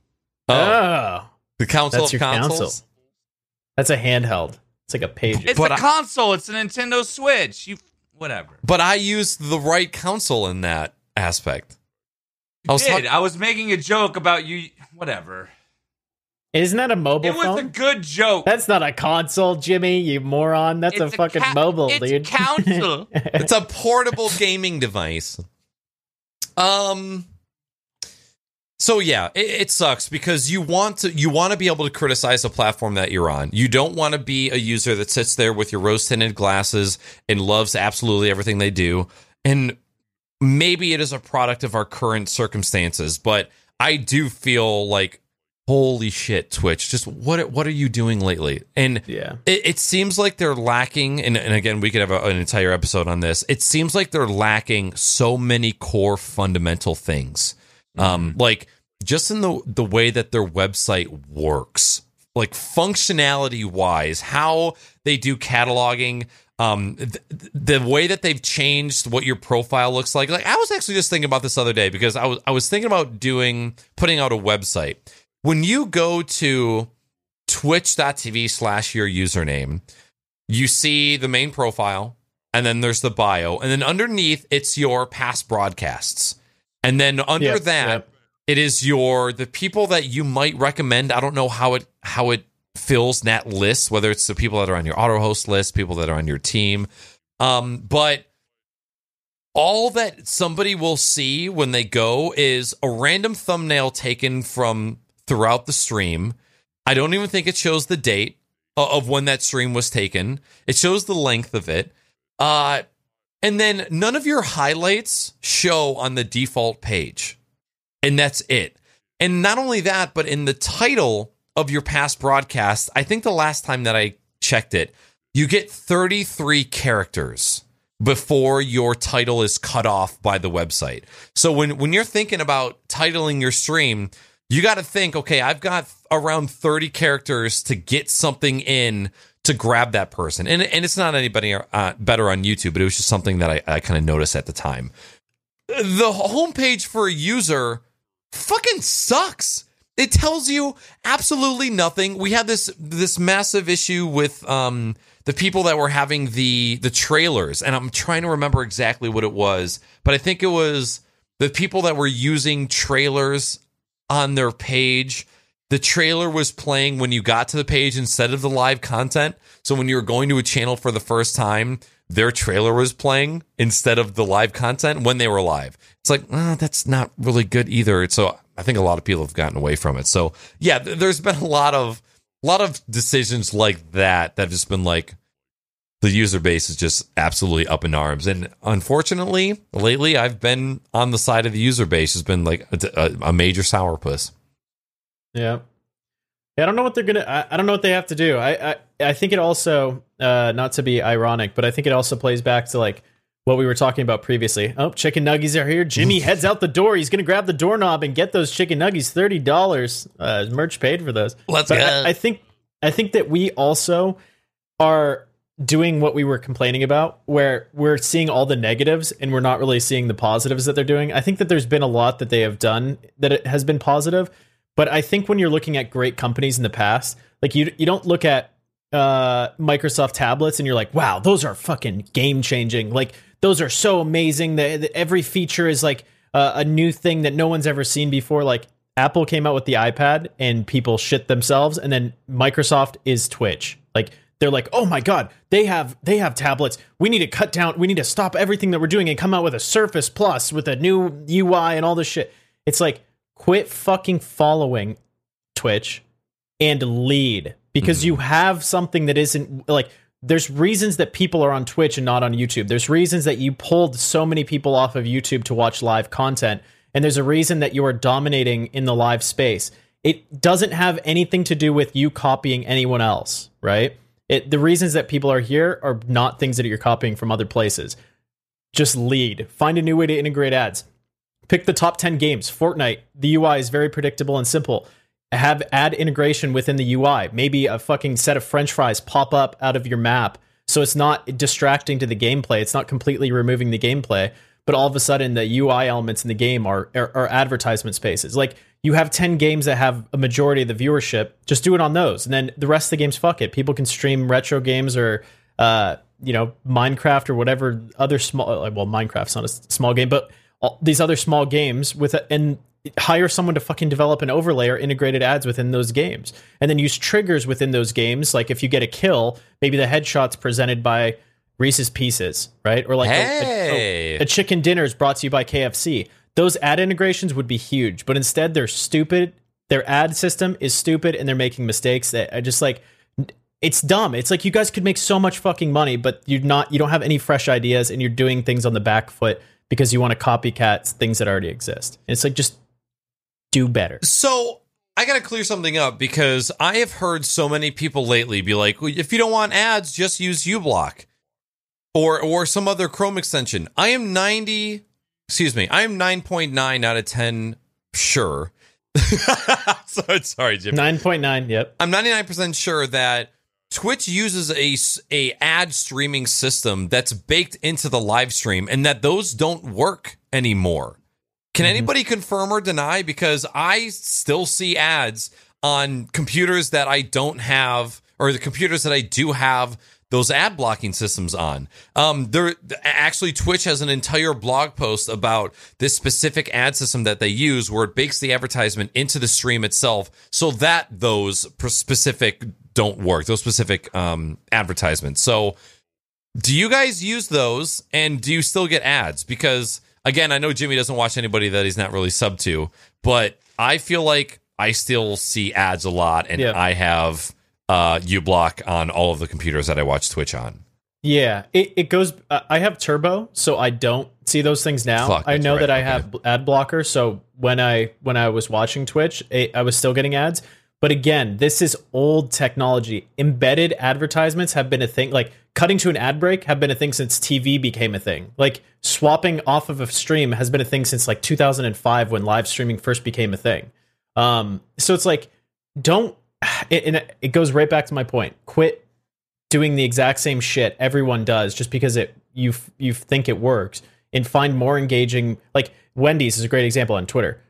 Oh, Oh. the council That's of your councils. council. That's a handheld. It's like a page. It's But a I- console. It's a Nintendo Switch. You whatever. But I used the right counsel in that aspect. I was Did talking. I was making a joke about you? Whatever. Isn't that a mobile It was phone? a good joke. That's not a console, Jimmy. You moron. That's It's a fucking ca- mobile, it's dude. council. it's a portable gaming device. Um. So yeah, it, it sucks because you want to you want to be able to criticize a platform that you're on. You don't want to be a user that sits there with your rose tinted glasses and loves absolutely everything they do. And maybe it is a product of our current circumstances, but I do feel like holy shit, Twitch, just what what are you doing lately? And Yeah. it, it seems like they're lacking and, and again we could have a, an entire episode on this it seems like they're lacking so many core fundamental things um like just in the the way that their website works like functionality wise how they do cataloging um th- the way that they've changed what your profile looks like like i was actually just thinking about this other day because i was i was thinking about doing putting out a website when you go to twitch.tv slash your username, you see the main profile, and then there's the bio, and then underneath it's your past broadcasts. And then under that, yep. it is your the people that you might recommend. I don't know how it how it fills that list, whether it's the people that are on your auto host list, people that are on your team. Um, but all that somebody will see when they go is a random thumbnail taken from throughout the stream. I don't even think it shows the date of when that stream was taken. It shows the length of it. Uh, and then none of your highlights show on the default page. And that's it. And not only that, but in the title of your past broadcast, I think the last time that I checked it, you get 33 characters before your title is cut off by the website. So when when you're thinking about titling your stream, you got to think, okay, I've got around 30 characters to get something in to grab that person. And and it's not anybody uh, better on YouTube, but it was just something that I, I kind of noticed at the time. The homepage for a user fucking sucks. It tells you absolutely nothing. We had this this massive issue with um the people that were having the the trailers and I'm trying to remember exactly what it was, but I think it was the people that were using trailers on their page. The trailer was playing when you got to the page instead of the live content. So when you were going to a channel for the first time, their trailer was playing instead of the live content when they were live. It's like, uh, that's not really good either. So I think a lot of people have gotten away from it. So yeah, there's been a lot of a lot of decisions like that that have just been like the user base is just absolutely up in arms. And unfortunately, lately I've been on the side of the user base has been like a, a, a major sourpuss. Yeah. Yeah, I don't know what they're gonna. I, I don't know what they have to do. I, I I think it also, uh, not to be ironic, but I think it also plays back to like what we were talking about previously. Oh, chicken nuggies are here. Jimmy heads out the door. He's gonna grab the doorknob and get those chicken nuggies. Thirty dollars. Uh, merch paid for those. Let's But go. I, I think I think that we also are doing what we were complaining about, where we're seeing all the negatives and we're not really seeing the positives that they're doing. I think that there's been a lot that they have done that it has been positive, but I think when you're looking at great companies in the past, like you you don't look at uh, Microsoft tablets and you're like, wow, those are fucking game changing. Like those are so amazing. That every feature is like uh, a new thing that no one's ever seen before. Like Apple came out with the iPad and people shit themselves, and then Microsoft is Twitch. Like they're like, oh my god, they have they have tablets. We need to cut down. We need to stop everything that we're doing and come out with a Surface Plus with a new UI and all this shit. It's like quit fucking following Twitch and lead because you have something that isn't like there's reasons that people are on Twitch and not on YouTube. There's reasons that you pulled so many people off of YouTube to watch live content and there's a reason that you are dominating in the live space. It doesn't have anything to do with you copying anyone else, right? It, the reasons that people are here are not things that you're copying from other places. Just lead. Find a new way to integrate ads pick the top 10 games fortnite the ui is very predictable and simple have ad integration within the ui maybe a fucking set of french fries pop up out of your map. So it's not distracting to the gameplay. It's not completely removing the gameplay but all of a sudden the ui elements in the game are, are, are advertisement spaces. Like you have 10 games that have a majority of the viewership. Just do it on those. And then the rest of the games fuck it. People can stream retro games or uh, you know minecraft or whatever other small well minecraft's not a small game but all these other small games with a, and hire someone to fucking develop an overlay or integrated ads within those games and then use triggers within those games like if you get a kill maybe the headshot's presented by reese's pieces right or like a- a- a, chicken dinner is brought to you by kfc those ad integrations would be huge but instead they're stupid their ad system is stupid and they're making mistakes that i just like it's dumb. It's like you guys could make so much fucking money, but you're not. You don't have any fresh ideas, and you're doing things on the back foot because you want to copycat things that already exist. And it's like just do better. So I got to clear something up because I have heard so many people lately be like, "Well, if you don't want ads, just use uBlock or or some other Chrome extension. I am 90, excuse me, I am 9.9 out of 10 sure. sorry, sorry, Jim. 9.9, yep. I'm 99% sure that Twitch uses a, a ad streaming system that's baked into the live stream and that those don't work anymore. Can anybody confirm or deny? Because I still see ads on computers that I don't have, or the computers that I do have those ad blocking systems on. Um, there actually Twitch has an entire blog post about this specific ad system that they use, where it bakes the advertisement into the stream itself, so that those specific don't work. Those specific um, advertisements. So do you guys use those and do you still get ads? Because again, I know Jimmy doesn't watch anybody that he's not really sub to, but I feel like I still see ads a lot and Yeah. I have uh uBlock on all of the computers that I watch Twitch on. Yeah, it, it goes. Uh, I have turbo, so I don't see those things now. Fuck, I know right, that I okay. have ad blocker, so when I when I was watching Twitch, I I was still getting ads. But again, this is old technology. Embedded advertisements have been a thing. Like cutting to an ad break have been a thing since TV became a thing. Like swapping off of a stream has been a thing since like 2005 when live streaming first became a thing. Um, so it's like don't. And it- goes right back to my point. Quit doing the exact same shit everyone does just because it you you think it works and find more engaging like Wendy's is a great example on Twitter.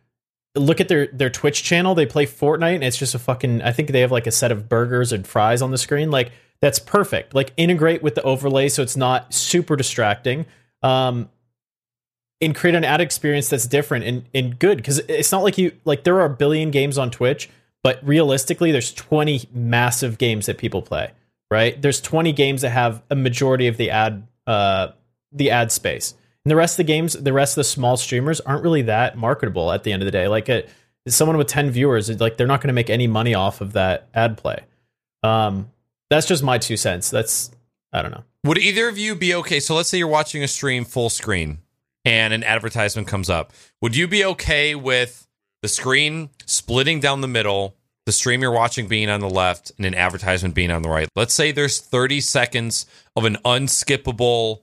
Look at their their Twitch channel, they play Fortnite and it's just a fucking I think they have like a set of burgers and fries on the screen like that's perfect. Like integrate with the overlay so it's not super distracting. Um and create an ad experience that's different and, and good because it's not like you like there are a billion games on Twitch, but realistically there's 20 massive games that people play right? There's 20 games that have a majority of the ad uh the ad space. And the rest of the games, the rest of the small streamers aren't really that marketable at the end of the day. Like a, someone with 10 viewers, like they're not going to make any money off of that ad play. Um that's just my two cents. That's I don't know. Would either of you be okay? So let's say you're watching a stream full screen and an advertisement comes up. Would you be okay with the screen splitting down the middle, the stream you're watching being on the left, and an advertisement being on the right? Let's say there's 30 seconds of an unskippable,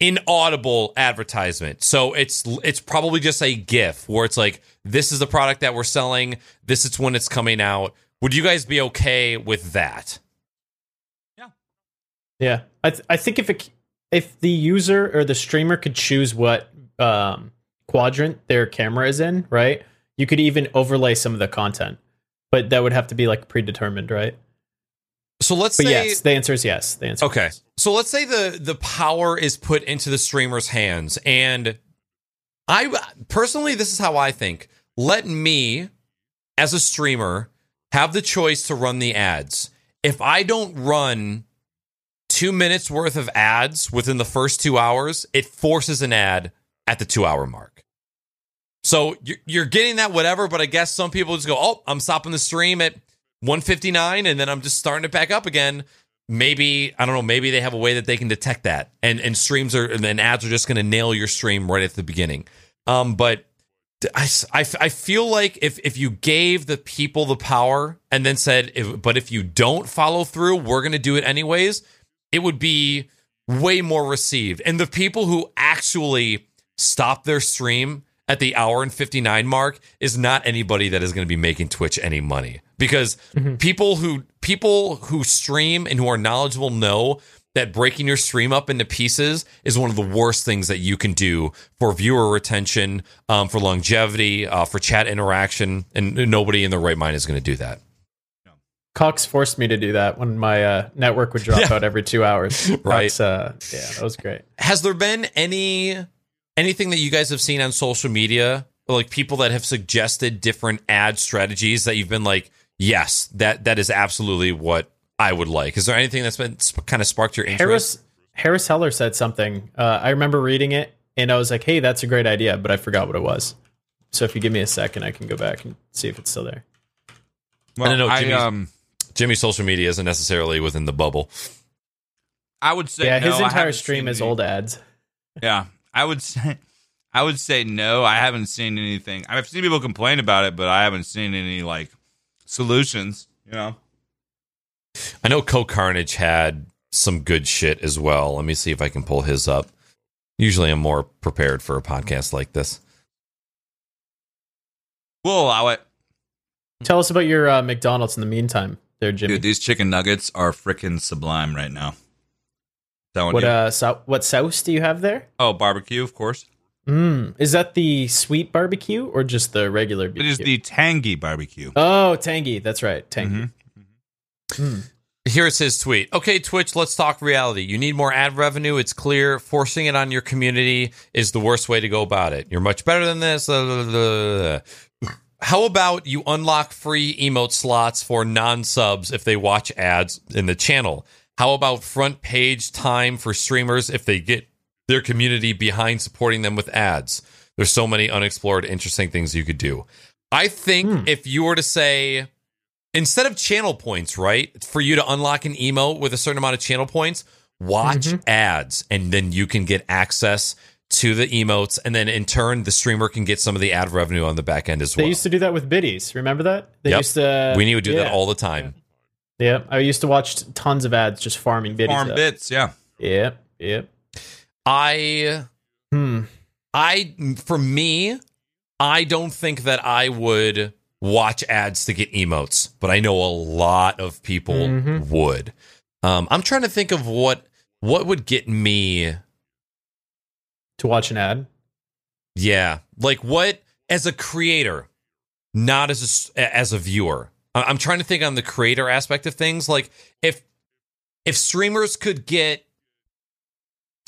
inaudible advertisement. So it's it's probably just a GIF where it's like, this is the product that we're selling, this is when it's coming out. Would you guys be okay with that? Yeah, I th- I think if it if the user or the streamer could choose what um, quadrant their camera is in, right? You could even overlay some of the content, but that would have to be like predetermined, right? So let's But say yes, the answer is yes. The answer. is Okay. yes. So let's say the the power is put into the streamer's hands and I personally this is how I think. Let me as a streamer have the choice to run the ads. If I don't run 2 minutes worth of ads within the first 2 hours, it forces an ad at the 2 hour mark. So you're, getting that whatever, but I guess some people just go, "Oh, I'm stopping the stream at 159 and then I'm just starting it back up again." maybe I don't know. Maybe they have a way that they can detect that, and and streams are and then ads are just going to nail your stream right at the beginning. Um, but I, I, I feel like if if you gave the people the power and then said, if, but if you don't follow through, we're going to do it anyways. It would be way more received, and the people who actually stop their stream at the hour and 59 mark is not anybody that is going to be making Twitch any money. Because people who people who stream and who are knowledgeable know that breaking your stream up into pieces is one of the worst things that you can do for viewer retention, um, for longevity, uh, for chat interaction, and nobody in their right mind is going to do that. Cox forced me to do that when my uh, network would drop Yeah. out every two hours. Right. Cox, uh, yeah, that was great. Has there been any anything that you guys have seen on social media, like people that have suggested different ad strategies that you've been like, yes, that that is absolutely what I would like. Is there anything that's been sp- kind of sparked your interest? Harris Harris Heller said something. Uh, I remember reading it, and I was like, "Hey, that's a great idea," but I forgot what it was. So if you give me a second, I can go back and see if it's still there. Well, don't know, I, um, Jimmy's social media isn't necessarily within the bubble. I would say yeah, no, his entire stream is the- old ads. Yeah, I would say I would say no. I haven't seen anything. I've seen people complain about it, but I haven't seen any like solutions. You know. I know Cohh Carnage had some good shit as well. Let me see if I can pull his up. Usually I'm more prepared for a podcast like this. We'll allow it. Tell us about your uh, McDonald's in the meantime, there, Jimmy. Dude, these chicken nuggets are freaking sublime right now. Telling what you. uh, so- what sauce do you have there? oh, barbecue, of course. Mm, is that the sweet barbecue or just the regular? It is the tangy barbecue. oh tangy. That's right, tangy. Mhm. Here's his tweet. Okay, Twitch, let's talk reality. You need more ad revenue. It's clear. Forcing it on your community is the worst way to go about it. You're much better than this. Uh, blah, blah, blah. How about you unlock free emote slots for non subs if they watch ads in the channel? How about front page time for streamers if they get their community behind supporting them with ads? There's so many unexplored, interesting things you could do. I think hmm. if you were to say, instead of channel points, right? For you to unlock an emote with a certain amount of channel points, watch mm-hmm. ads and then you can get access to the emotes and then in turn the streamer can get some of the ad revenue on the back end as They well. They used to do that with biddies. Remember that? They Yep. used to. we need to do that all the time. Yeah, I used to watch tons of ads just farming biddies. Farm up. bits, yeah. Yep, yep. I Hmm. I for me, I don't think that I would watch ads to get emotes, but I know a lot of people Mhm. would. Um, I'm trying to think of what what would get me To watch an ad. Yeah, like what as a creator, not as a as a viewer. I'm trying to think on the creator aspect of things. Like if if streamers could get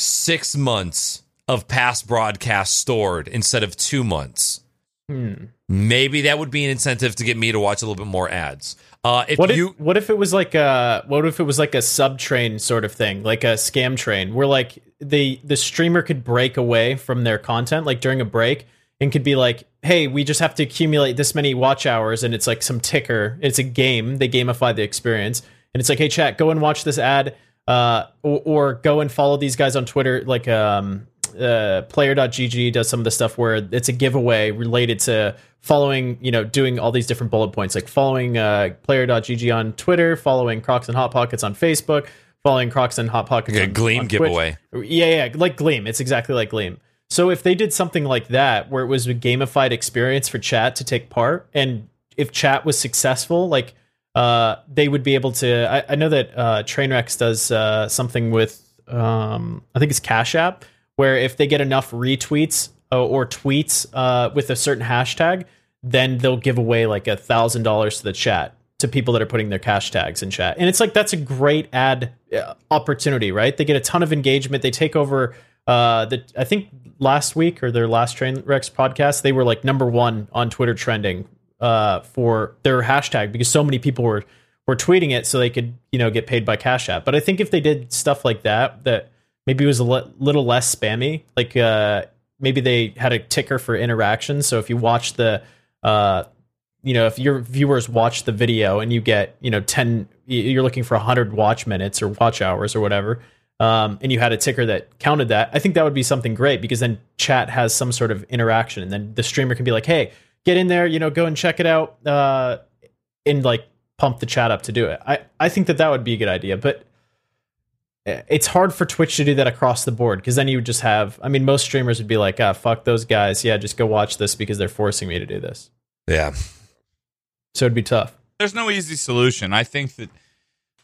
six months of past broadcasts stored instead of two months, Hmm. maybe that would be an incentive to get me to watch a little bit more ads. Uh, if What if, you what if it was like a what if it was like a sub train sort of thing, like a scam train, where like the the streamer could break away from their content like during a break and could be like, hey, we just have to accumulate this many watch hours, and it's like some ticker. It's a game. They gamify the experience, and it's like, hey, chat, go and watch this ad, uh, or, or go and follow these guys on Twitter, like um. Uh, player.gg does some of the stuff where it's a giveaway related to following, you know, doing all these different bullet points, like following uh, player.gg on Twitter, following Crocs and Hot Pockets on Facebook, following Crocs and Hot Pockets Okay, on, Gleam on giveaway. Yeah, yeah, like Gleam. It's exactly like Gleam. So if they did something like that, where it was a gamified experience for chat to take part, and if chat was successful, like uh, they would be able to. I, I know that uh, Trainwrecks does uh, something with, um, I think it's Cash App, where if they get enough retweets uh, or tweets uh, with a certain hashtag, then they'll give away like a thousand dollars to the chat to people that are putting their cash tags in chat. And it's like that's a great ad uh, opportunity, right? They get a ton of engagement. They take over uh the I think last week or their last Trainwrecks podcast, they were like number 1 on Twitter trending uh for their hashtag because so many people were were tweeting it so they could, you know, get paid by Cash App. But I think if they did stuff like that that maybe it was a le- little less spammy, like uh maybe they had a ticker for interactions, so if you watch the uh you know, if your viewers watch the video and you get, you know, 10, you're looking for 100 watch minutes or watch hours or whatever, um, and you had a ticker that counted that, I think that would be something great because then chat has some sort of interaction. And then the streamer can be like, hey, get in there, you know, go and check it out, uh, and like pump the chat up to do it. I, I think that that would be a good idea. But it's hard for Twitch to do that across the board because then you would just have, I mean, most streamers would be like, ah, fuck those guys. Yeah, just go watch this because they're forcing me to do this. yeah. So it'd be tough. There's no easy solution. I think that,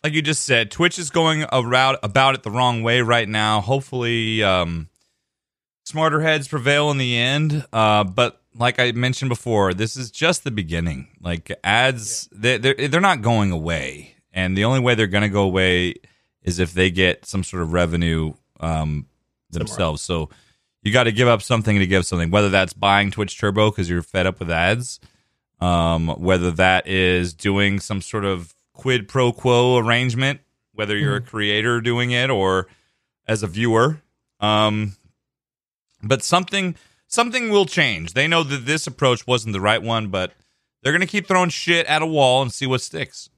like you just said, Twitch is going around about it the wrong way right now. Hopefully, um, smarter heads prevail in the end. Uh, but like I mentioned before, this is just the beginning. Like ads, they, they're they're not going away, and the only way they're going to go away is if they get some sort of revenue um, themselves. So you got to give up something to give something, whether that's buying Twitch Turbo because you're fed up with ads, um, whether that is doing some sort of quid pro quo arrangement, whether you're a creator doing it or as a viewer. Um, but something something will change. They know that this approach wasn't the right one, but they're gonna keep throwing shit at a wall and see what sticks.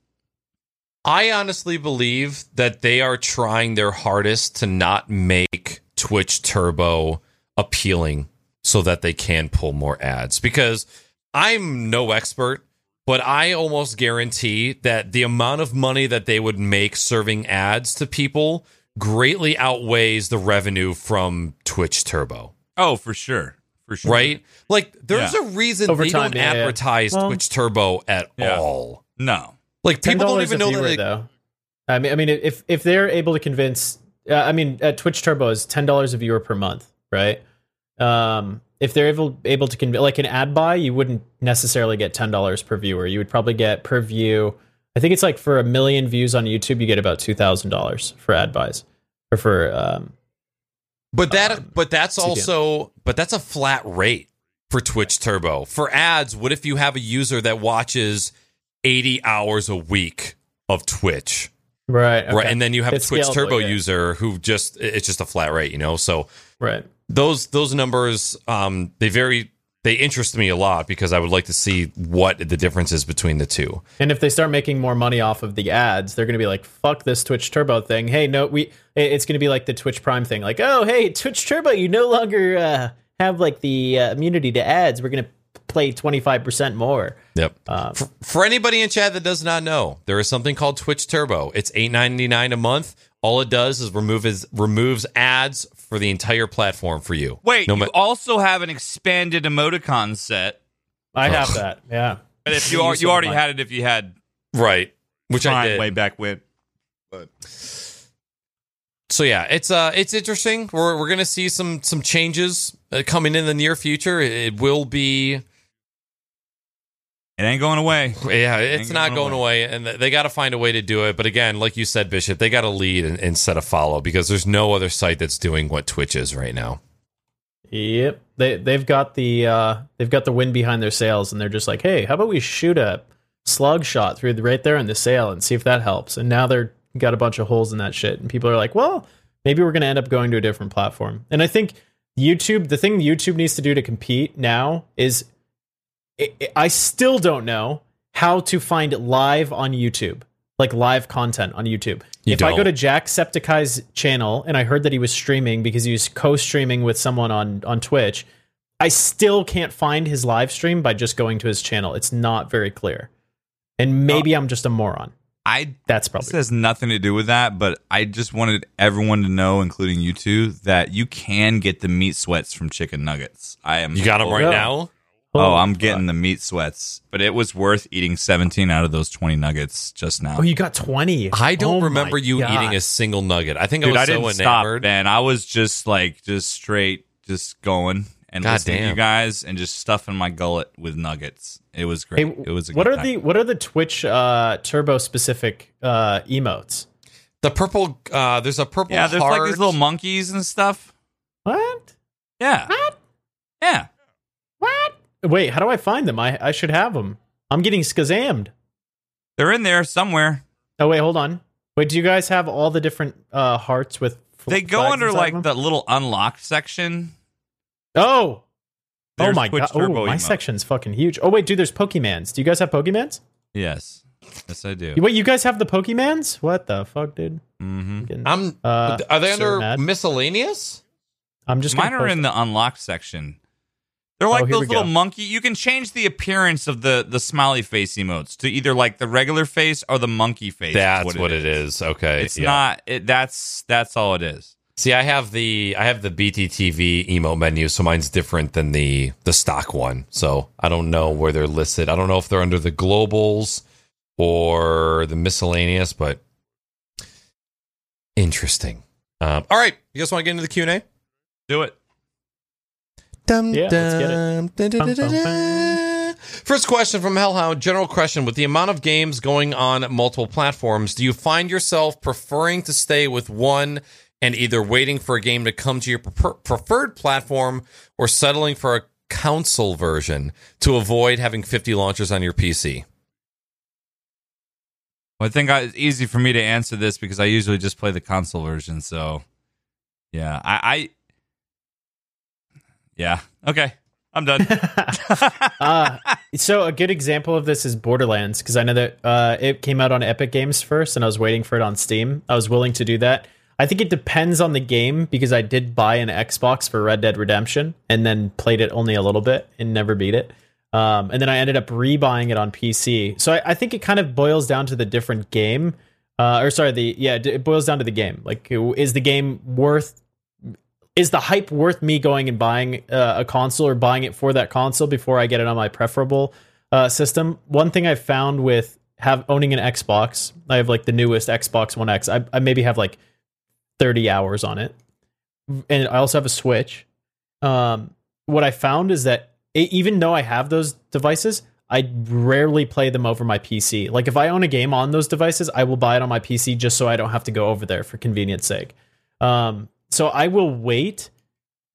I honestly believe that they are trying their hardest to not make Twitch Turbo appealing so that they can pull more ads because I'm no expert, but I almost guarantee that the amount of money that they would make serving ads to people greatly outweighs the revenue from Twitch Turbo. Oh, for sure. For sure. Right? Like there's Yeah. a reason Over they time, don't yeah, yeah. advertise Well- Twitch Turbo at Yeah. all. No. Like people don't even know viewer, that they, though. I mean, I mean, if if they're able to convince, uh, I mean, at Twitch Turbo is ten dollars a viewer per month, right? Um, if they're able able to convince, like an ad buy, you wouldn't necessarily get ten dollars per viewer. You would probably get per view. I think it's like for a million views on YouTube, you get about two thousand dollars for ad buys, or for um, But that but that's also but that's a flat rate for Twitch Turbo. For ads, what if you have a user that watches 80 hours a week of Twitch? right, Right. And then you have It's a Twitch Turbo user who just it's just a flat rate, you know? So right. those those numbers um they very they interest me a lot because I would like to see what the difference is between the two. And if they start making more money off of the ads, they're going to be like, "Fuck this Twitch Turbo thing." Hey, no, we it's going to be like the Twitch Prime thing. Like, oh, hey, Twitch Turbo, you no longer uh, have like the uh, immunity to ads. We're going to play twenty five percent more. Yep. Um, for, for anybody in chat that does not know, there is something called Twitch Turbo. It's eight ninety nine a month. All it does is remove is removes ads for the entire platform for you. Wait, No you ma- also have an expanded emoticon set. I have Ugh. that. Yeah. But if You you are, you already had it if you had right, which I Prime did. way back when. So yeah, it's uh it's interesting. We're we're gonna see some some changes uh, coming in the near future. It, it will be It ain't going away. yeah, it's Ain't not going going away, and they got to find a way to do it. But again, like you said, Bishop, they got to lead and, and set a follow because there's no other site that's doing what Twitch is right now. Yep. They they've got the uh, they've got the wind behind their sails, and they're just like, hey, how about we shoot a slug shot through the, right there in the sail and see if that helps. And now they're got a bunch of holes in that shit, and people are like, well, maybe we're going to end up going to a different platform. And I think YouTube, the thing YouTube needs to do to compete now is, I I still don't know how to find live on YouTube, like live content on YouTube. You if I go don't. to Jacksepticeye's channel and I heard that he was streaming because he was co-streaming with someone on on Twitch, I still can't find his live stream by just going to his channel. It's not very clear. And maybe uh, I'm just a moron. I That's probably this probably has nothing to do with that, but I just wanted everyone to know, including you two, that you can get the meat sweats from chicken nuggets. I am You got them right Yeah. now. Oh, I'm getting the meat sweats, but it was worth eating 17 out of those 20 nuggets just now. Oh, you got 20. I don't Oh remember you God. eating a single nugget. I think Dude, I I was didn't so stop, enamored. man. I was just like, just straight, just going and God listening to damn. you guys and just stuffing my gullet with nuggets. It was great. Hey, it was a what good are time. the what are the Twitch uh, turbo specific uh, emotes? The purple, uh, there's a purple. yeah, there's like these little monkeys and stuff. What? Yeah. What? Yeah. What? Wait, how do I find them? I I should have them. I'm getting skazammed. They're in there somewhere. Oh wait, hold on. Wait, do you guys have all the different uh, hearts with? fl- They go flags under like them? the little unlocked section. Oh. oh my Twitch god! Oh, Turbo my emote. section's fucking huge. Oh wait, dude, there's Pokemans. Do you guys have Pokemans? Yes. Yes, I do. Wait, you guys have the Pokemans? What the fuck, dude? Mm-hmm. Getting- I'm. Uh, are they under Matt? miscellaneous? I'm just gonna Mine are post- in the unlocked section. They're like Oh, those little go. monkey. You can change the appearance of the the smiley face emotes to either like the regular face or the monkey face. That's what, it is. Okay, It's yeah. not. It, that's that's all it is. See, I have the I have the BTTV emote menu, so mine's different than the the stock one. So I don't know where they're listed. I don't know if they're under the globals or the miscellaneous, but interesting. Um, all right, you guys want to get into the Q and A? Do it. Dum, Yeah, let's get it. dum, dun, dun, dun, dun, dun. First question from Hellhound. General question: With the amount of games going on multiple platforms, do you find yourself preferring to stay with one and either waiting for a game to come to your prefer- preferred platform or settling for a console version to avoid having 50 launchers on your PC? Well, I think I, it's easy for me to answer this because I usually just play the console version. So, yeah, I, I yeah, okay, I'm done. uh, so a good example of this is Borderlands because I know that uh, it came out on Epic Games first, and I was waiting for it on Steam. I was willing to do that. I think it depends on the game because I did buy an Xbox for Red Dead Redemption and then played it only a little bit and never beat it. Um, and then I ended up rebuying it on PC. So I, I think it kind of boils down to the different game. Uh, or sorry, the yeah, it boils down to the game. Like, is the game worth? Is the hype worth me going and buying uh, a console or buying it for that console before I get it on my preferable uh, system? One thing I've found with have owning an Xbox, I have like the newest Xbox One X. I, I maybe have like 30 hours on it. And I also have a Switch. Um, what I found is that it, even though I have those devices, I rarely play them over my PC. Like if I own a game on those devices, I will buy it on my PC just so I don't have to go over there for convenience sake. Um, so I will wait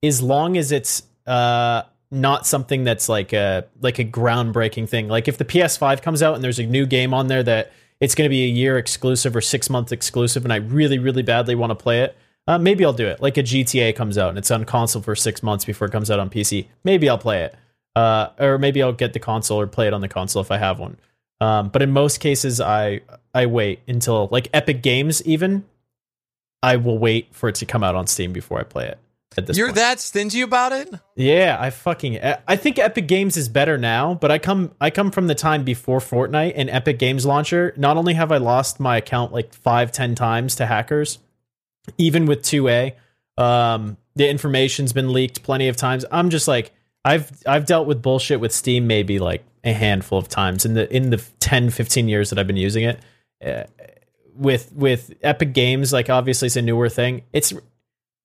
as long as it's uh, not something that's like a like a groundbreaking thing. Like if the PS5 comes out and there's a new game on there that it's going to be a year exclusive or six month exclusive, and I really, really badly want to play it, uh, maybe I'll do it. Like a GTA comes out and it's on console for six months before it comes out on PC. Maybe I'll play it. Uh, or maybe I'll get the console or play it on the console if I have one. Um, but in most cases, I I wait until like Epic Games even. I will wait for it to come out on Steam before I play it. You're point. that stingy about it? Yeah, I fucking I think Epic Games is better now, but I come I come from the time before Fortnite and Epic Games launcher. Not only have I lost my account like five, ten times to hackers, even with 2A, um, the information's been leaked plenty of times. I'm just like I've I've dealt with bullshit with Steam maybe like a handful of times in the in the 10, 15 years that I've been using it. Uh, with with Epic Games, like obviously it's a newer thing. It's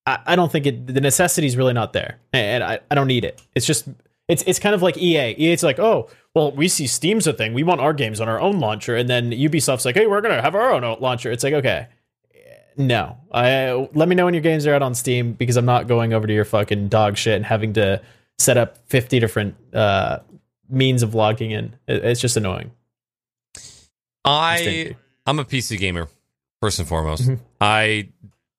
I, I don't think it the necessity is really not there, and I, I don't need it. It's just it's it's kind of like EA. EA's like, oh, well, we see Steam's a thing. We want our games on our own launcher, and then Ubisoft's like, hey, we're gonna have our own launcher. It's like, okay, no, I let me know when your games are out on Steam because I'm not going over to your fucking dog shit and having to set up 50 different uh, means of logging in. It, it's just annoying. I I'm a PC gamer first and foremost. Mhm. I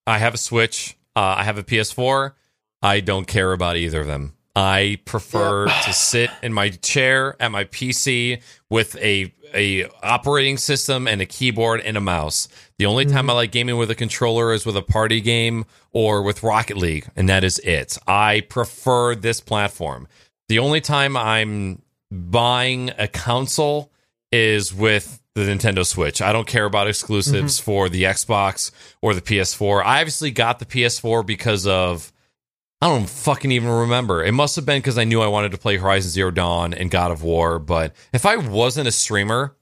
I have a Switch. Uh, I have a PS4. I don't care about either of them. I prefer to sit in my chair at my PC with a a operating system and a keyboard and a mouse. The only time I like gaming with a controller is with a party game or with Rocket League, and that is it. I prefer this platform. The only time I'm buying a console is with the Nintendo Switch. I don't care about exclusives mm-hmm. for the Xbox or the PS4. I obviously got the PS4 because of I don't fucking even remember. It must have been because I knew I wanted to play Horizon Zero Dawn and God of War. But if I wasn't a streamer,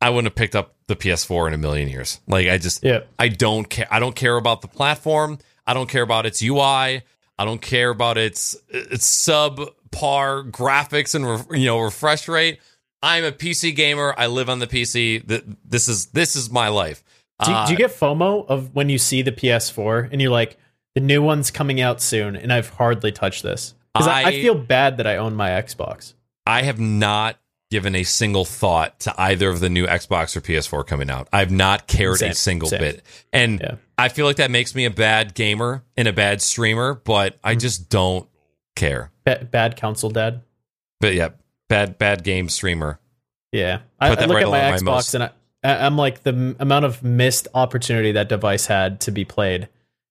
I wouldn't have picked up the PS4 in a million years. Like I just, Yeah. I don't care. I don't care about the platform. I don't care about its UI. I don't care about its its subpar graphics and re, you know refresh rate. I'm a PC gamer. I live on the PC. This is this is my life. Do, Uh, do you get FOMO of when you see the PS4 and you're like, the new one's coming out soon, and I've hardly touched this because I, I feel bad that I own my Xbox. I have not given a single thought to either of the new Xbox or PS4 coming out. I've not cared Same, a single same. bit. And Yeah. I feel like that makes me a bad gamer and a bad streamer, but I Mm-hmm. just don't care. Ba- bad counsel, Dad. But yeah, bad bad game streamer. Yeah, I, I look right at my my Xbox most. and I, I'm like the m- amount of missed opportunity that device had to be played.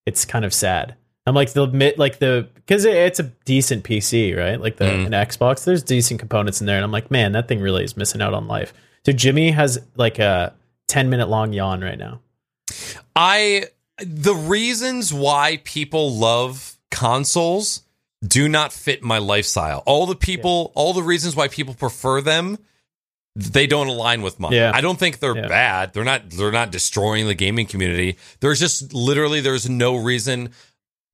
It's kind of sad. I'm like the like the because it, it's a decent PC, right? Like the Mm. an Xbox, there's decent components in there, and I'm like, man, that thing really is missing out on life. So Jimmy has like a 10 minute long yawn right now. I the reasons why people love consoles do not fit my lifestyle. All the people, all the reasons why people prefer them, they don't align with mine. Yeah. I don't think they're Yeah. bad. They're not they're not destroying the gaming community. There's just literally there's no reason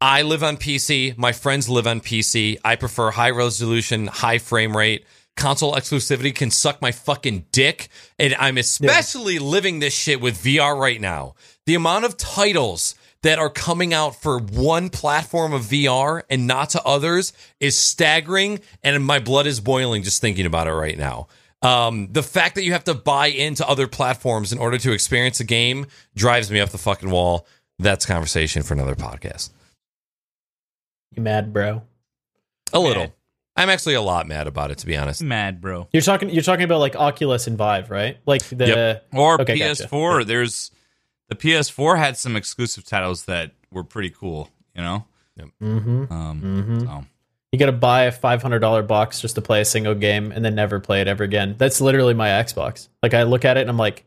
I live on PC, my friends live on PC. I prefer high resolution, high frame rate. Console exclusivity can suck my fucking dick. And I'm especially living this shit with VR right now. The amount of titles that are coming out for one platform of VR and not to others is staggering. And my blood is boiling just thinking about it right now. Um, the fact that you have to buy into other platforms in order to experience a game drives me up the fucking wall. That's conversation for another podcast. You mad, bro? A little. I'm actually a lot mad about it, to be honest. Mad, bro. You're talking you're talking about like Oculus and Vive, right? Like the Yep. Or Okay. PS4. There's the PS4 had some exclusive titles that were pretty cool. You know. Mm-hmm. Um, Mm-hmm. so. You got to buy a five hundred dollar box just to play a single game and then never play it ever again. That's literally my Xbox. Like I look at it and I'm like,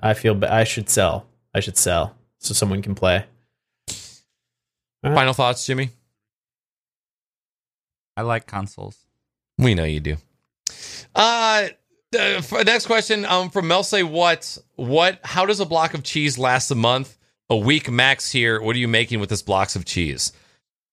I feel ba- I should sell. I should sell so someone can play. Final thoughts, Jimmy? I like consoles. We know you do. Uh, uh for- next question um from Mel say what what how does a block of cheese last a month a week max here what are you making with this blocks of cheese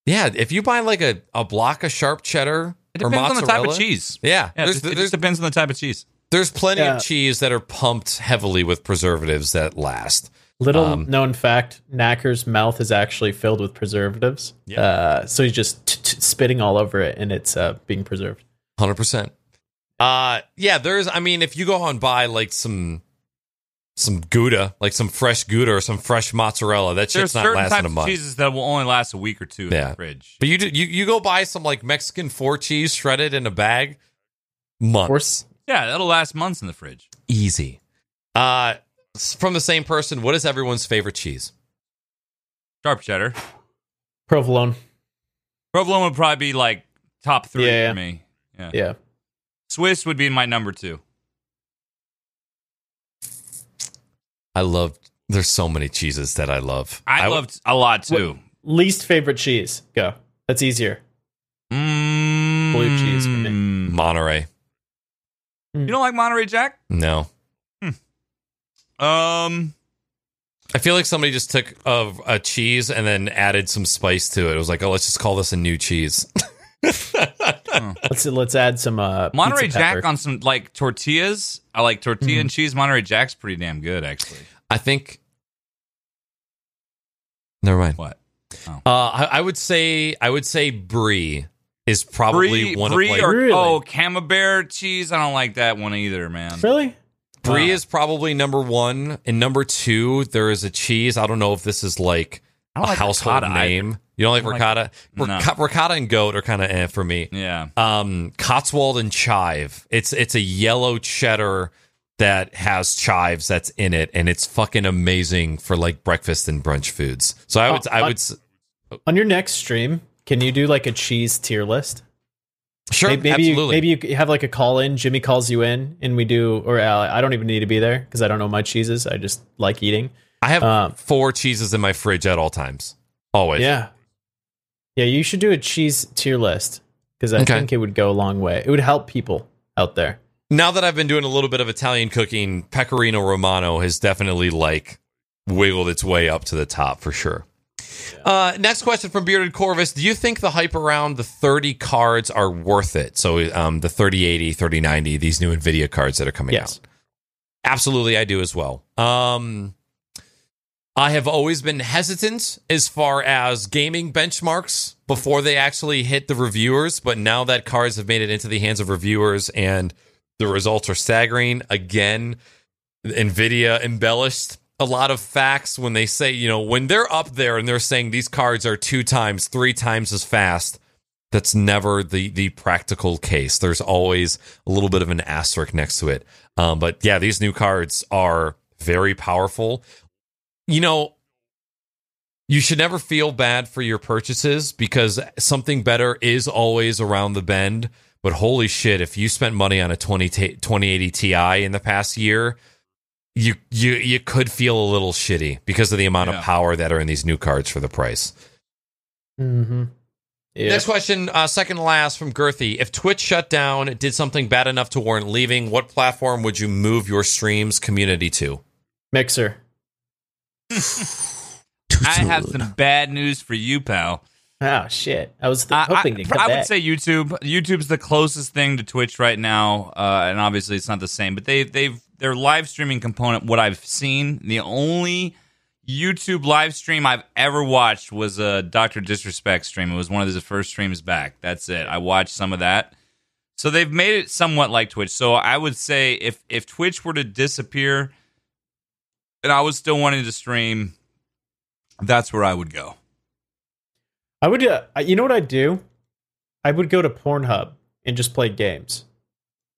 yeah if you buy like a, a block of sharp cheddar It or depends on the type of cheese. yeah, Yeah, it there's, just, it there's, just depends on the type of cheese. there's plenty Yeah. of cheese that are pumped heavily with preservatives that last Little Um, known fact: Knacker's mouth is actually filled with preservatives. Yeah. Uh, so he's just t- t- spitting all over it, and it's uh, being preserved. Hundred percent. Uh yeah, there's I mean, if you go and buy like some some Gouda, like some fresh Gouda or some fresh mozzarella, that There's shit's not certain lasting types a of month. cheeses that will only last a week or two in Yeah. the fridge. But you, do, you you go buy some like Mexican four cheese shredded in a bag, months course. Yeah, that'll last months in the fridge. easy. Uh, s- from the same person, what is everyone's favorite cheese? Sharp cheddar. Provolone. Provolone would probably be like top three Yeah. for me. Yeah. Yeah. Swiss would be my number two. I love. There's so many cheeses that I love. I loved a lot too. Least favorite cheese. Go. That's easier. Mm, Blue cheese for me. Monterey. You don't like Monterey Jack? No, Um, I feel like somebody just took a, a cheese and then added some spice to it. It was like, oh, let's just call this a new cheese. Let's let's add some uh, Monterey pizza pepper. Jack on some like tortillas. I like tortilla and cheese. Monterey Jack's pretty damn good, actually. I think. Never mind. What? Uh, I, I would say I would say brie is probably Brie, one brie of like, or Really? oh camembert cheese. I don't like that one either, man. Really? brie Wow. is probably number one. And number two, there is a cheese. I don't know if this is like a like household name. either. You don't like don't like- ricotta? No. Ric- ricotta and goat are kind of eh for me. Yeah. Um, Cotswold and chive. It's it's a yellow cheddar that has chives that's in it, and it's fucking amazing for like breakfast and brunch foods. So I would Oh, I uh, would On your next stream, can you do like a cheese tier list? sure maybe maybe you, maybe you have like a call in. Jimmy calls you in, and we do. Or uh, I don't even need to be there because I don't know my cheeses. I just like eating. I have um, four cheeses in my fridge at all times. Always. Yeah, yeah. You should do a cheese tier list because I Okay. think it would go a long way. It would help people out there. Now that I've been doing a little bit of Italian cooking, Pecorino Romano has definitely like wiggled its way up to the top for sure. Uh, next question from Bearded Corvus. Do you think the hype around the 30 cards are worth it? So um, the 3080, 3090, these new NVIDIA cards that are coming Yes. out. Absolutely, I do as well. Um, I have always been hesitant as far as gaming benchmarks before they actually hit the reviewers, but now that cards have made it into the hands of reviewers and the results are staggering, again, Nvidia embellished a lot of facts when they say, you know, when they're up there and they're saying these cards are two times, three times as fast, that's never the the practical case. There's always a little bit of an asterisk next to it. Um, but yeah, these new cards are very powerful. You know, you should never feel bad for your purchases because something better is always around the bend. But holy shit, if you spent money on a 20 t- 2080 Ti in the past year, you you you could feel a little shitty because of the amount Yeah. of power that are in these new cards for the price. Mm-hmm. Yeah. Next question, uh, second to last from Girthy. If Twitch shut down, did something bad enough to warrant leaving, what platform would you move your streams community to? Mixer. I have some bad news for you, pal. Oh shit! I was th- hoping I- to come I would say YouTube. YouTube's the closest thing to Twitch right now, uh, and obviously it's not the same. But they they've their live streaming component. What I've seen, the only YouTube live stream I've ever watched was a Doctor Disrespect stream. It was one of his first streams back. That's it. I watched some of that. So they've made it somewhat like Twitch. So I would say if if Twitch were to disappear, and I was still wanting to stream, that's where I would go. I would. Uh, you know what I'd do? I would go to Pornhub and just play games.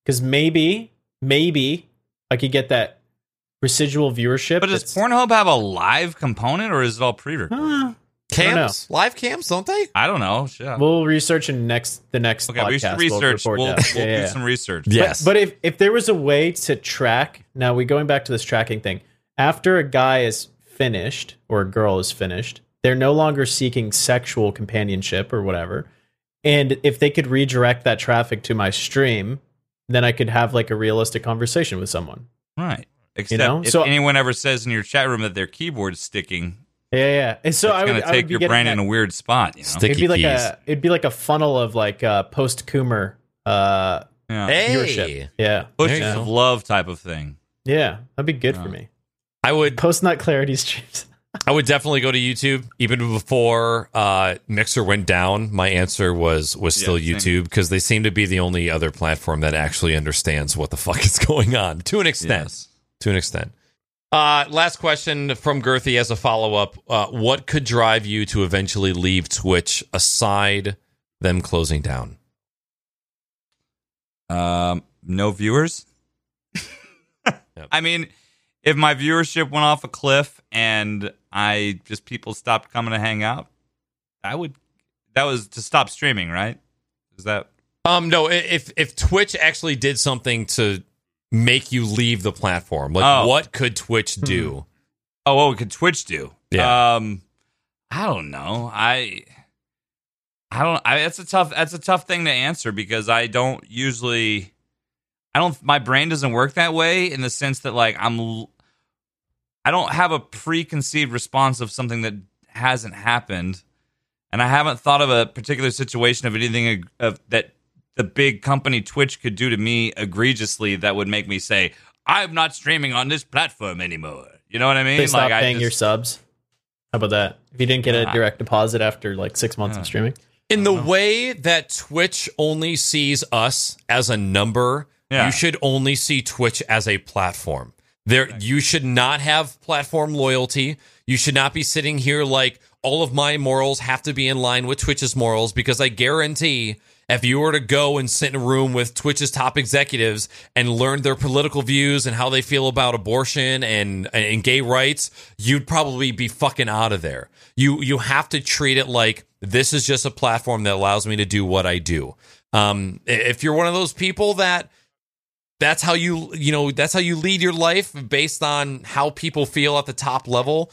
Because maybe, maybe I could get that residual viewership. But does that's- Pornhub have a live component or is it all pre-recorded? Uh, Cams, live cams, don't they? I don't know. Shit. we'll research in next the next okay, podcast. we should We'll research. report We'll, we'll Yeah, do yeah. some research. Yes. But, but if if there was a way to track, now we going back to this tracking thing. After a guy is finished or a girl is finished, they're no longer seeking sexual companionship or whatever. And if they could redirect that traffic to my stream, then I could have like a realistic conversation with someone. Right. Except know? if So- anyone ever says in your chat room that their keyboard's sticking, Yeah, yeah. And so it's I would, going to I would take be your brain that- in a weird spot. You know? Stick- It'd be like keys. a it'd be like a funnel of like uh, post Coomer uh, Yeah. Hey, viewership. Yeah, Bushes of love type of thing. yeah, that'd be good for me. I would Post nut clarity streams. I would definitely go to YouTube. Even before uh, Mixer went down, my answer was was still Yeah, YouTube because they seem to be the only other platform that actually understands what the fuck is going on to an extent. Yes. To an extent. Uh, last question from Girthy as a follow up. Uh, what could drive you to eventually leave Twitch aside them closing down? Um, no viewers. I mean, if my viewership went off a cliff and I just people stopped coming to hang out, I would. That was to stop streaming, right? Is that Um, no, if if Twitch actually did something to make you leave the platform, like Oh. what could Twitch do? Oh, what could Twitch do? Yeah. Um, I don't know. I, I don't. I, that's a tough. That's a tough thing to answer because I don't usually. I don't. My brain doesn't work that way in the sense that like I'm. I don't have a preconceived response of something that hasn't happened, and I haven't thought of a particular situation of anything eg- of that the big company Twitch could do to me egregiously that would make me say I'm not streaming on this platform anymore. You know what I mean? They stop I paying your just- subs. How about that? If you didn't get a uh, direct deposit after like six months Yeah. of uh, streaming, In the way that Twitch only sees us as a number, Yeah. you should only see Twitch as a platform. There you should not have platform loyalty. You should not be sitting here like all of my morals have to be in line with Twitch's morals because I guarantee if you were to go and sit in a room with Twitch's top executives and learn their political views and how they feel about abortion and and gay rights, you'd probably be fucking out of there. You you have to treat it like this is just a platform that allows me to do what I do. Um, if you're one of those people that that's how you you know that's how you lead your life based on how people feel at the top level.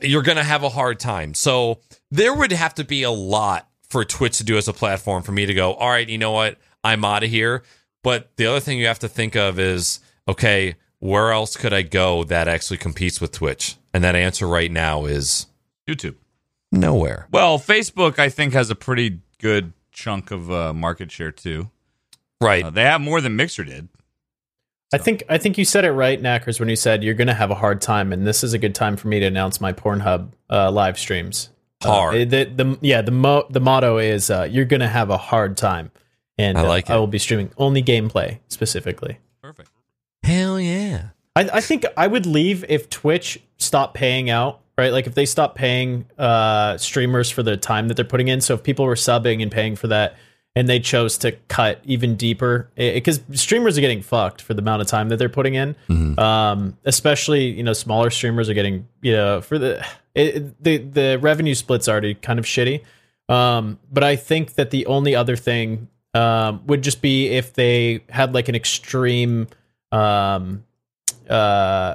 You're going to have a hard time. So there would have to be a lot for twitch to do as a platform for me to go all right you know what? I'm out of here. But the other thing you have to think of is okay where else could i go that actually competes with twitch? And that answer right now is YouTube. nowhere. Well, Facebook I think has a pretty good chunk of uh, market share too. Right Uh, they have more than Mixer did. I think I think you said it right, Knackers, when you said you're going to have a hard time, and this is a good time for me to announce my Pornhub uh, live streams. Hard. Uh, the, the yeah the mo- the motto is uh, you're going to have a hard time, and I like uh, it. I will be streaming only gameplay specifically. Perfect. hell yeah I, I think I would leave if Twitch stopped paying out, right? Like if they stopped paying uh, streamers for the time that they're putting in. So if people were subbing and paying for that, and they chose to cut even deeper, because streamers are getting fucked for the amount of time that they're putting in. Um, especially you know smaller streamers are getting you know for the it, the the revenue split's already kind of shitty. Um, but I think that the only other thing um, would just be if they had like an extreme um, uh,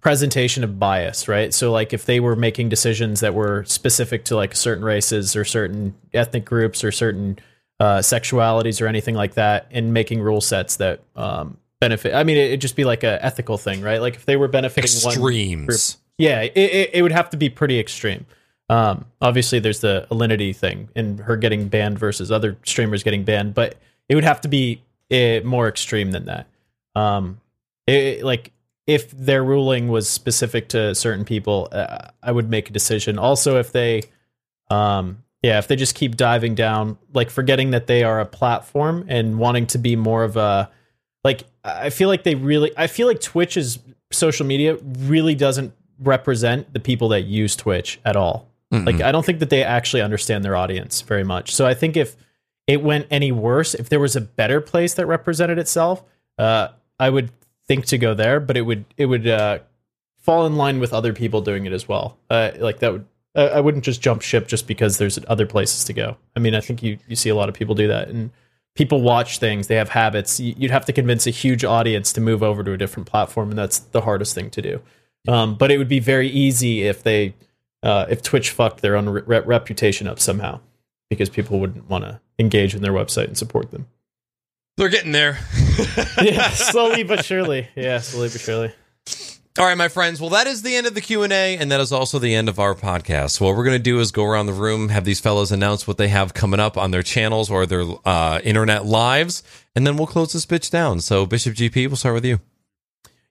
presentation of bias, right? So, like, if they were making decisions that were specific to like certain races or certain ethnic groups or certain uh, sexualities or anything like that, and making rule sets that um, benefit. I mean, it, it'd just be like a ethical thing, right? Like, if they were benefiting one group, extremes yeah, it, it, it would have to be pretty extreme. Um, obviously, there's the Alinity thing and her getting banned versus other streamers getting banned, but it would have to be uh, more extreme than that. Um, it, like if their ruling was specific to certain people, uh, I would make a decision. Also, if they, um, yeah, if they just keep diving down, like forgetting that they are a platform and wanting to be more of a, like I feel like they really, I feel like Twitch's social media really doesn't represent the people that use Twitch at all. Like I don't think that they actually understand their audience very much. So I think if it went any worse, if there was a better place that represented itself, uh, I would think to go there, but it would it would uh, fall in line with other people doing it as well. Uh, like that would I I wouldn't just jump ship just because there's other places to go. I mean, I think you you see a lot of people do that, and people watch things. They have habits. You- You'd have to convince a huge audience to move over to a different platform, and that's the hardest thing to do. Um, but it would be very easy if they uh, if Twitch fucked their own re- reputation up somehow, because people wouldn't want to engage in their website and support them. They're getting there. yeah, slowly but surely. Yeah, slowly but surely. All right, my friends. Well, that is the end of the Q and A, and that is also the end of our podcast. What we're going to do is go around the room, have these fellows announce what they have coming up on their channels or their uh, internet lives, and then we'll close this bitch down. So, Bishop GP, we'll start with you.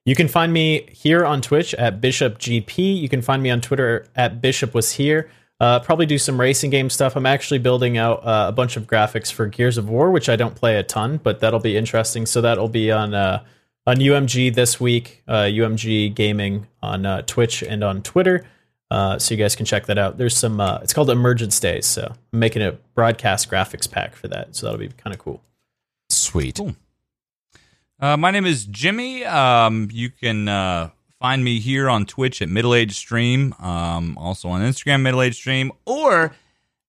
You can find me here on Twitch at Bishop GP. You can find me on Twitter at Bishop was here. Uh, probably do some racing game stuff. I'm actually building out uh, a bunch of graphics for Gears of War, which I don't play a ton, but that'll be interesting. So that'll be on uh, on UMG this week. Uh, UMG Gaming on uh, Twitch and on Twitter. Uh, so you guys can check that out. There's some. Uh, it's called Emergence Days. So I'm making a broadcast graphics pack for that. So that'll be kind of cool. Sweet. Cool. Uh, my name is Jimmy. Um, you can uh, find me here on Twitch at Middle Age Stream, um, also on Instagram, Middle Age Stream, or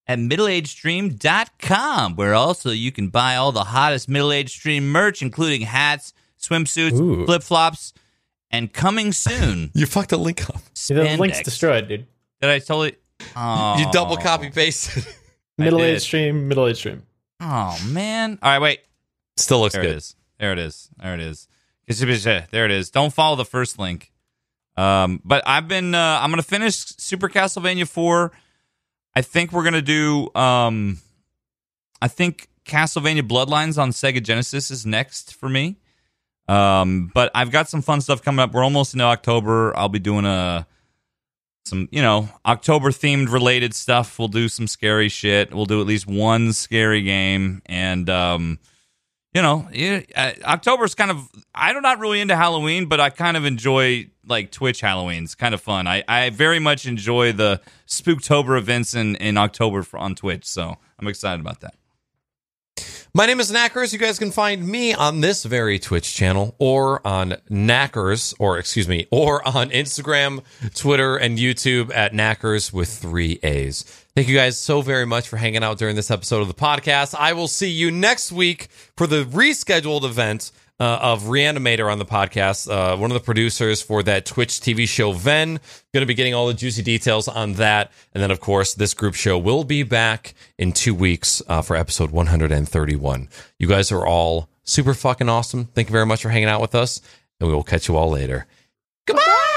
at middleagestream.com, where also you can buy all the hottest Middle Age Stream merch, including hats, swimsuits, flip flops, and coming soon. You fucked the link up. See, the link's destroyed, dude. Did I totally? Oh. You double copy pasted. Middle age stream. Middle age stream. Oh man! All right, wait. Still looks good. There good. it is. There it is. There it is. There it is. Don't follow the first link. Um, but I've been. Uh, I'm gonna finish Super Castlevania four. I think we're gonna do. Um, I think Castlevania Bloodlines on Sega Genesis is next for me. Um, but I've got some fun stuff coming up. We're almost into October. I'll be doing a some you know October themed related stuff. We'll do some scary shit. We'll do at least one scary game, and um, you know, yeah, October's kind of. I'm not really into Halloween, but I kind of enjoy like Twitch Halloween. It's kind of fun. I, I very much enjoy the Spooktober events in in October for, on Twitch. So I'm excited about that. My name is Knackers. You guys can find me on this very Twitch channel or on Knackers, or excuse me, or on Instagram, Twitter, and YouTube at Knackers with three A's. Thank you guys so very much for hanging out during this episode of the podcast. I will see you next week for the rescheduled event uh, of Reanimator on the podcast. Uh, one of the producers for that Twitch TV show, Ven. Going to be getting all the juicy details on that. And then, of course, this group show will be back in two weeks uh, for episode 131. You guys are all super fucking awesome. Thank you very much for hanging out with us, and we will catch you all later. Goodbye.